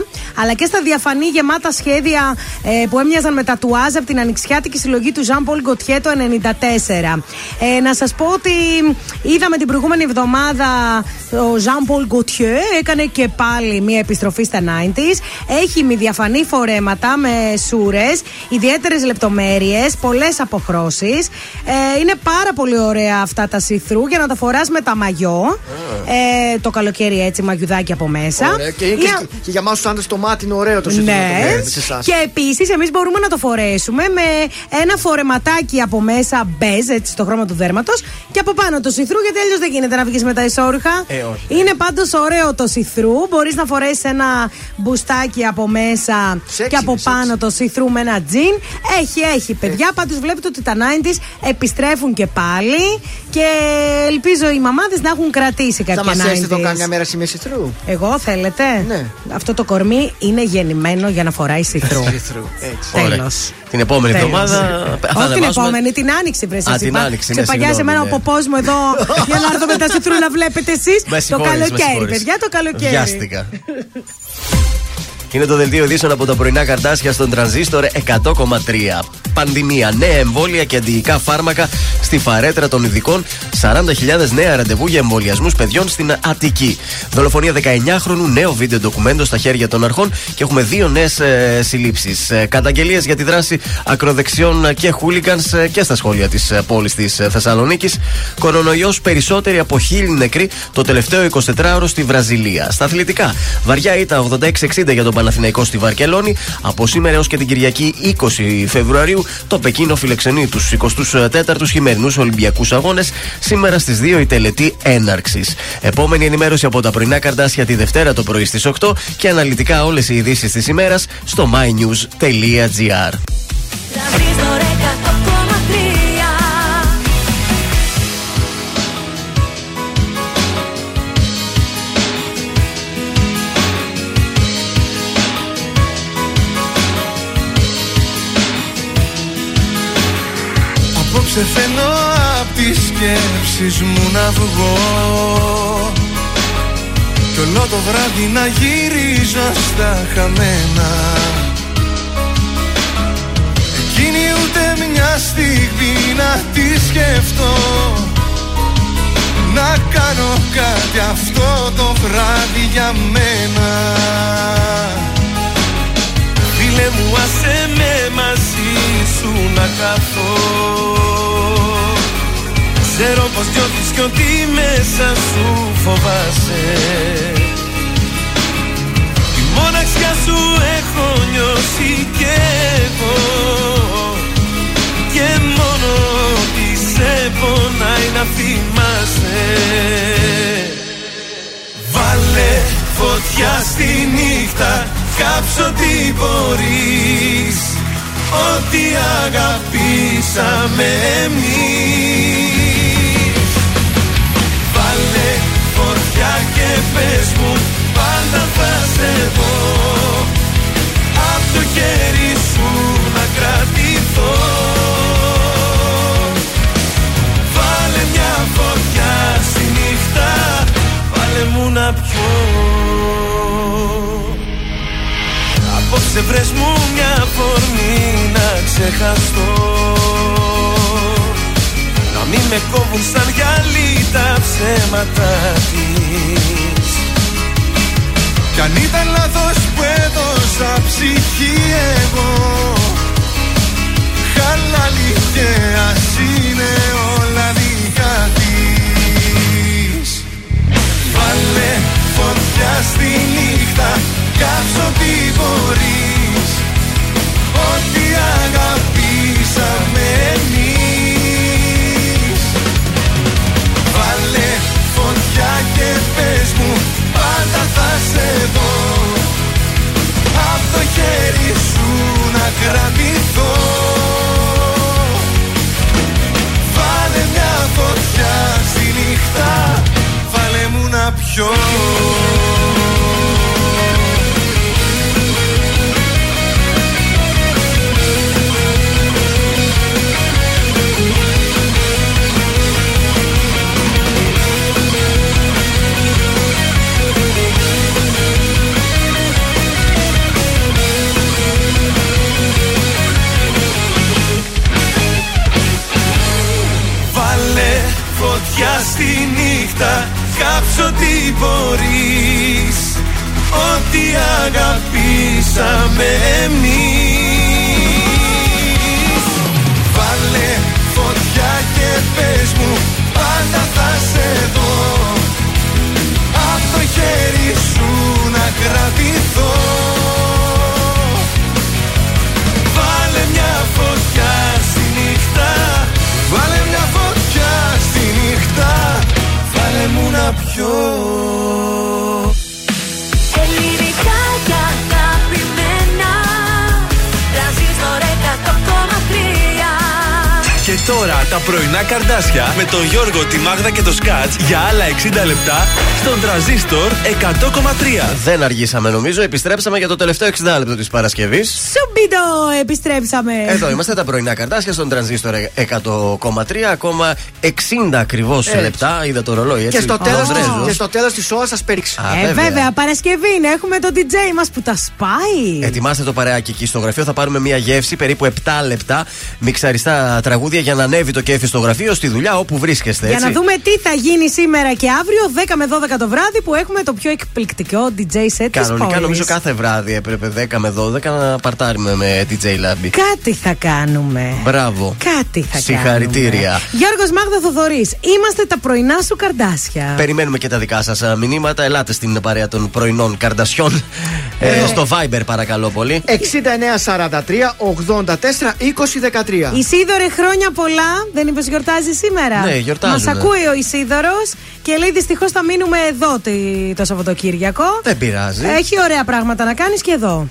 [SPEAKER 3] 93 αλλά και στα διαφανή γεμάτα σχέδια ε, που έμοιαζαν με τατουάζ από την ανοιξιάτικη συλλογή του Jean Paul Gaultier το 94. Ε, να σας πω ότι είδαμε την προηγούμενη εβδομάδα ο Jean Paul Gaultier έκανε και πάλι μια επιστροφή στα 90s. Έχει μη διαφανή φορέματα με σούρες, ιδιαίτερες λεπτομέρειες, πολλές αποχρώσεις. Ε, είναι πάρα πολύ ωραία αυτά τα see-through για να τα φοράς με τα μαγιό. Ε, το καλοκαίρι έτσι μαγιουδάκι από μέσα.
[SPEAKER 1] Ωραία. Και, είναι
[SPEAKER 3] Ή
[SPEAKER 1] και, και για εμάς τους άντρες το μάτι είναι ωραίο το σύστημα.
[SPEAKER 3] ναι.
[SPEAKER 1] Σε εσάς.
[SPEAKER 3] Και επίσης εμείς μπορούμε να το φορέσουμε με ένα φορεματάκι από μέσα μπέζ, έτσι στο χρώμα του δέρματος, και από πάνω το σιθρού, γιατί αλλιώς δεν γίνεται να βγεις με τα ισόρουχα.
[SPEAKER 2] Ε, όχι.
[SPEAKER 3] Είναι πάντως ωραίο το σιθρού. Μπορείς να φορέσεις ένα μπουστάκι από μέσα
[SPEAKER 1] Σεξι
[SPEAKER 3] και από
[SPEAKER 1] είναι,
[SPEAKER 3] πάνω το σιθρού με ένα τζιν. Έχει, έχει, παιδιά. Πάντως βλέπετε ότι τα 90s επιστρέφουν και πάλι. Και ελπίζω οι μαμάδες να έχουν κρατήσει κάποια
[SPEAKER 1] Θα μα ζέστητο
[SPEAKER 3] 90s.
[SPEAKER 1] κάμια μέρα σημεία σιτρού;
[SPEAKER 3] Εγώ θέλετε;
[SPEAKER 1] Ναι.
[SPEAKER 3] Αυτό το κορμί είναι γεννημένο για να φοράει σιθρού.
[SPEAKER 1] Σιθρού, έτσι.
[SPEAKER 2] Ωραία.
[SPEAKER 3] Τέλος.
[SPEAKER 2] Την επόμενη
[SPEAKER 3] Τέλος.
[SPEAKER 2] εβδομάδα. θα
[SPEAKER 3] Όχι την
[SPEAKER 2] ανεβάσουμε-
[SPEAKER 3] επόμενη, την άνοιξη βρε.
[SPEAKER 2] Α, την Άνοιξη, ναι,
[SPEAKER 3] Ξεπαγιάζει
[SPEAKER 2] συγγνώμη,
[SPEAKER 3] εμένα ο
[SPEAKER 2] ναι.
[SPEAKER 3] ποπός μου εδώ για να έρθω με τα σιθρού να βλέπετε εσείς.
[SPEAKER 2] Με
[SPEAKER 3] Το
[SPEAKER 2] συγχωρείς, με
[SPEAKER 3] καλοκαίρι,
[SPEAKER 2] συγχωρείς.
[SPEAKER 3] παιδιά, το καλοκαίρι.
[SPEAKER 2] Βιάστηκα. Είναι το δελτίο ειδήσεων από τα πρωινά καρτάσια στον τρανζίστορ 100,3. Πανδημία, νέα εμβόλια και αντιϊκά φάρμακα στη φαρέτρα των ειδικών. 40.000 νέα ραντεβού για εμβολιασμούς παιδιών στην Αττική. Δολοφονία 19χρονου, νέο βίντεο ντοκουμέντο στα χέρια των αρχών και έχουμε δύο νέες ε, συλλήψεις. Ε, Καταγγελίες για τη δράση ακροδεξιών και χούλιγκανς και στα σχόλια της ε, πόλης της Θεσσαλονίκης. Κορονοϊός περισσότεροι από χίλιοι νεκροί το τελευταίο 24ωρο στη Βραζιλία. Στα αθλητικά, βαριά ήττα 86-60 για τον Παναθηναϊκός στη Βαρκελόνη. Από σήμερα έως και την Κυριακή 20 Φεβρουαρίου το Πεκίνο φιλεξενεί τους 24ου χειμερινούς Ολυμπιακούς Αγώνες. Σήμερα στις 2 η τελετή έναρξης. Επόμενη ενημέρωση από τα πρωινά καρτάσια τη Δευτέρα το πρωί στις 8 και αναλυτικά όλες οι ειδήσεις της ημέρας στο mynews.gr.
[SPEAKER 4] Απόψε θέλω απ' τις σκέψεις μου να βγω. Κι όλο το βράδυ να γυρίζω στα χαμένα. Εκείνη ούτε μια στιγμή να τη σκεφτώ. Να κάνω κάτι αυτό το βράδυ για μένα. Φίλε μου άσε με μαζί σου να καθώ Ξέρω πως νιώθεις κι ότι μέσα σου φοβάσαι. Τη μοναξιά σου έχω νιώσει κι εγώ. Και μόνο τι σε πονάει να θυμάσαι. Βάλε φωτιά στη νύχτα Κάψω τι μπορείς. Ό,τι αγαπήσαμε εμείς και πες μου Πάντα θα σε δω. Απ' το χέρι σου να κρατηθώ. Βάλε μια φωτιά στη νύχτα Βάλε μου να πιω. Απόψε βρες μου μια φορμή να ξεχαστώ Να μην με κόβουν σαν γυαλί τα ψέματα της. Κι αν ήταν λάθος που έδωσα ψυχή εγώ Χαλάλι και ας είναι νύχτα Κάψω τι μπορείς. Ό,τι αγαπήσαμε εμείς Βάλε
[SPEAKER 19] αγαπημένα Τρανζίστορ 100,3
[SPEAKER 4] Και τώρα
[SPEAKER 6] τώρα τα πρωινά καρδάσια με τον Γιώργο, τη Μάγδα και το Σκάτς για άλλα 60 λεπτά στον τραζίστορ 100,3.
[SPEAKER 2] Δεν αργήσαμε νομίζω, επιστρέψαμε για το τελευταίο 60 λεπτό της Παρασκευής.
[SPEAKER 3] Σουμπίδο, επιστρέψαμε.
[SPEAKER 2] Εδώ είμαστε τα πρωινά καρτάσια στον τρανζίστορ 100,3. Ακόμα 60 ακριβώς
[SPEAKER 1] Έτσι.
[SPEAKER 2] λεπτά. Είδα το ρολόι έτσι.
[SPEAKER 1] Και στο τέλος της-
[SPEAKER 2] Βρέζος.
[SPEAKER 1] και στο τέλος της ώρας σας πέριξε.
[SPEAKER 2] Α,
[SPEAKER 3] Ε,
[SPEAKER 2] βέβαια.
[SPEAKER 3] βέβαια, Παρασκευή είναι. Έχουμε τον DJ μας που τα σπάει.
[SPEAKER 2] Ετοιμάστε το παρεάκι εκεί στο γραφείο. Θα πάρουμε μια γεύση περίπου 7 λεπτά. Μιξαριστά τραγούδια για να ανέβει το κέφι στο γραφείο, στη δουλειά, όπου βρίσκεστε.
[SPEAKER 3] Για
[SPEAKER 2] Έτσι.
[SPEAKER 3] να δούμε τι θα γίνει σήμερα και αύριο, 10 με 12 το βράδυ, που έχουμε το πιο εκπληκτικό DJ set της
[SPEAKER 2] Κανονικά νομίζω κάθε βράδυ έπρεπε 10 με 12 να παρτάρουμε με DJ Lab.
[SPEAKER 3] Κάτι θα κάνουμε.
[SPEAKER 2] Μπράβο.
[SPEAKER 3] Κάτι θα
[SPEAKER 2] Συγχαρητήρια.
[SPEAKER 3] κάνουμε. Γιώργος Μάγδα Θοδωρής, είμαστε τα πρωινά σου καρδάσια.
[SPEAKER 2] Περιμένουμε και τα δικά σας μηνύματα. Ελάτε στην παρέα των πρωινών καρδασιών. Ε, στο Viber, παρακαλώ πολύ.
[SPEAKER 1] 6943 84 20 13.
[SPEAKER 3] Ισίδωρε, χρόνια πολλά. Δεν είπε γιορτάζει σήμερα.
[SPEAKER 2] Ναι, γιορτάζουμε.
[SPEAKER 3] Μας ακούει ο Ισίδωρος και λέει δυστυχώς θα μείνουμε εδώ τη- το Σαββατοκύριακο.
[SPEAKER 2] Δεν πειράζει.
[SPEAKER 3] Έχει ωραία πράγματα να κάνεις και εδώ.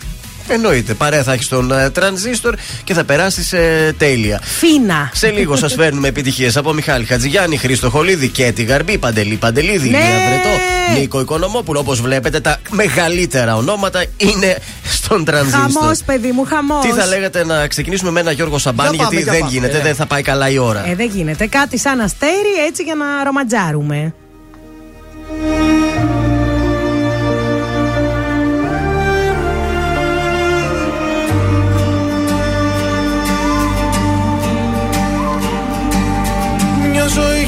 [SPEAKER 2] Εννοείται. Παρέα θα έχει τον ε, τρανζίστορ και θα περάσεις τέλεια.
[SPEAKER 3] Φίνα.
[SPEAKER 2] Σε λίγο σας φέρνουμε επιτυχίες από Μιχάλη Χατζηγιάννη, Χρήστο Χολίδη και τη Γαρμπή, Παντελή Παντελίδη,
[SPEAKER 3] Ναι.
[SPEAKER 2] Ηλία Βρετό, Νίκο Οικονομόπουλο. Όπως βλέπετε, τα μεγαλύτερα ονόματα είναι στον τρανζίστορ.
[SPEAKER 3] Χαμός, παιδί μου, χαμός.
[SPEAKER 2] Τι θα λέγατε να ξεκινήσουμε με ένα Γιώργο Σαμπάνη,
[SPEAKER 3] Για πάμε,
[SPEAKER 2] γιατί
[SPEAKER 3] για
[SPEAKER 2] δεν
[SPEAKER 3] πάμε.
[SPEAKER 2] γίνεται,
[SPEAKER 3] Ε.
[SPEAKER 2] δεν θα πάει καλά η ώρα.
[SPEAKER 3] Ε, δεν γίνεται. Κάτι σαν αστέρι έτσι για να ρομαντζάρουμε.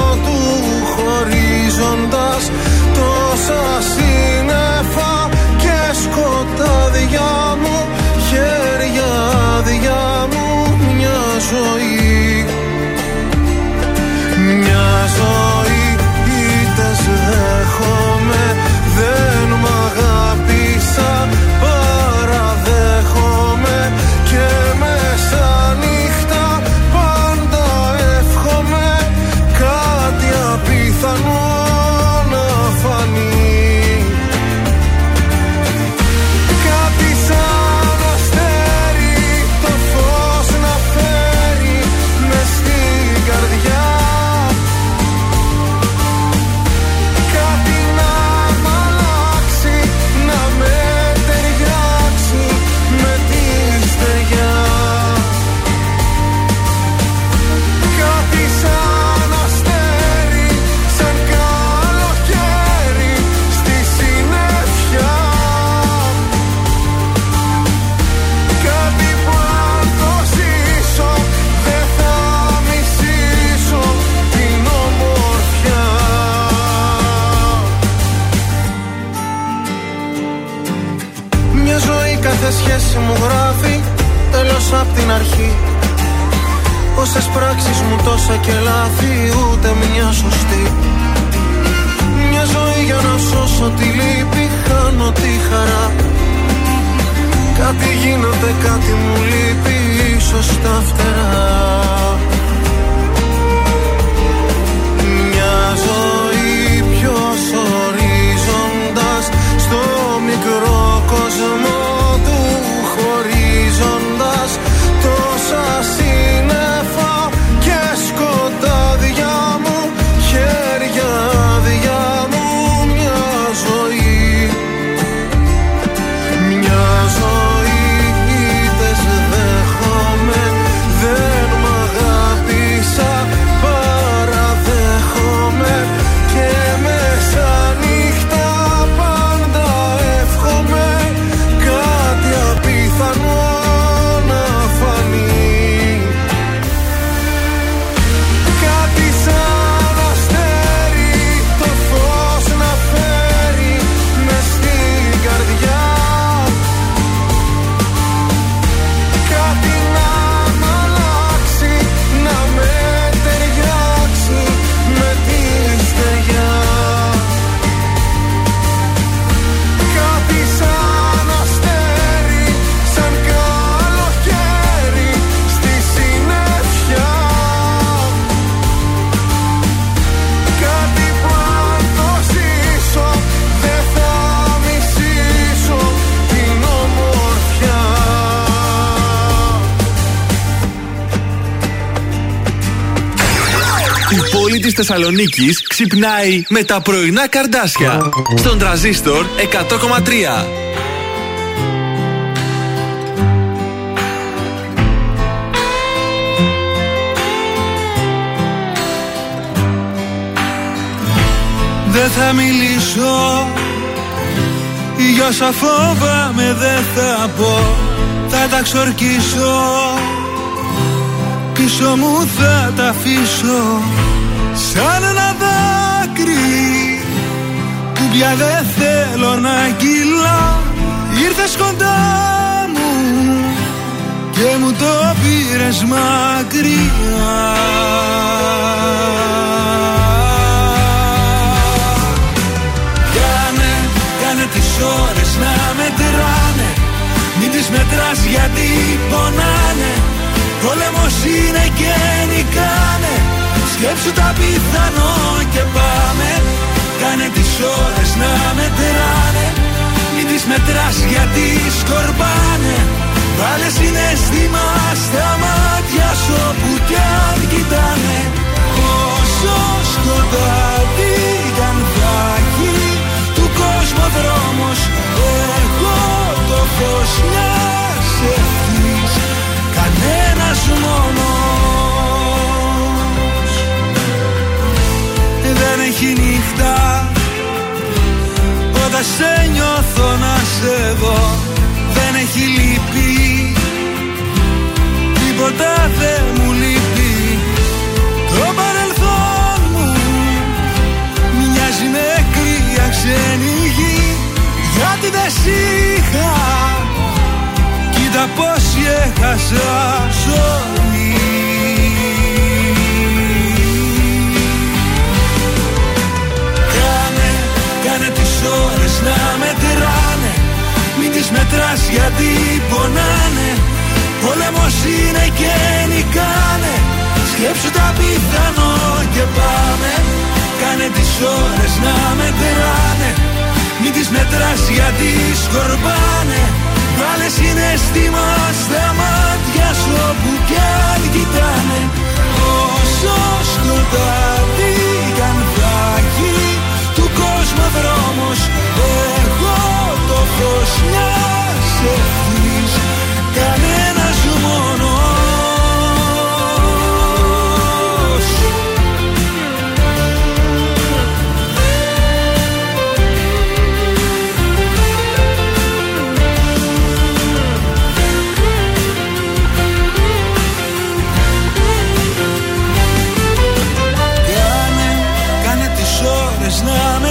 [SPEAKER 13] του χωρίζοντας Τόσα σύννεφα και σκοτάδια μου Χέρια άδεια μου μια ζωή και λάθη ούτε μια σωστή. Μια ζωή για να σώσω τη λύπη χάνω τη χαρά. Κάτι γίνεται, κάτι μου λείπει ίσως τα φτερά
[SPEAKER 6] της Θεσσαλονίκης ξυπνάει με τα πρωινά καρδάσια. Στον τραζίστορ 100,3.
[SPEAKER 4] Δεν θα μιλήσω Για όσα φόβαμαι δεν θα πω Θα τα ξορκίσω Πίσω μου θα τα αφήσω Σαν ένα δάκρυ. Που πια δεν θέλω να κυλά. Ήρθες κοντά μου Και μου το πήρες μακριά. Κάνε, κάνε τις ώρες να μετράνε. Μην τις μετράς γιατί πονάνε. Πόλεμος είναι και νικάνε Σκέψου τα πιθανό και πάμε. Κάνε τις ώρες να μετράνε. Μην τις μετράς γιατί σκορπάνε. Βάλε συναίσθημα στα μάτια σου όπου κι αν κοιτάνε. Όσο σκοτάδι κι αν θα έχει του κόσμου δρόμος Εγώ το φως μιας ευχής Κανένας μόνος έχει νύχτα. Όταν σε νιώθω να σε δω Δεν έχει λύπη. Τίποτα δεν μου λείπει. Το παρελθόν μου Μοιάζει με κρύα ξένη γη. Γιατί δεν σ' είχα Κοίτα πως έχασα ζωή ώρες να μετράνε. Μην τις μετράς γιατί πονάνε. Πόλεμος είναι και νικάνε. Σκέψου τα πιθανό και πάμε. Κάνε τις ώρες να μετράνε. Μην τις μετράς γιατί σκορπάνε. Βάλε συναίσθημα στα μάτια σου όπου κι αν κοιτάνε. Όσο σκοτάδι κι αν θα έχει του κόσμου δρόμος. Εγώ το φως μιας ευχής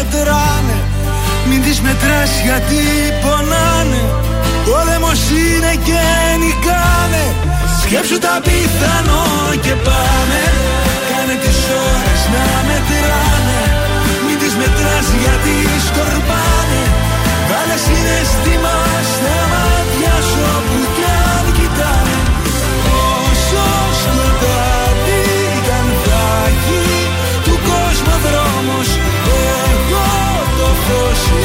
[SPEAKER 4] μετράνε. Μην τις μετράς γιατί πονάνε. Πόλεμος είναι και νικάνε. Σκέψου τα πιθανό και πάμε Κάνε τις ώρες να μετράνε. Μην τις μετράς γιατί σκορπάνε. Βάλε συναισθήμα το φως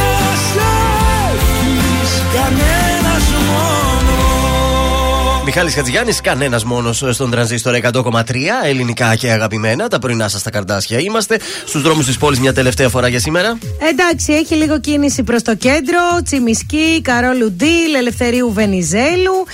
[SPEAKER 2] Μιχάλης Χατζηγιάννης, κανένας μόνος στον τρανζίστορ 100,3 ελληνικά και αγαπημένα. Τα πρωινά σας τα καρτάσια είμαστε. Στους δρόμους της πόλης μια τελευταία φορά για σήμερα.
[SPEAKER 3] Εντάξει, έχει λίγο κίνηση προς το κέντρο. Τσιμισκή, Καρόλου Ντίλ, Ελευθερίου Βενιζέλου.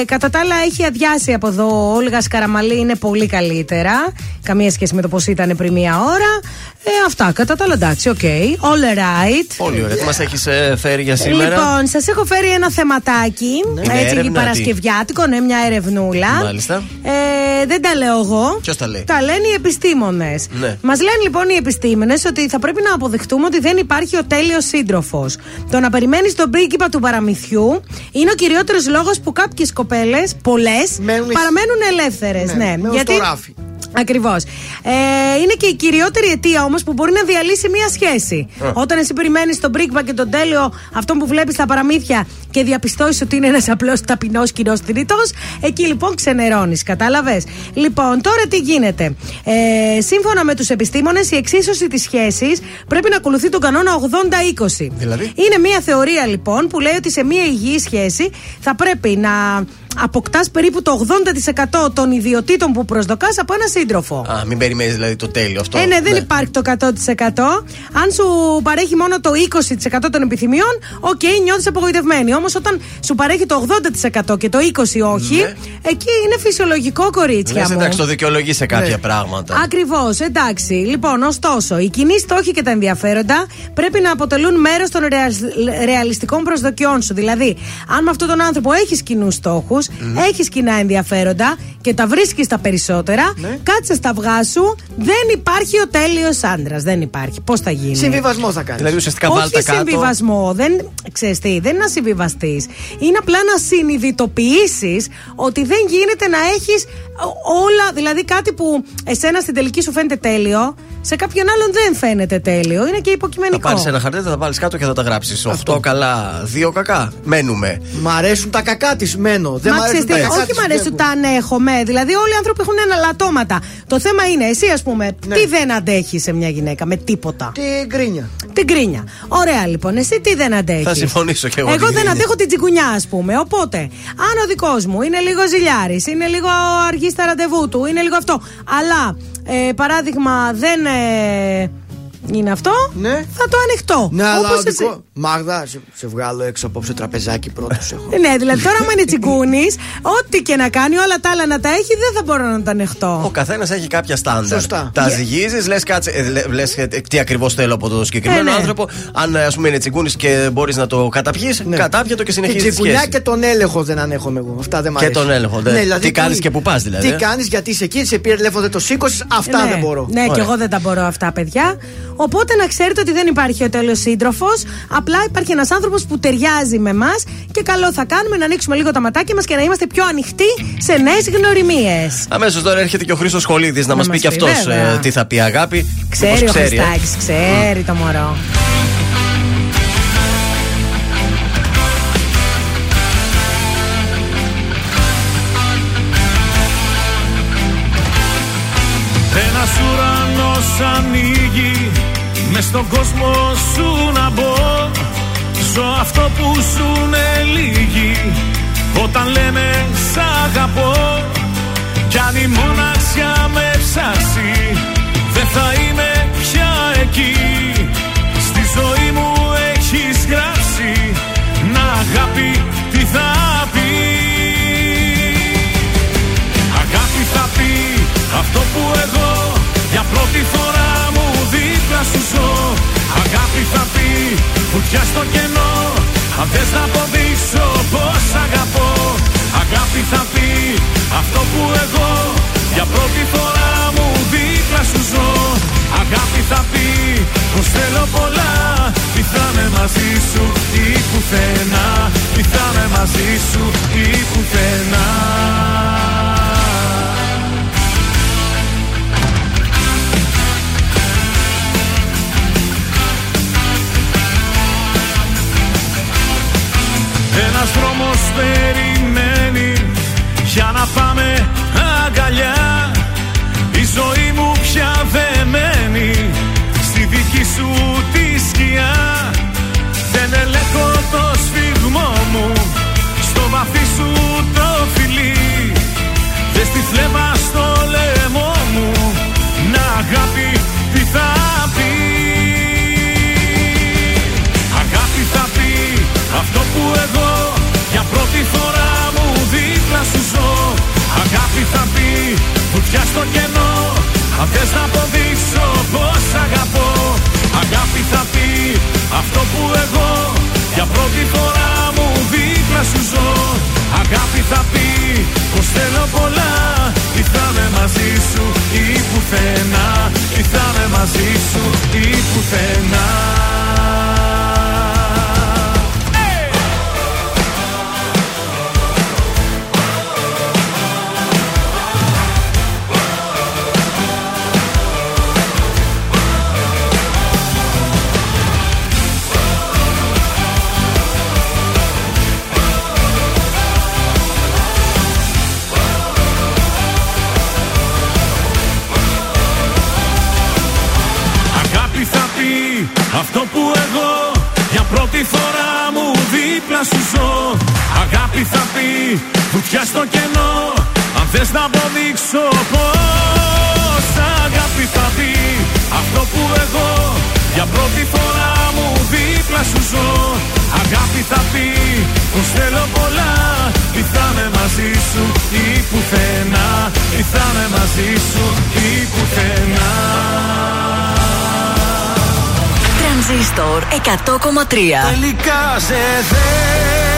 [SPEAKER 3] Ε, κατά τα άλλα, έχει αδειάσει από εδώ. Όλγας Καραμαλή είναι πολύ καλύτερα. Καμία σχέση με το πώς ήταν πριν μία ώρα. Ε, αυτά. Κατά τα άλλα, εντάξει, ok. All right.
[SPEAKER 2] Πολύ ωραία. Τι μας έχεις φέρει για σήμερα.
[SPEAKER 3] Λοιπόν, σας έχω φέρει ένα θεματάκι.
[SPEAKER 2] Ναι.
[SPEAKER 3] έτσι,
[SPEAKER 2] Είναι
[SPEAKER 3] και
[SPEAKER 2] έρευνα,
[SPEAKER 3] παρασκευιάτικο, ναι, μια ερευνούλα.
[SPEAKER 2] Μάλιστα.
[SPEAKER 3] Ε, δεν τα λέω εγώ.
[SPEAKER 2] Ποιος τα λέει;
[SPEAKER 3] Τα λένε οι επιστήμονες.
[SPEAKER 2] Ναι.
[SPEAKER 3] Μας λένε λοιπόν οι επιστήμονες ότι θα πρέπει να αποδεχτούμε ότι δεν υπάρχει ο τέλειος σύντροφος. Το να περιμένεις τον πρίγκιπα του παραμυθιού είναι ο κυριότερος λόγος που κάποιες κοπέλες, πολλές, παραμένουν ελεύθερες. Ναι,
[SPEAKER 1] μένουν στο ράφι.
[SPEAKER 3] Ακριβώς. Ε, είναι και η κυριότερη αιτία όμως που μπορεί να διαλύσει μία σχέση.
[SPEAKER 1] Ε.
[SPEAKER 3] Όταν εσύ περιμένεις τον πρίγκιπα και τον τέλειο, αυτόν που βλέπεις στα παραμύθια και διαπιστώσεις ότι είναι ένας απλός ταπεινός κοινός θνητό, εκεί λοιπόν ξενερώνεις. Κατάλαβες; Λοιπόν, τώρα τι γίνεται; Ε, σύμφωνα με τους επιστήμονες, η εξίσωση της σχέσης πρέπει να ακολουθεί τον κανόνα 80-20.
[SPEAKER 2] Δηλαδή;
[SPEAKER 3] Είναι μία θεωρία λοιπόν που λέει ότι σε μία υγιή σχέση θα πρέπει να αποκτάς περίπου το 80% των ιδιωτήτων που προσδοκάς από ένα σύντροφο.
[SPEAKER 2] Α, μην περιμένεις δηλαδή το τέλειο αυτό.
[SPEAKER 3] Ε, ναι, δεν υπάρχει το 100%. Αν σου παρέχει μόνο το 20% των επιθυμιών, ok, okay, νιώθεις απογοητευμένη. Όμως όταν σου παρέχει το 80% και το 20% όχι,
[SPEAKER 2] Ναι.
[SPEAKER 3] εκεί είναι φυσιολογικό κορίτσια
[SPEAKER 2] Λες,
[SPEAKER 3] μου.
[SPEAKER 2] εντάξει, το δικαιολογείς σε κάποια
[SPEAKER 3] Ναι.
[SPEAKER 2] πράγματα.
[SPEAKER 3] Ακριβώς, εντάξει. Λοιπόν, ωστόσο, οι κοινοί στόχοι και τα ενδιαφέροντα πρέπει να αποτελούν μέρος των ρεαλ- ρεαλιστικών προσδοκιών σου. Δηλαδή, αν με αυτόν τον άνθρωπο έχεις κοινούς στόχους, έχεις κοινά ενδιαφέροντα και τα βρίσκεις τα περισσότερα, κάτσε στα αυγά σου. Δεν υπάρχει ο τέλειος άντρας. Δεν υπάρχει. Πώς θα γίνει;
[SPEAKER 1] Συμβιβασμός θα κάνεις.
[SPEAKER 2] Δηλαδή ουσιαστικά
[SPEAKER 3] Όχι
[SPEAKER 2] βάλτε κάτω.
[SPEAKER 3] συμβιβασμό. Δεν, ξέρεις τι, δεν είναι να συμβιβαστείς. Είναι απλά να συνειδητοποιήσεις ότι δεν γίνεται να έχεις όλα. Δηλαδή κάτι που εσένα στην τελική σου φαίνεται τέλειο, σε κάποιον άλλον δεν φαίνεται τέλειο. Είναι και
[SPEAKER 2] Θα
[SPEAKER 3] υποκειμενικό.
[SPEAKER 2] πάρεις ένα χαρτί, θα τα βάλεις κάτω και θα τα γράψεις. 8 καλά, 2 κακά. Μένουμε.
[SPEAKER 1] Μ' αρέσουν τα κακά της, μένω. Δεν
[SPEAKER 3] Μα
[SPEAKER 1] μ' αρέσουν
[SPEAKER 3] ξέρεις
[SPEAKER 1] τα
[SPEAKER 3] τι,
[SPEAKER 1] κακά
[SPEAKER 3] όχι
[SPEAKER 1] της,
[SPEAKER 3] μ' αρέσουν
[SPEAKER 1] φεύγω.
[SPEAKER 3] τα ανέχομαι. Δηλαδή, όλοι οι άνθρωποι έχουν ένα λατώματα. Το θέμα είναι, εσύ, ας πούμε,
[SPEAKER 1] Ναι.
[SPEAKER 3] τι δεν αντέχεις σε μια γυναίκα, με τίποτα;
[SPEAKER 1] Την γκρίνια.
[SPEAKER 3] Την κρίνια. Ωραία, λοιπόν, εσύ τι δεν αντέχεις;
[SPEAKER 2] Θα συμφωνήσω κι εγώ.
[SPEAKER 3] Εγώ
[SPEAKER 2] την
[SPEAKER 3] δεν
[SPEAKER 2] κρίνια.
[SPEAKER 3] αντέχω την τσιγκουνιά, ας πούμε. Οπότε, αν ο δικός μου είναι λίγο ζηλιάρης, είναι λίγο αργής στα ραντεβού του, είναι λίγο αυτό. Αλλά, ε, παράδειγμα, δεν. ε, είναι αυτό, θα το ανοιχτώ.
[SPEAKER 1] Ναι, αλλά
[SPEAKER 3] Όπως
[SPEAKER 1] ο
[SPEAKER 3] εσύ.
[SPEAKER 1] δικό. Μάγδα, σε, σε βγάλω έξω απόψε τραπεζάκι πρώτος έχω.
[SPEAKER 3] Ναι, δηλαδή τώρα, άμα είναι τσιγκούνη, ό,τι και να κάνει, όλα τα άλλα να τα έχει, δεν θα μπορώ να τα ανεχτώ.
[SPEAKER 2] Ο καθένας έχει κάποια στάνταρ.
[SPEAKER 1] Σωστά.
[SPEAKER 2] Τα
[SPEAKER 3] Yeah.
[SPEAKER 2] ζυγίζεις, λες κάτσε, ε, λε- λες, ε, τι ακριβώς θέλω από το συγκεκριμένο
[SPEAKER 3] Ε, ναι.
[SPEAKER 2] άνθρωπο. Αν ας πούμε είναι τσιγκούνης και μπορείς να το καταπιείς, κατάπια το και
[SPEAKER 1] Την
[SPEAKER 2] συνεχίζεις τη
[SPEAKER 1] τσιγκουνιά
[SPEAKER 2] σχέση.
[SPEAKER 1] και τον έλεγχο δεν ανέχομαι εγώ. Αυτά δεν μ'
[SPEAKER 2] Και
[SPEAKER 1] αρέσουν.
[SPEAKER 2] τον έλεγχο, ναι. Τι κάνεις και που πας, δηλαδή,
[SPEAKER 1] Τι
[SPEAKER 2] ε;
[SPEAKER 1] κάνεις, γιατί είσαι εκεί, σε πήρε τηλέφωνο, δεν το σήκωσες. Αυτά
[SPEAKER 3] ναι,
[SPEAKER 1] δεν μπορώ.
[SPEAKER 3] Ναι, και
[SPEAKER 2] Ωραία.
[SPEAKER 3] εγώ δεν τα μπορώ αυτά, παιδιά. Οπότε να ξέρετε ότι δεν υπάρχει ο τέλειο σύντροφος. Απλά υπάρχει ένας άνθρωπος που ταιριάζει με εμάς και καλό θα κάνουμε να ανοίξουμε λίγο τα ματάκια μας και να είμαστε πιο ανοιχτοί σε νέες γνωριμίες.
[SPEAKER 2] Αμέσως τώρα έρχεται και ο Χρήστος Σχολίδης να
[SPEAKER 3] Να
[SPEAKER 2] μας πει
[SPEAKER 3] μας
[SPEAKER 2] και
[SPEAKER 3] πει,
[SPEAKER 2] αυτός
[SPEAKER 3] βέβαια.
[SPEAKER 2] τι θα πει αγάπη.
[SPEAKER 3] Ξέρει
[SPEAKER 2] Μήπως
[SPEAKER 3] ο
[SPEAKER 2] ε.
[SPEAKER 3] Χριστάκης, ξέρει το μωρό.
[SPEAKER 4] Στον κόσμο σου να μπω. Ζω αυτό που ζουνε λίγοι όταν λένε σ' αγαπώ Κι αν η μοναξιά με ψάσει φωτιά στο κενό αν θες να αποδείξω πως αγαπώ Αγάπη θα πει αυτό που εγώ για πρώτη φορά μου δίπλα σου ζω. Αγάπη θα πει πως θέλω πολλά Τι θα είμαι μαζί σου ή πουθενά Τι θα είμαι μαζί σου ή πουθενά στο κενό. Αν θες να αποδείξω πως αγαπώ Αγάπη θα πει αυτό που εγώ για πρώτη φορά μου δίπλα σου ζω. Αγάπη θα πει πως θέλω πολλά Τι θα είμαι μαζί σου ή πουθενά. Τι θα είμαι μαζί σου ή πουθενά
[SPEAKER 20] βουτιά στο κενό Αν θες να αποδείξω πως Αγάπη θα πει αυτό που εγώ Για πρώτη φορά μου δίπλα σου ζω. Αγάπη θα πει πως θέλω πολλά Ή θα είμαι μαζί σου ή πουθενά. Ή θα είμαι μαζί σου ή πουθενά.
[SPEAKER 14] Τρανζίστορ 100,3
[SPEAKER 4] Τελικά σε θέλω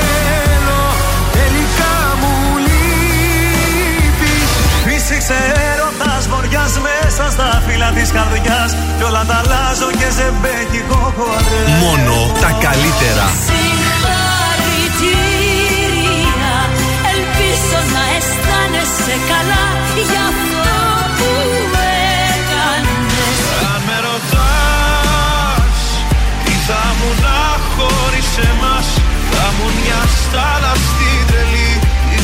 [SPEAKER 4] Φύσηξε έρωτας βοριάς μέσα στα φύλλα της καρδιάς. Κι όλα τα αλλάζω και σε μπέκικο χορεύω
[SPEAKER 6] Μόνο τα καλύτερα.
[SPEAKER 21] Συγχαρητήρια. Ελπίζω να αισθάνεσαι καλά Για αυτό που έκανες.
[SPEAKER 4] Αν με ρωτάς Τι θα μου να χωρίς εμάς; Θα μου μια στάλα στην τρελή. Την καταιγίδα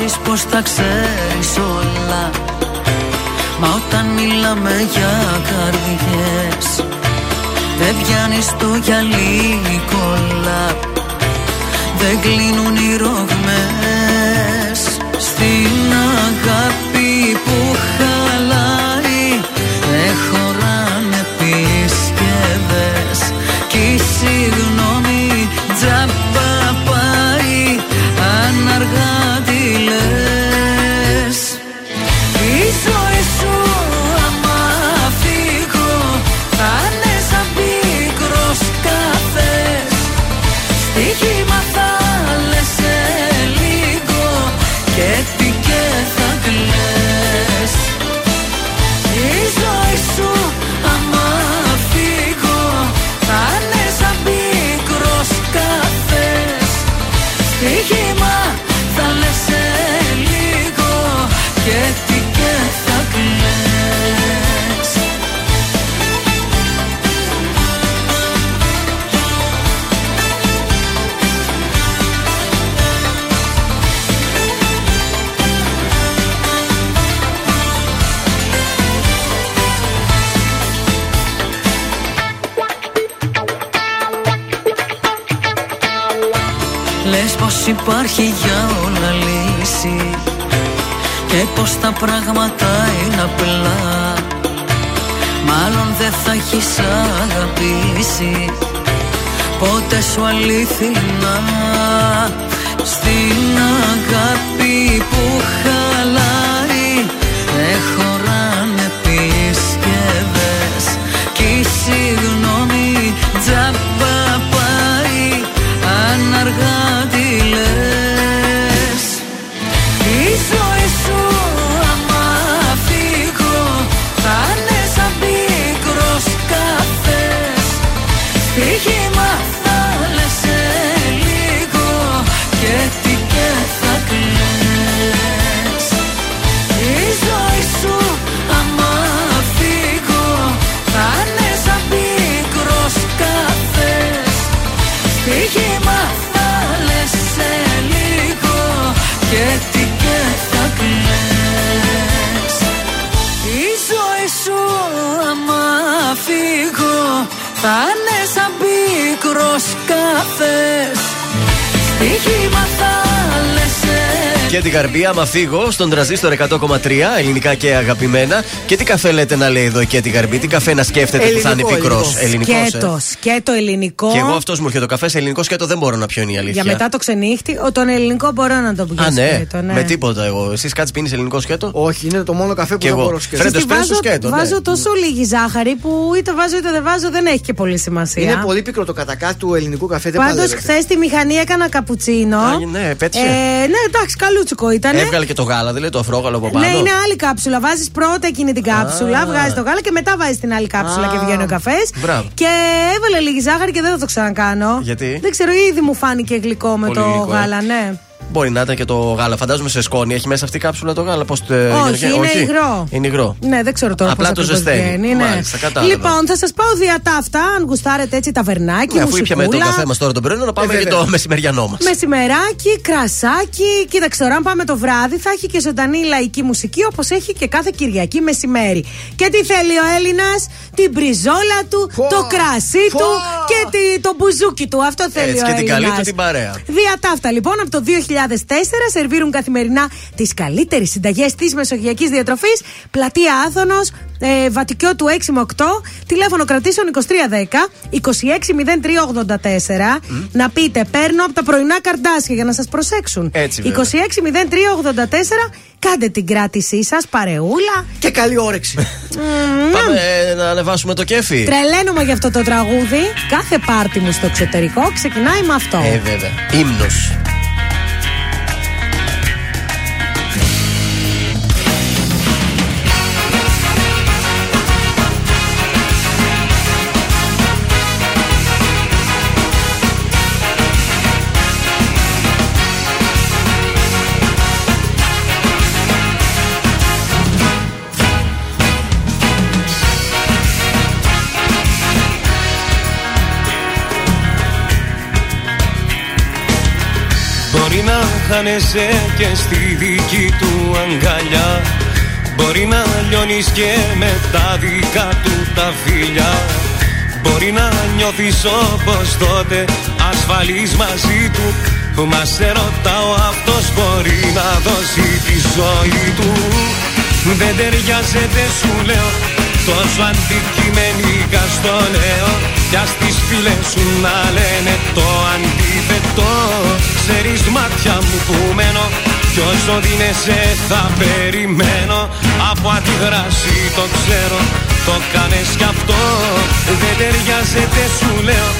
[SPEAKER 8] Νομίζεις πως τα ξέρεις όλα. Μα όταν μιλάμε για καρδιές Δεν πιάνεις το γυαλί κόλλα Δεν κλείνουν οι ρογμές. Στην αγάπη που πράγματα είναι απλά. Μάλλον δεν θα έχεις αγαπήσει Πότε σου αλήθινα Στην αγάπη που χαλάει Στοίχημα θα λες σε Και
[SPEAKER 2] την καρμπία, άμα φύγω στον τραζίστορ 100,3 ελληνικά και αγαπημένα. Και τι καφέ λέτε να λέει εδώ και την καρμπή, τι καφέ να σκέφτεται που θα είναι
[SPEAKER 3] Ελληνικό,
[SPEAKER 2] πικρός.
[SPEAKER 3] ελληνικό.
[SPEAKER 2] Ελληνικός.
[SPEAKER 3] Σκέτο, σκέτο ελληνικό.
[SPEAKER 2] Και εγώ αυτός μου έρχεται το καφές σε ελληνικό σκέτο δεν μπορώ να πιω είναι η αλήθεια.
[SPEAKER 3] Για μετά το ξενύχτη, ο, τον ελληνικό μπορώ να το πιω.
[SPEAKER 2] Α, ναι.
[SPEAKER 3] σκέτο, ναι.
[SPEAKER 2] Με τίποτα εγώ. Εσείς κάτι πίνεις ελληνικό σκέτο;
[SPEAKER 1] Όχι, είναι το μόνο καφέ που
[SPEAKER 2] Και
[SPEAKER 1] δεν
[SPEAKER 2] εγώ.
[SPEAKER 1] μπορώ σκέτο.
[SPEAKER 2] Φρέντος
[SPEAKER 3] Στη
[SPEAKER 2] εσπρέσο
[SPEAKER 3] βάζω,
[SPEAKER 2] σκέτο. ναι.
[SPEAKER 3] βάζω τόσο λίγη ζάχαρη που είτε βάζω είτε δεν βάζω δεν έχει και πολύ σημασία.
[SPEAKER 1] Είναι πολύ πικρό το κατακάτ του ελληνικού καφέ. Δεν
[SPEAKER 3] Πάντως,
[SPEAKER 1] παλεύεται.
[SPEAKER 3] χθες στη μηχανή έκανα καπουτσίνο.
[SPEAKER 2] Α, ναι, πέτυχε.
[SPEAKER 3] Ε, ναι, εντάξει, καλό καλούτσικο ήταν.
[SPEAKER 2] Έβγαλε και το γάλα, δηλαδή το αφρόγαλο από πάνω.
[SPEAKER 3] Ναι, είναι άλλη κάψουλα. Βάζεις πρώτα εκείνη την κάψουλα,
[SPEAKER 2] Α.
[SPEAKER 3] βγάζεις το γάλα και μετά βάζεις την άλλη κάψουλα
[SPEAKER 2] Α.
[SPEAKER 3] και βγαίνει ο καφές.
[SPEAKER 2] Μπράβο.
[SPEAKER 3] Και έβαλε λίγη ζάχαρη και δεν θα το ξανακάνω.
[SPEAKER 2] Γιατί;
[SPEAKER 3] Δεν ξέρω, ήδη μου φάνηκε γλυκό με
[SPEAKER 2] Πολύ
[SPEAKER 3] το
[SPEAKER 2] γλυκό, ε.
[SPEAKER 3] γάλα, ναι.
[SPEAKER 2] Μπορεί να ήταν και το γάλα. Φαντάζομαι σε σκόνη. Έχει μέσα αυτή η κάψουλα το γάλα. Πώς, το-
[SPEAKER 3] Όχι,
[SPEAKER 2] Γιώργη;
[SPEAKER 3] είναι υγρό.
[SPEAKER 2] Είναι υγρό.
[SPEAKER 3] Ναι, δεν ξέρω τώρα
[SPEAKER 2] Απλά
[SPEAKER 3] πώς
[SPEAKER 2] το
[SPEAKER 3] ακριβώς
[SPEAKER 2] ζεσταίνει.
[SPEAKER 3] βγαίνει, ναι.
[SPEAKER 2] Μάλιστα, κατάλαβα.
[SPEAKER 3] Λοιπόν, θα σας πάω διατά αυτά, αν γουστάρετε έτσι ταβερνάκι,
[SPEAKER 2] Ναι, αφού ήπιαμε το
[SPEAKER 3] μουσικούλα.
[SPEAKER 2] καφέ μας τώρα τον πρωί, να πάμε
[SPEAKER 1] Ε,
[SPEAKER 2] και
[SPEAKER 1] βέβαια.
[SPEAKER 2] το μεσημεριανό μας.
[SPEAKER 3] Μεσημεράκι, κρασάκι. Κοίταξε τώρα, αν πάμε το βράδυ, θα έχει και ζωντανή λαϊκή μουσική όπως έχει και κάθε Κυριακή μεσημέρι. Και τι θέλει ο Έλληνας, την μπριζόλα του, το κρασί του και τη, το μπουζούκι του. Αυτό θέλει
[SPEAKER 2] Έτσι
[SPEAKER 3] ο
[SPEAKER 2] και την καλή
[SPEAKER 3] Έλληνας.
[SPEAKER 2] του την παρέα.
[SPEAKER 3] Διατάφτα λοιπόν από το 2004 σερβίρουν καθημερινά τις καλύτερες συνταγές της μεσογειακής διατροφής. Πλατεία Άθωνος, ε, Βατικιό του 6 με 8, τηλέφωνο κρατήσεων 2310 260384. Να πείτε, παίρνω από τα πρωινά καρδάσια για να σας προσέξουν.
[SPEAKER 2] Έτσι, βέβαια.
[SPEAKER 3] 260384, κάντε την κράτησή σας, παρεούλα.
[SPEAKER 1] Και καλή όρεξη.
[SPEAKER 2] Πάμε ε, να ανεβάσουμε το κέφι.
[SPEAKER 3] Τρελαίνομαι για αυτό το τραγούδι. Κάθε πάρτι μου στο εξωτερικό ξεκινάει με αυτό.
[SPEAKER 2] Ε, βέβαια. Ύμνος.
[SPEAKER 9] Να χάνεσαι και στη δική του αγκαλιά. Μπορεί να λιώνεις και με τα δικά του τα φιλιά. Μπορεί να νιώθεις όπως τότε ασφαλής μαζί του. Μας σε ρωτάω αυτός μπορεί να δώσει τη ζωή του. Δεν ταιριάζεται σου λέω Τόσο αντικειμενικά στο λέω. Κι ας τις φίλες σου να λένε το αντίθετο Ξέρεις μάτια μου που μένω Κι όσο δίνεσαι θα περιμένω. Από αντιδράση το ξέρω Το κάνες κι αυτό. Δεν ταιριάζεται σου λέω.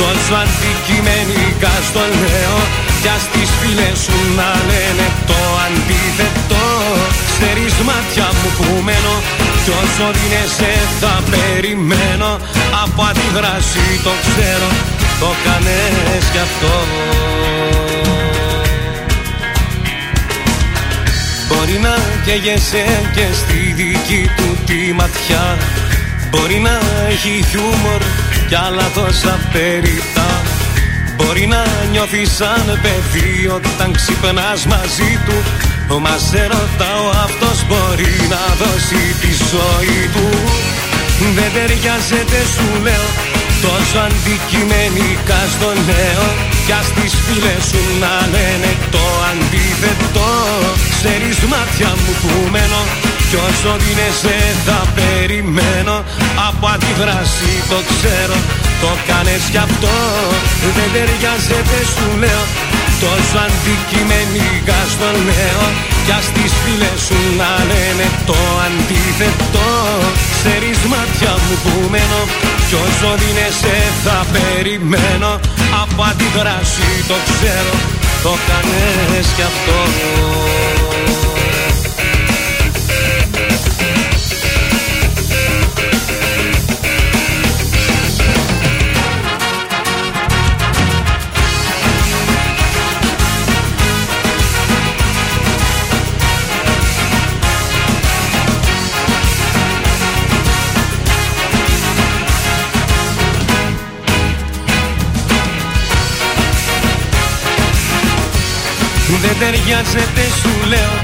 [SPEAKER 9] Τόσο αντικειμενικά στο λέω. Κι ας τις φίλες σου να λένε το αντίθετο. Ξέρεις μάτια μου που μένω Κι όσο δίνεσαι θα περιμένω. Από αντιδράση το ξέρω Το κάνες κι αυτό. Μπορεί να καίγεσαι και στη δική του τη ματιά. Μπορεί να έχει χιούμορ κι άλλα τόσα περιτά Μπορεί να νιώθεις σαν παιδί όταν ξυπνάς μαζί του. Μας σε ρωτάω αυτός μπορεί να δώσει τη ζωή του. Δεν ταιριάζεται σου λέω Τόσο αντικειμενικά στο λέω Κι ας τις φίλες σου να λένε το αντίθετο. Ξέρεις μάτια μου που μένω Κι όσο δίνεσαι θα περιμένω. Από αντιδράση το ξέρω. Το κάνες κι αυτό Δεν ταιριάζεται σου λέω. Τόσο αντικειμενικά στο λέω. Κι ας τις φίλες σου να λένε το αντίθετο. Ξέρεις μάτια μου που μένω. Κι όσο δίνεσαι θα περιμένω. Από αντιδράση το ξέρω. Το κάνες κι αυτό ταιριάζεται σου λέω.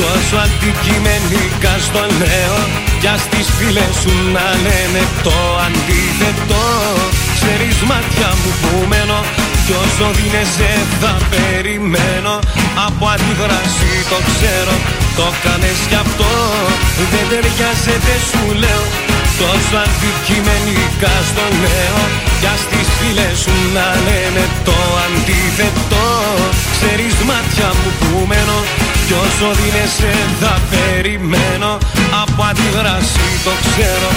[SPEAKER 9] Τόσο αντικειμενικά στο λέω. Κι ας τις φίλες σου να λένε το αντίθετο. Ξέρεις μάτια μου που μένω Κι όσο δίνεσαι θα περιμένω. Από αντιδράση το ξέρω Το κάνες κι αυτό. Δεν ταιριάζεται σου λέω Τόσο αντικειμενικά στο λέω Κι ας τις φίλες σου να λένε το αντίθετο. Ξέρεις μάτια μου που μένω Κι όσο δίνεσαι θα περιμένω. Από αντιδράση το ξέρω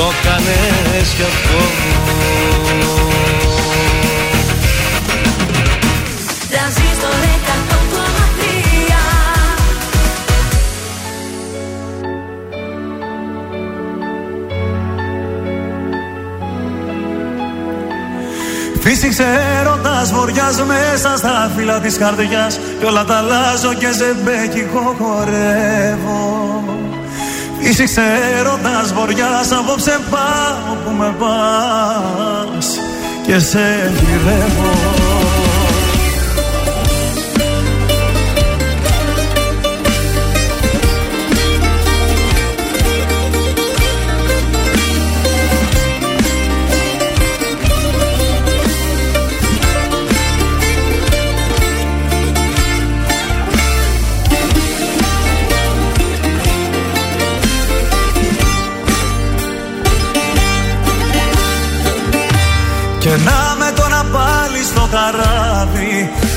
[SPEAKER 9] Το κάνες κι αυτό.
[SPEAKER 8] Τρανζίστορ
[SPEAKER 4] Φύσηξε έρωτας βοριάς μέσα στα φύλλα της καρδιάς. Κι όλα τα αλλάζω και ζεμπέκικο χορεύω. Φύσηξε έρωτας βοριάς απόψε πάω που με πας. Και σε γυρεύω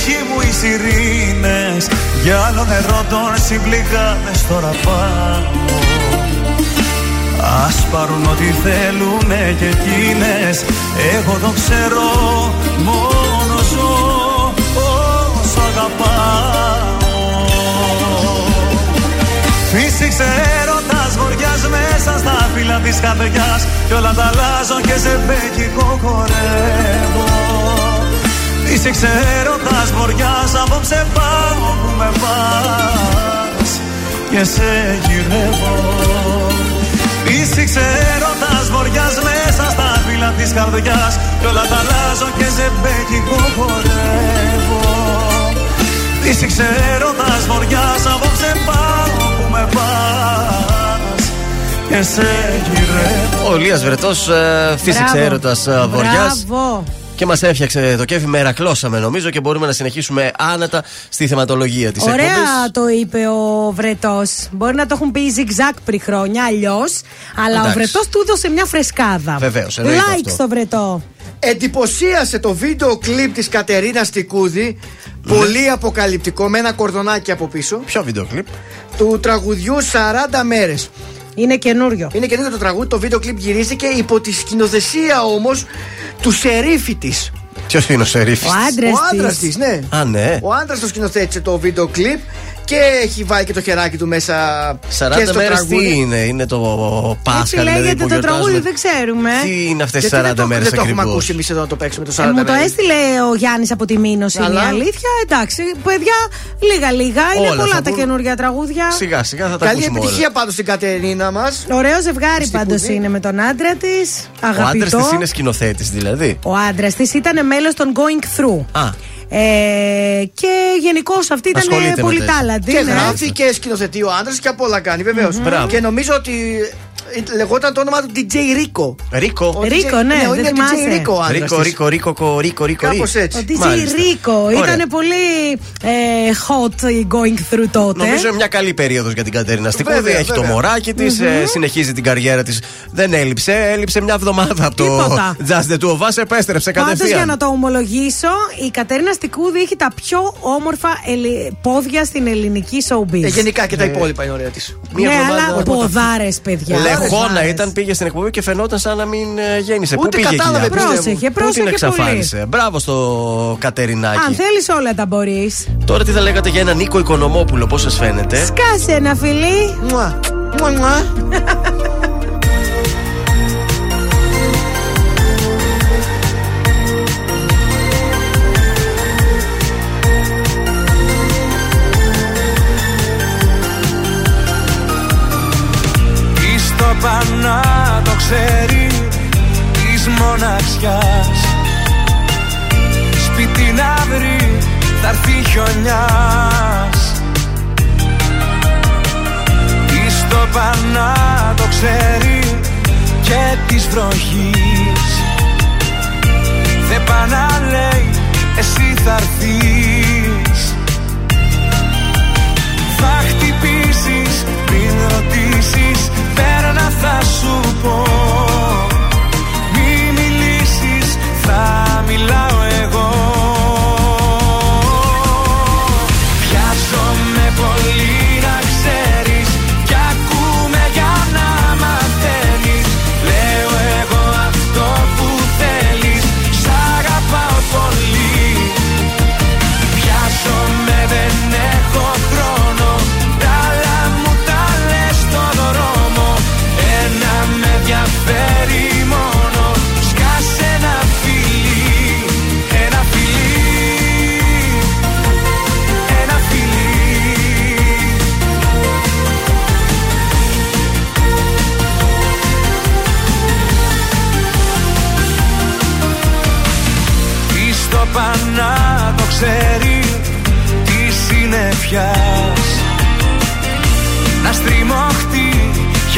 [SPEAKER 4] ψυχή μου οι σιρήνες. Για άλλο νερό των συμπληγάδες τώρα πάω Ας πάρουν ό,τι θέλουνε και εκείνες. Εγώ το ξέρω μόνο ζω όσο αγαπάω. Φύσηξε έρωτας βοριάς μέσα στα φύλλα της καρδιάς. Κι όλα τα αλλάζω και σε μπέκικο χορεύω Είσαι ξέροντας βοριάς απόψε πάω που με πας. Και σε γυρεύω. Είσαι ξέροντας βοριάς μέσα στα φύλλα της καρδιάς. Κι όλα τα αλλάζω και σε μπέκικο χορεύω. Είσαι ξέροντας βοριάς απόψε πάω που με πας. Και σε γυρεύω.
[SPEAKER 2] Ο Λίας Βρετός ε, φύσηξε
[SPEAKER 3] Μπράβο.
[SPEAKER 2] έρωτας ε, βοριάς
[SPEAKER 3] Μπράβο.
[SPEAKER 2] Και μας έφτιαξε το κέφι μερακλώσαμε νομίζω και μπορούμε να συνεχίσουμε άνετα στη θεματολογία της
[SPEAKER 3] Ωραία
[SPEAKER 2] εκπομπής.
[SPEAKER 3] το είπε ο Βρετός. Μπορεί να το έχουν πει zigzag πριν χρόνια, αλλιώς. Αλλά
[SPEAKER 2] Εντάξει.
[SPEAKER 3] ο Βρετός του έδωσε μια φρεσκάδα.
[SPEAKER 2] Βεβαίως, εννοείται
[SPEAKER 3] Like
[SPEAKER 2] αυτό.
[SPEAKER 3] στο Βρετό.
[SPEAKER 1] Εντυπωσίασε το βίντεο κλιπ της Κατερίνα Τικούδη Πολύ αποκαλυπτικό με ένα κορδονάκι από πίσω
[SPEAKER 2] Ποιο βίντεο κλιπ;
[SPEAKER 1] Του τραγουδιού 40 μέρες
[SPEAKER 3] Είναι καινούριο.
[SPEAKER 1] Είναι καινούριο το τραγούδι, το βίντεο κλιπ γυρίστηκε υπό τη σκηνοθεσία όμως του σερίφη της
[SPEAKER 2] Ποιος είναι ο Σερίφης
[SPEAKER 3] Ο άντρας
[SPEAKER 1] Ο άντρας
[SPEAKER 3] της.
[SPEAKER 1] της, ναι
[SPEAKER 2] Α ναι
[SPEAKER 1] Ο άντρας το σκηνοθέτησε το βίντεο κλιπ και έχει βάλει και το χεράκι του μέσα
[SPEAKER 2] 40
[SPEAKER 1] και στο
[SPEAKER 2] μέρες
[SPEAKER 1] τραγούδι.
[SPEAKER 2] τι είναι Είναι το Πάσχα
[SPEAKER 3] Έτσι
[SPEAKER 2] δηλαδή
[SPEAKER 3] λέγεται
[SPEAKER 2] που
[SPEAKER 3] το τραγούδι,
[SPEAKER 2] γιορτάζουμε
[SPEAKER 3] δεν ξέρουμε.
[SPEAKER 2] Τι είναι αυτές τις
[SPEAKER 1] Γιατί
[SPEAKER 2] 40
[SPEAKER 1] δεν το,
[SPEAKER 2] μέρες
[SPEAKER 1] δεν το έχουμε
[SPEAKER 2] ακριβώς;
[SPEAKER 1] ακούσει εμείς εδώ να το παίξουμε το 40
[SPEAKER 3] Ε, μου το
[SPEAKER 1] μέρες.
[SPEAKER 3] έστειλε ο Γιάννης από τη Μήνωση. Είναι
[SPEAKER 1] Αλλά-
[SPEAKER 3] η αλήθεια. Εντάξει, παιδιά, λίγα-λίγα. Είναι
[SPEAKER 2] Όλα
[SPEAKER 3] πολλά
[SPEAKER 2] θα
[SPEAKER 3] τα
[SPEAKER 2] μπουν.
[SPEAKER 3] καινούργια τραγούδια.
[SPEAKER 2] Σιγά σιγά θα τα
[SPEAKER 1] Καλή
[SPEAKER 2] ακούσουμε όλα
[SPEAKER 1] επιτυχία πάντως στην Κατερίνα μας
[SPEAKER 3] Ωραίο ζευγάρι
[SPEAKER 1] Στην
[SPEAKER 3] πάντως
[SPEAKER 1] Κουδή.
[SPEAKER 3] είναι με τον άντρα της.
[SPEAKER 2] Ο άντρας
[SPEAKER 3] Αγαπητό.
[SPEAKER 2] της είναι σκηνοθέτης δηλαδή
[SPEAKER 3] Ο άντρας της ήταν μέλος των Going Through.
[SPEAKER 2] Α
[SPEAKER 3] Ε, και γενικώ αυτή ήταν
[SPEAKER 2] Ασχολείται με
[SPEAKER 3] πολύ
[SPEAKER 2] τέτοια.
[SPEAKER 3] τάλαντη.
[SPEAKER 1] Και
[SPEAKER 3] ναι.
[SPEAKER 1] γράφει και σκηνοθετεί ο άντρας και απ' όλα κάνει βεβαίως
[SPEAKER 2] Μπράβο.
[SPEAKER 1] Και νομίζω ότι ε, λεγόταν το όνομα του DJ Rico
[SPEAKER 2] Ρίκο
[SPEAKER 1] Ο
[SPEAKER 3] Ρίκο,
[SPEAKER 1] DJ
[SPEAKER 3] ναι,
[SPEAKER 1] ο-
[SPEAKER 3] δεν
[SPEAKER 1] είναι
[SPEAKER 3] θυμάσαι.
[SPEAKER 1] DJ Rico ο άντρας
[SPEAKER 2] Ρίκο,
[SPEAKER 1] της.
[SPEAKER 2] Ρίκο, Ρίκο, κο- Ρίκο, Ρίκο.
[SPEAKER 1] Κάπως
[SPEAKER 2] Ρί.
[SPEAKER 1] έτσι.
[SPEAKER 3] Ο DJ
[SPEAKER 2] Μάλιστα.
[SPEAKER 3] Rico
[SPEAKER 2] Ωραία.
[SPEAKER 3] ήταν πολύ ε, hot going through τότε.
[SPEAKER 2] Νομίζω είναι μια καλή περίοδος για την Κατερίνα Στικούδη.
[SPEAKER 1] Βέβαια,
[SPEAKER 2] Έχει το
[SPEAKER 1] βέβαια.
[SPEAKER 2] μωράκι της, συνεχίζει την καριέρα της. Δεν έλειψε, έλειψε μια εβδομάδα από το
[SPEAKER 3] Τίποτα.
[SPEAKER 2] Just the Two of Us, επέστρεψε
[SPEAKER 3] Πάντως για
[SPEAKER 2] κατευθείαν.
[SPEAKER 3] να το ομολογήσω, η Κατερίνα Στικούδη έχει τα πιο όμορφα ελι- πόδια στην ελληνική showbiz.
[SPEAKER 1] Ε, Γενικά και τα υπόλοιπα είναι ωραία της
[SPEAKER 2] Μία
[SPEAKER 3] ναι,
[SPEAKER 2] εβδομάδα
[SPEAKER 3] αλλά
[SPEAKER 2] από τα-
[SPEAKER 3] ποδάρες, παιδιά.
[SPEAKER 2] Λεχόνα
[SPEAKER 3] Ποδάρες.
[SPEAKER 2] ήταν, πήγε στην εκπομπή και φαινόταν σαν να μην ε, γέννησε.
[SPEAKER 1] Ούτε
[SPEAKER 2] Πού πήγε
[SPEAKER 1] κατάλαβε,
[SPEAKER 2] εκεί,
[SPEAKER 1] πιστεύω.
[SPEAKER 3] Πρόσεχε,
[SPEAKER 2] Πού την
[SPEAKER 3] πρόσεχε πολύ.
[SPEAKER 2] εξαφάνισε; Μπράβο στο Κατερινάκι.
[SPEAKER 3] Αν θέλεις, όλα τα μπορείς.
[SPEAKER 2] Τώρα τι θα λέγατε για έναν Νίκο Οικονομόπουλο, πώς σας φαίνεται;
[SPEAKER 3] Σκάσε ένα φιλί.
[SPEAKER 1] Μουα. Μουα,
[SPEAKER 4] ξέρει της μοναξιάς. Σπίτι να βρει θα έρθει χιονιάς. Της το πανά το ξέρει και της βροχής. Δεν πά να λέει εσύ θα έρθεις ρωτήσεις Πέρνα θα σου πω. Μη μιλήσεις θα μιλάω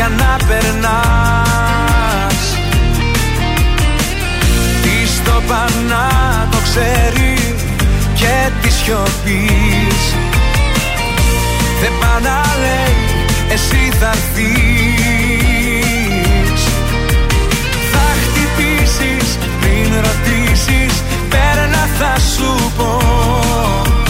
[SPEAKER 4] για να περνάς. Τι στο πανά το ξέρει και τη σιωπής. Δεν πά να λέει εσύ θα έρθεις. Θα χτυπήσεις πριν ρωτήσεις Πέρνα θα σου πω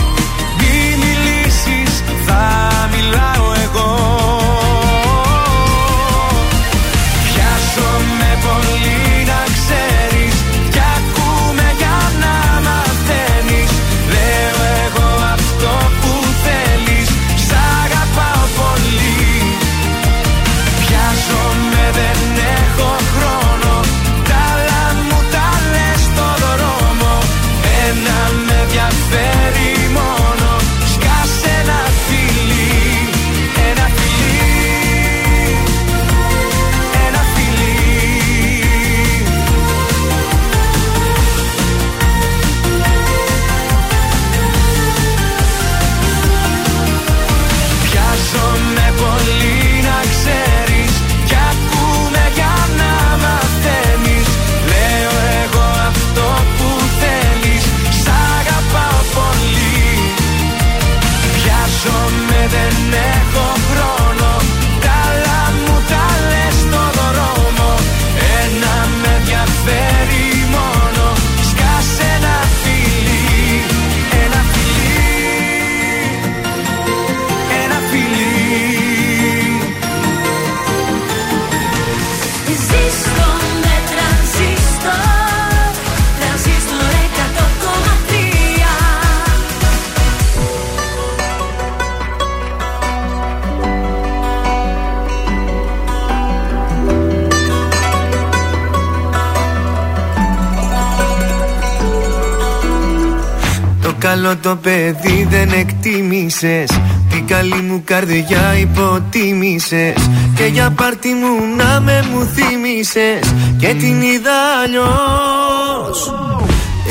[SPEAKER 4] καλό το παιδί δεν εκτίμησες. Την καλή μου καρδιά υποτίμησες. Και για πάρτι μου να με μου θύμισες Και την είδα αλλιώς.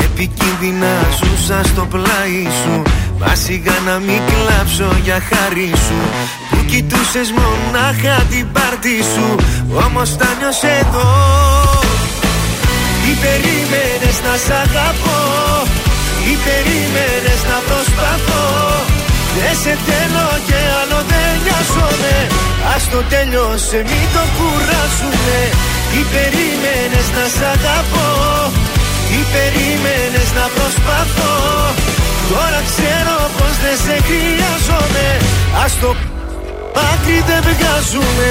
[SPEAKER 4] Επικίνδυνα ζούσα στο πλάι σου. Μα σιγά να μην κλάψω για χάρη σου. Που κοιτούσες μονάχα την πάρτι σου. Όμως τα νιώσες εδώ. Τι περίμενες να σ' αγαπώ Τι περίμενες να προσπαθώ. Δεν σε θέλω και άλλο δεν νοιάζομαι. Ας το τέλειωσε μην το κουράσουμε Τι περίμενες να σ' αγαπώ. Τι περίμενες να προσπαθώ. Τώρα ξέρω πως δεν σε χρειάζομαι. Ας το άκρη δεν βγάζουμε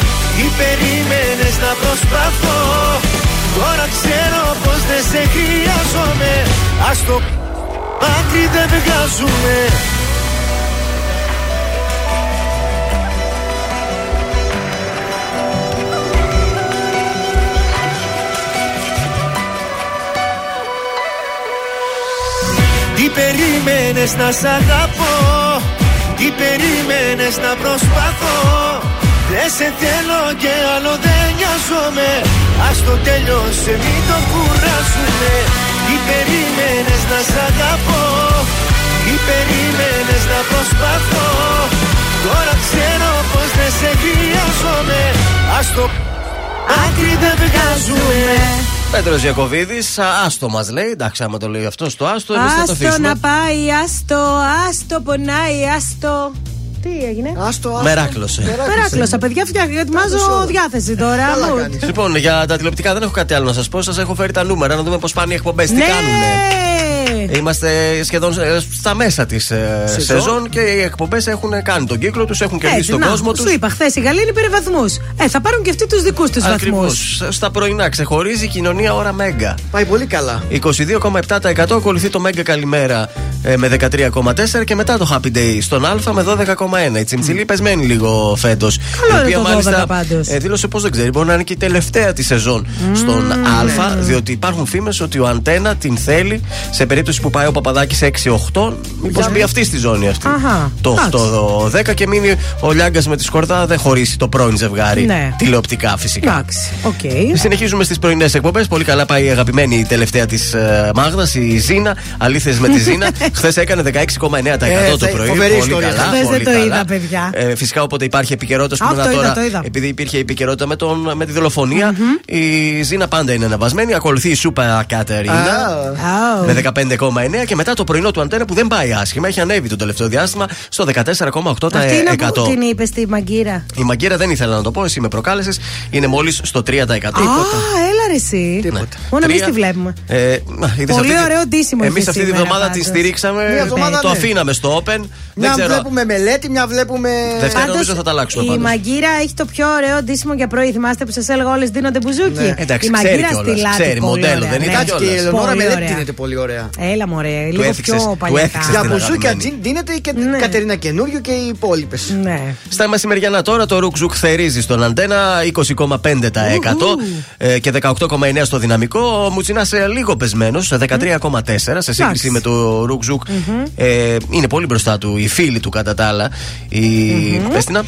[SPEAKER 9] Τι περίμενες να προσπαθώ. Τώρα ξέρω πως δεν σε χρειάζομαι. Ας το άκρη δεν βγάζουμε. Τι περίμενες να σ' αγαπώ; Τι περίμενες να προσπαθώ; Δεν σε θέλω και άλλο δεν νοιάζομαι Ας το τέλειωσε μην το κουράσουμε Τι περίμενες να σ' αγαπώ; Τι περίμενες να προσπαθώ; Τώρα ξέρω πως δεν σε χρειάζομαι Ας το άκρη δεν βγάζουμε
[SPEAKER 2] Πέτρος Ιακοβίδη, άστο μας λέει. Εντάξει, άμα το λέει αυτός το άστο, εμείς θα το
[SPEAKER 3] Άστο
[SPEAKER 2] αφήσουμε.
[SPEAKER 3] να πάει, άστο, άστο πονάει, άστο. Τι έγινε;
[SPEAKER 1] Άστο,
[SPEAKER 2] Μεράκλωσε.
[SPEAKER 3] Μεράκλωσα, παιδιά, φτιάχνω. Ετοιμάζω διάθεση τώρα. μου.
[SPEAKER 2] Λοιπόν, για τα τηλεοπτικά δεν έχω κάτι άλλο να σας πω. Σας έχω φέρει τα νούμερα να δούμε πώς πάνε οι εκπομπές. Τι
[SPEAKER 3] Ναι!
[SPEAKER 2] κάνουνε. Είμαστε σχεδόν ε, στα μέσα της
[SPEAKER 3] Σεζόν.
[SPEAKER 2] σεζόν και οι εκπομπές έχουν κάνει τον κύκλο τους, έχουν κερδίσει
[SPEAKER 3] Έτσι,
[SPEAKER 2] τον
[SPEAKER 3] να,
[SPEAKER 2] κόσμο τους.
[SPEAKER 3] Σου είπα χθες η Γαλλίνη πήρε βαθμούς. Ε, θα πάρουν και αυτοί τους δικούς τους βαθμούς.
[SPEAKER 2] Ακριβώς. Στα πρωινά ξεχωρίζει η κοινωνία ώρα Μέγκα.
[SPEAKER 1] Πάει πολύ καλά.
[SPEAKER 2] 22,7% ακολουθεί το Μέγκα Καλημέρα ε, με 13,4% και μετά το Happy Day στον Α με 12,1%. Η Τσιμψιλή πεσμένη λίγο φέτος.
[SPEAKER 3] Καλό είναι το 12 πάντως.
[SPEAKER 2] ε, δήλωσε πως δεν ξέρει, μπορεί να είναι και η τελευταία της σεζόν στον Α, διότι υπάρχουν φήμες ότι ο Αντένα την θέλει σε περίπτωση που πάει ο Παπαδάκης 6-8, μήπως
[SPEAKER 3] Για
[SPEAKER 2] μπει
[SPEAKER 3] να-
[SPEAKER 2] αυτή στη ζώνη αυτή.
[SPEAKER 3] Αχα.
[SPEAKER 2] Το
[SPEAKER 3] Εντάξει.
[SPEAKER 2] 8-10 και μείνει ο Λιάγκας με τη Σκορδά, δεν χωρίσει το πρώην ζευγάρι.
[SPEAKER 3] Ναι.
[SPEAKER 2] Τηλεοπτικά φυσικά.
[SPEAKER 3] Εντάξει, οκ.
[SPEAKER 2] Συνεχίζουμε στις πρωινές εκπομπές. Πολύ καλά πάει η αγαπημένη η τελευταία της ε, Μάγδας, η Ζήνα. Αλήθειες με τη Ζήνα. Χθες έκανε 16,9%
[SPEAKER 1] Ε,
[SPEAKER 2] το
[SPEAKER 1] θε-
[SPEAKER 2] πρωί.
[SPEAKER 1] φοβερή
[SPEAKER 2] πολύ
[SPEAKER 1] ιστορία.
[SPEAKER 2] καλά.
[SPEAKER 3] Χθες
[SPEAKER 2] πολύ
[SPEAKER 3] δεν το
[SPEAKER 2] καλά.
[SPEAKER 3] είδα, παιδιά.
[SPEAKER 2] Ε, φυσικά όποτε υπάρχει επικαιρότητα,
[SPEAKER 3] Α,
[SPEAKER 2] πούμε
[SPEAKER 3] το είδα,
[SPEAKER 2] τώρα.
[SPEAKER 3] το είδα.
[SPEAKER 2] Επειδή υπήρχε επικαιρότητα με, τον, με τη δολοφονία η Ζήνα πάντα είναι αναβασμένη. Ακολουθεί η Σούπα Κατερίνα.
[SPEAKER 3] Αου.
[SPEAKER 2] Με 15,9 και μετά το πρωινό του Αντένα που δεν πάει άσχημα. Έχει ανέβει το τελευταίο διάστημα στο 14,8%.
[SPEAKER 3] Αυτή είναι που την είπες στη Μαγκύρα.
[SPEAKER 2] Η Μαγκύρα δεν ήθελα να το πω, εσύ με προκάλεσες. Είναι μόλις στο 3%.
[SPEAKER 3] Α, έλα ρε εσύ. Μόνο εμείς
[SPEAKER 2] Τρία.
[SPEAKER 3] τη βλέπουμε.
[SPEAKER 2] Ε, μα, είδες
[SPEAKER 3] Πολύ
[SPEAKER 2] αυτή τη-
[SPEAKER 3] ωραίο ντύσιμο
[SPEAKER 2] Εμείς
[SPEAKER 3] είχε
[SPEAKER 2] αυτή τη
[SPEAKER 3] σήμερα
[SPEAKER 2] βδομάδα τη
[SPEAKER 3] πάντως.
[SPEAKER 2] στηρίξαμε.
[SPEAKER 1] Μια εβδομάδα,
[SPEAKER 2] το
[SPEAKER 1] ναι.
[SPEAKER 2] αφήναμε στο Open. Δεν
[SPEAKER 1] Μια
[SPEAKER 2] ξέρω.
[SPEAKER 1] βλέπουμε μελέτη, μια βλέπουμε.
[SPEAKER 2] Δευτέρα
[SPEAKER 3] Πάντως,
[SPEAKER 2] νομίζω θα τα αλλάξουμε
[SPEAKER 3] Η
[SPEAKER 2] πάντως.
[SPEAKER 3] Μαγκύρα έχει το πιο ωραίο ντύσιμο για πρωί. Θυμάστε που σα έλεγα όλες δίνονται μπουζούκι;
[SPEAKER 2] Ναι. Εντάξει,
[SPEAKER 3] η
[SPEAKER 2] ξέρει
[SPEAKER 3] Μαγκύρα
[SPEAKER 2] κιόλας,
[SPEAKER 3] στη λάτι.
[SPEAKER 2] ξέρει,
[SPEAKER 3] πολύ
[SPEAKER 2] μοντέλο,
[SPEAKER 3] ωραία,
[SPEAKER 2] δεν
[SPEAKER 3] ναι.
[SPEAKER 2] ήταν
[SPEAKER 1] Εντάξει και η
[SPEAKER 2] κιόλας.
[SPEAKER 1] Ελεονόρα
[SPEAKER 3] Πολύ
[SPEAKER 1] μελέτη
[SPEAKER 3] ωραία.
[SPEAKER 1] δίνεται πολύ ωραία.
[SPEAKER 3] Έλα μωρέ, λίγο
[SPEAKER 2] έθιξες-
[SPEAKER 3] πιο
[SPEAKER 2] του
[SPEAKER 3] παλιακά.
[SPEAKER 2] έθιξες
[SPEAKER 1] Για
[SPEAKER 2] την
[SPEAKER 1] μπουσούκια
[SPEAKER 2] αγαπημένη.
[SPEAKER 1] τζιν δίνεται και
[SPEAKER 3] Ναι.
[SPEAKER 1] Κατερίνα Καινούριο και οι υπόλοιπες.
[SPEAKER 3] Ναι.
[SPEAKER 2] Στα μεσημεριανά τώρα το Ρουκζουκ θερίζει στον αντένα 20,5% ε, και 18,9% στο δυναμικό. Ο Μουτσινάς λίγο πεσμένος, σε 13,4% σε σύγκριση
[SPEAKER 3] Εντάξει.
[SPEAKER 2] με το Ρουκζουκ. Ε, είναι πολύ μπροστά του οι φίλοι του κατά τα άλλα. Η πες την να.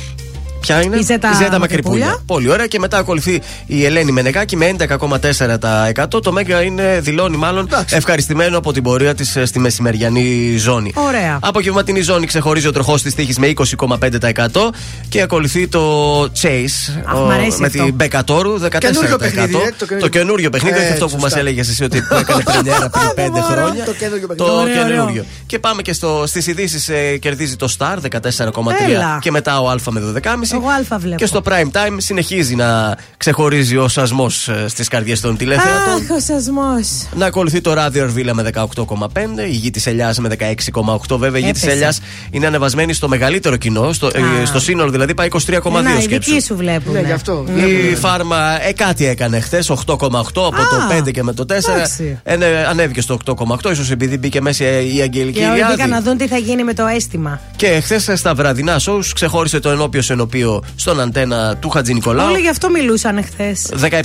[SPEAKER 2] Ποια είναι;
[SPEAKER 3] Η Ζέτα
[SPEAKER 2] Μακρυπούλια.
[SPEAKER 3] Μακρυπούλια.
[SPEAKER 2] Πολύ ωραία. Και μετά ακολουθεί η Ελένη Μενεγάκη με 11,4%. Το Μέγκα είναι, δηλώνει μάλλον, ευχαριστημένο από την πορεία της στη μεσημεριανή ζώνη.
[SPEAKER 3] Ωραία.
[SPEAKER 2] Απογευματινή ζώνη ξεχωρίζει ο τροχός της τύχης με 20,5% και ακολουθεί το Chase
[SPEAKER 3] Αχ,
[SPEAKER 2] ο-
[SPEAKER 3] μ' αρέσει
[SPEAKER 2] με
[SPEAKER 3] αυτό.
[SPEAKER 2] την Μπεκατόρου 14%.
[SPEAKER 1] Καινούριο παιχνίδι, ε, το
[SPEAKER 2] το
[SPEAKER 1] καινούριο-
[SPEAKER 2] καινούριο παιχνίδι, όχι
[SPEAKER 1] Ε,
[SPEAKER 2] αυτό που μας
[SPEAKER 1] σωστά.
[SPEAKER 2] έλεγε εσύ ότι που έκανε πρεμιέρα πριν 5 χρόνια.
[SPEAKER 1] Το καινούριο
[SPEAKER 2] Το
[SPEAKER 1] παιχνίδι.
[SPEAKER 3] Ωραίο, ωραίο.
[SPEAKER 2] καινούριο. Και πάμε και στις ειδήσεις. Ε, κερδίζει το Star 14,3
[SPEAKER 3] Έλα.
[SPEAKER 2] και μετά ο Α με 12,5.
[SPEAKER 3] Εγώ Α βλέπω.
[SPEAKER 2] Και στο prime time συνεχίζει να ξεχωρίζει ο σασμός στις καρδιές των τηλεθεατών.
[SPEAKER 3] Αχ, ο σασμός.
[SPEAKER 2] Να ακολουθεί το ράδιο Αρβίλα με 18,5, η γη της Ελιάς με 16,8. Βέβαια, η γη της
[SPEAKER 3] Έπεσε.
[SPEAKER 2] Ελιάς είναι ανεβασμένη στο μεγαλύτερο κοινό, στο, ε,
[SPEAKER 3] Α.
[SPEAKER 2] στο σύνολο δηλαδή πάει 23,2
[SPEAKER 3] Να, οι
[SPEAKER 2] σκέψου.
[SPEAKER 3] δικοί σου βλέπουν.
[SPEAKER 1] Ναι, γι' αυτό.
[SPEAKER 2] Η φάρμα ε, κάτι έκανε χθες, 8,8 από
[SPEAKER 3] Α,
[SPEAKER 2] το 5 και με το 4.
[SPEAKER 3] εντάξει.
[SPEAKER 2] Ε, ανέβηκε στο 8,8, ίσως επειδή μπήκε μέσα η Αγγελική
[SPEAKER 3] Και όλοι
[SPEAKER 2] Ηλιάδη.
[SPEAKER 3] μπήκαν να δουν τι θα γίνει με το αίσθημα.
[SPEAKER 2] Και χθες στα βραδινά σοου ξεχώρισε το ενώπιο ενωπίο στον αντένα του Χατζη Νικολάου.
[SPEAKER 3] Όλοι γι' αυτό μιλούσαν εχθέ.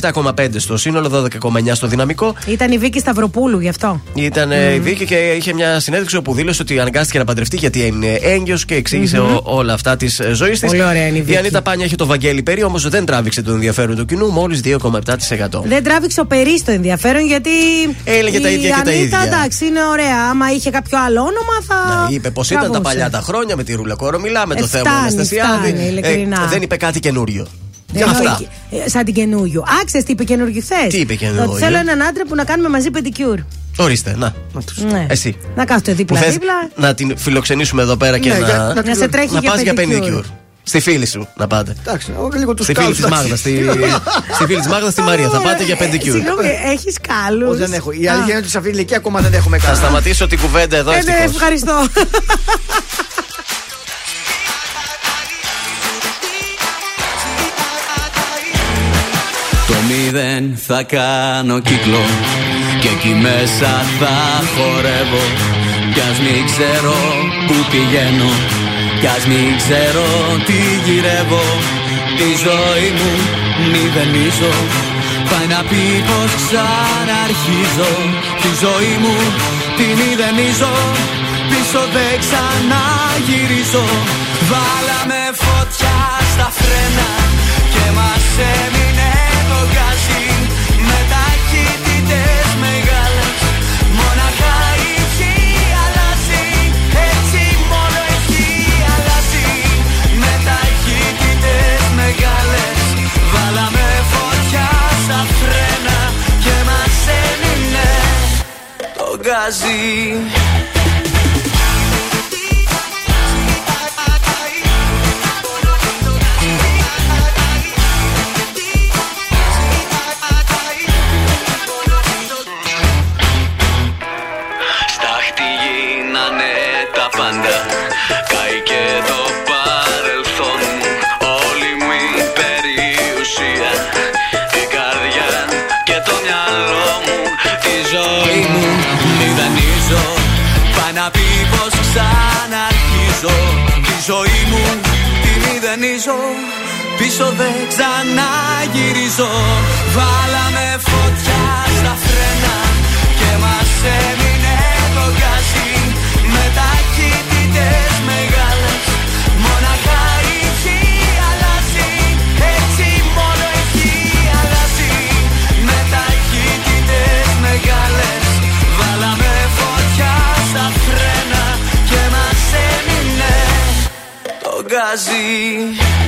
[SPEAKER 2] 17,5 στο σύνολο, 12,9 στο δυναμικό.
[SPEAKER 3] Ήταν η Βίκη Σταυροπούλου γι' αυτό.
[SPEAKER 2] Ήταν ε, η Βίκη και είχε μια συνέντευξη όπου δήλωσε ότι αναγκάστηκε να παντρευτεί γιατί είναι έγκυος και εξήγησε ο- όλα αυτά της ζωής της.
[SPEAKER 3] Πολύ ωραία είναι η
[SPEAKER 2] Η
[SPEAKER 3] Βίκη.
[SPEAKER 2] Ανίτα Πάνια είχε το Βαγγέλη Περί, όμως δεν τράβηξε το ενδιαφέρον του κοινού, μόλις 2,7%.
[SPEAKER 3] Δεν τράβηξε ο Περίς το ενδιαφέρον γιατί.
[SPEAKER 2] Έλεγε τα
[SPEAKER 3] η
[SPEAKER 2] ίδια και τα
[SPEAKER 3] Ανίτα,
[SPEAKER 2] ίδια.
[SPEAKER 3] εντάξει, είναι ωραία. Άμα είχε κάποιο άλλο όνομα θα.
[SPEAKER 2] Να, είπε πως ήταν τα
[SPEAKER 3] τραβούσε.
[SPEAKER 2] παλιά τα χρόνια με τη Ρούλα Κορομιλά, με το
[SPEAKER 3] Ε,
[SPEAKER 2] θέμα
[SPEAKER 3] φτάνει,
[SPEAKER 2] Αναστασιάδη.
[SPEAKER 3] Φτάνει, ειλικρινά.
[SPEAKER 2] δεν είπε κάτι καινούριο.
[SPEAKER 3] Δεν
[SPEAKER 2] Αυτά.
[SPEAKER 3] εννοεί- ε, Σαν την καινούριο. Άξε τι είπε καινούριο χθες.
[SPEAKER 2] Τι είπε καινούριο;
[SPEAKER 3] Ότι θέλω έναν άντρα που να κάνουμε μαζί πεντικιούρ.
[SPEAKER 2] Ορίστε, να. να τους.
[SPEAKER 3] Ναι.
[SPEAKER 2] Εσύ.
[SPEAKER 3] Να κάθεται
[SPEAKER 2] Που
[SPEAKER 3] δίπλα-δίπλα.
[SPEAKER 2] θες να την φιλοξενήσουμε εδώ πέρα και
[SPEAKER 1] Ναι,
[SPEAKER 2] να,
[SPEAKER 1] για- να
[SPEAKER 3] Να σε τρέχει
[SPEAKER 2] να
[SPEAKER 3] για
[SPEAKER 2] πας για
[SPEAKER 3] pedicure.
[SPEAKER 2] pedicure. Στη φίλη σου να πάτε.
[SPEAKER 1] Εντάξει, εγώ λίγο τους
[SPEAKER 2] Στη φίλη της Μάγδας. Στη, στη φίλη της Μάγδας, στη Μαρία. Θα πάτε για
[SPEAKER 3] Ε,
[SPEAKER 2] pedicure.
[SPEAKER 3] Συγγνώμη, έχεις κάλους.
[SPEAKER 1] Δεν έχω. Η αλήθεια είναι ότι σε αυτή την ηλικία ακόμα δεν έχουμε
[SPEAKER 2] Θα
[SPEAKER 1] κάνει.
[SPEAKER 2] σταματήσω την κουβέντα εδώ
[SPEAKER 3] Ε, ναι,
[SPEAKER 2] ευτυχώς.
[SPEAKER 3] ευχαριστώ.
[SPEAKER 4] Το μηδέν θα κάνω κύκλο. Και εκεί μέσα θα χορεύω. Κι ας μην ξέρω που πηγαίνω. Κι ας μην ξέρω τι γυρεύω. Τη ζωή μου μηδενίζω πάει να πει πως ξαναρχίζω. Τη ζωή μου τη μηδενίζω πίσω δεν ξαναγυρίζω. Βάλαμε φωτιά στα φρένα και μας έμεινε το ζωή μου τη μηδενίζω Πίσω δεν ξαναγυρίζω. Βάλαμε φωτιά στα φρένα Και μας έμεινε το γκάζι το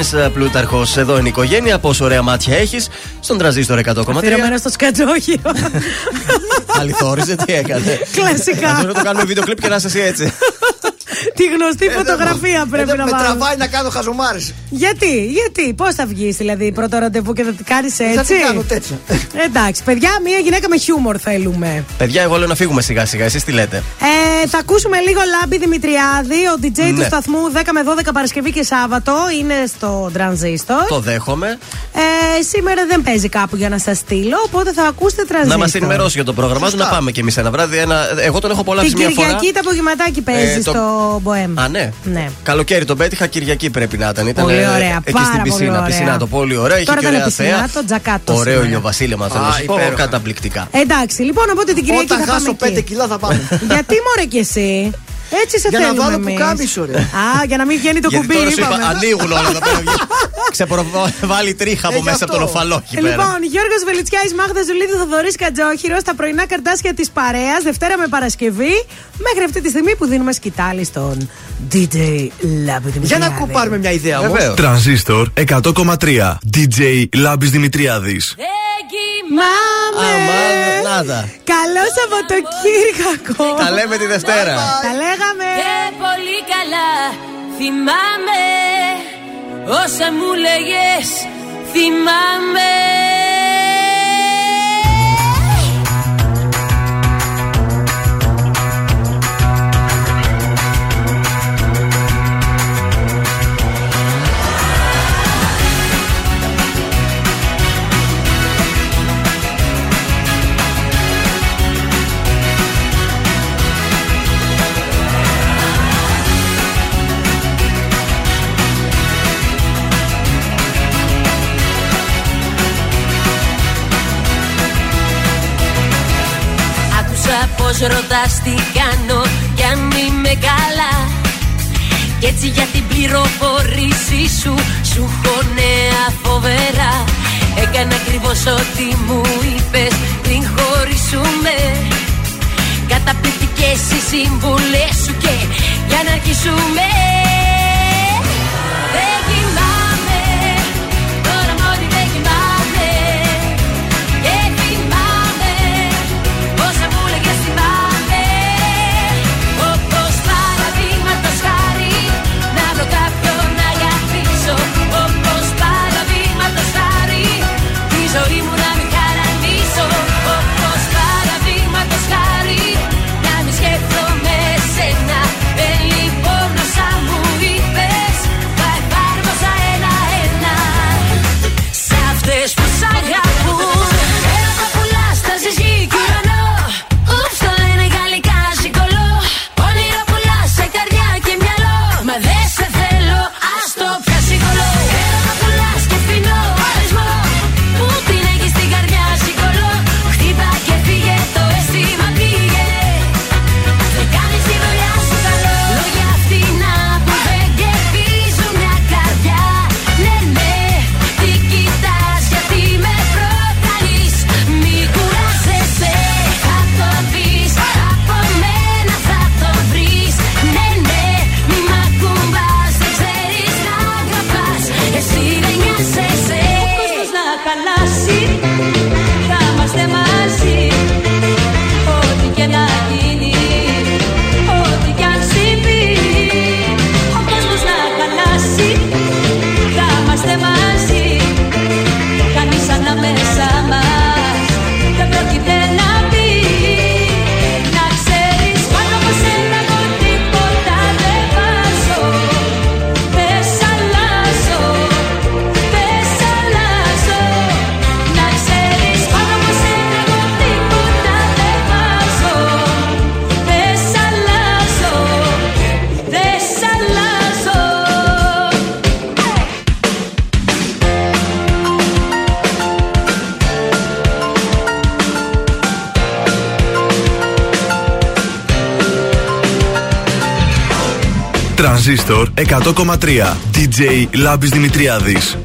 [SPEAKER 2] Γιάννη Πλούταρχος; Εδώ είναι η οικογένεια. Πόσο ωραία μάτια έχεις στον τραζίστορ 100,3.
[SPEAKER 3] Αφιερωμένο στο σκατζόχυρο.
[SPEAKER 2] Αληθόριζε, τι έκανε.
[SPEAKER 3] Κλασικά.
[SPEAKER 2] Να το κάνουμε βίντεο κλειπ και να είσαι εσύ έτσι.
[SPEAKER 3] Τη γνωστή φωτογραφία πρέπει
[SPEAKER 1] Εδώ
[SPEAKER 3] να
[SPEAKER 1] με
[SPEAKER 3] βάλω.
[SPEAKER 1] τραβάει να κάνω χαζομάρες.
[SPEAKER 3] Γιατί, γιατί, πώς θα βγεις δηλαδή πρώτο ραντεβού και θα την κάνεις έτσι.
[SPEAKER 1] Θα την κάνω τέτοια.
[SPEAKER 3] Εντάξει, παιδιά, μία γυναίκα με χιούμορ θέλουμε.
[SPEAKER 2] Παιδιά, εγώ λέω να φύγουμε σιγά σιγά. Εσείς τι λέτε;
[SPEAKER 3] Ε, θα ακούσουμε λίγο Λάμπη Δημητριάδη, ο DJ του
[SPEAKER 2] Ναι.
[SPEAKER 3] σταθμού 10 με 12 Παρασκευή και Σάββατο. Είναι στο Transistor.
[SPEAKER 2] Το δέχομαι.
[SPEAKER 3] Ε, σήμερα δεν παίζει κάπου για να σας στείλω, οπότε θα ακούσετε Transistor.
[SPEAKER 2] Να μας ενημερώσει για το πρόγραμμά του, να πάμε κι εμείς ένα βράδυ. Ένα... Εγώ τον έχω απολαύσει
[SPEAKER 3] Την
[SPEAKER 2] μια φορά.
[SPEAKER 3] Κυριακή το απογευματάκι παίζει
[SPEAKER 2] Ε, το-
[SPEAKER 3] στο Μποέμ.
[SPEAKER 2] Α, ναι.
[SPEAKER 3] Ναι.
[SPEAKER 2] Καλοκαίρι τον πέτυχα, Κυριακή πρέπει να ήταν. Ήταν
[SPEAKER 3] Πολύ
[SPEAKER 2] ε,
[SPEAKER 3] ωραία,
[SPEAKER 2] εκεί
[SPEAKER 3] πάρα
[SPEAKER 2] στην
[SPEAKER 3] πολύ
[SPEAKER 2] πισίνα.
[SPEAKER 3] ωραία.
[SPEAKER 2] Πισίνα το πολύ ωραία. Είχε
[SPEAKER 3] Τώρα
[SPEAKER 2] και
[SPEAKER 3] ήταν
[SPEAKER 2] ωραία
[SPEAKER 3] πισίνα,
[SPEAKER 2] θέα.
[SPEAKER 3] το τζακάτος
[SPEAKER 2] Ωραίο
[SPEAKER 3] σήμερα.
[SPEAKER 2] ηλιοβασίλεμα θέλω
[SPEAKER 1] Α,
[SPEAKER 2] να σου πω.
[SPEAKER 1] υπέροχα.
[SPEAKER 2] Καταπληκτικά.
[SPEAKER 3] Εντάξει, λοιπόν, οπότε την Κυριακή
[SPEAKER 1] Όταν
[SPEAKER 3] θα πάμε
[SPEAKER 1] χάσω 5
[SPEAKER 3] εκεί.
[SPEAKER 1] κιλά θα πάμε.
[SPEAKER 3] Γιατί μωρέ κι εσύ; Έτσι σε
[SPEAKER 1] Για να
[SPEAKER 3] θέλουμε
[SPEAKER 1] βάλω
[SPEAKER 3] εμείς.
[SPEAKER 1] πουκάμισο, ρε.
[SPEAKER 3] Α, για να μην βγαίνει το
[SPEAKER 2] Γιατί
[SPEAKER 3] κουμπί,
[SPEAKER 2] τώρα σου είπα,
[SPEAKER 3] είπαμε.
[SPEAKER 2] ανοίγουν όλα εδώ πέρα. Ξεπροβάλλει τρίχα από
[SPEAKER 1] Ε, γι'
[SPEAKER 2] μέσα από
[SPEAKER 1] αυτό.
[SPEAKER 2] τον οφαλό εκεί πέρα.
[SPEAKER 3] Λοιπόν, Γιώργος Βελιτσιάης, Μάγδας Ζουλίδη, Θοδωρής Κατζόχυρος, τα πρωινά καρτάσια της παρέας, Δευτέρα με Παρασκευή, μέχρι αυτή τη στιγμή που δίνουμε σκητάλη στον DJ Λάμπη
[SPEAKER 1] Για
[SPEAKER 3] Δημητριάδη.
[SPEAKER 1] να κουπάρουμε μια ιδέα όμως.
[SPEAKER 2] Βεβαίως.
[SPEAKER 15] Τρανζίστορ 100,3. DJ Λάμπης Δημητριάδης.
[SPEAKER 3] Μάμε!
[SPEAKER 2] Αμάν, νάδα.
[SPEAKER 3] Καλό Σαββατοκύριακο!
[SPEAKER 2] Τα λέμε τη Δευτέρα.
[SPEAKER 3] Τα λέγαμε!
[SPEAKER 17] Και πολύ καλά θυμάμαι όσα μου λέγες θυμάμαι Άκουσα πως ρωτάς τι κάνω κι αν είμαι καλά. Κι έτσι για την πληροφορήση σου Σου έχω νέα φοβερά. Έκανα ακριβώς ό,τι μου είπες πριν χωρίσουμε. Καταπληκτικές οι σύμβουλες σου και για να αρχίσουμε
[SPEAKER 15] Τρανζίστορ 100,3. DJ Λάμπης Δημητριάδης.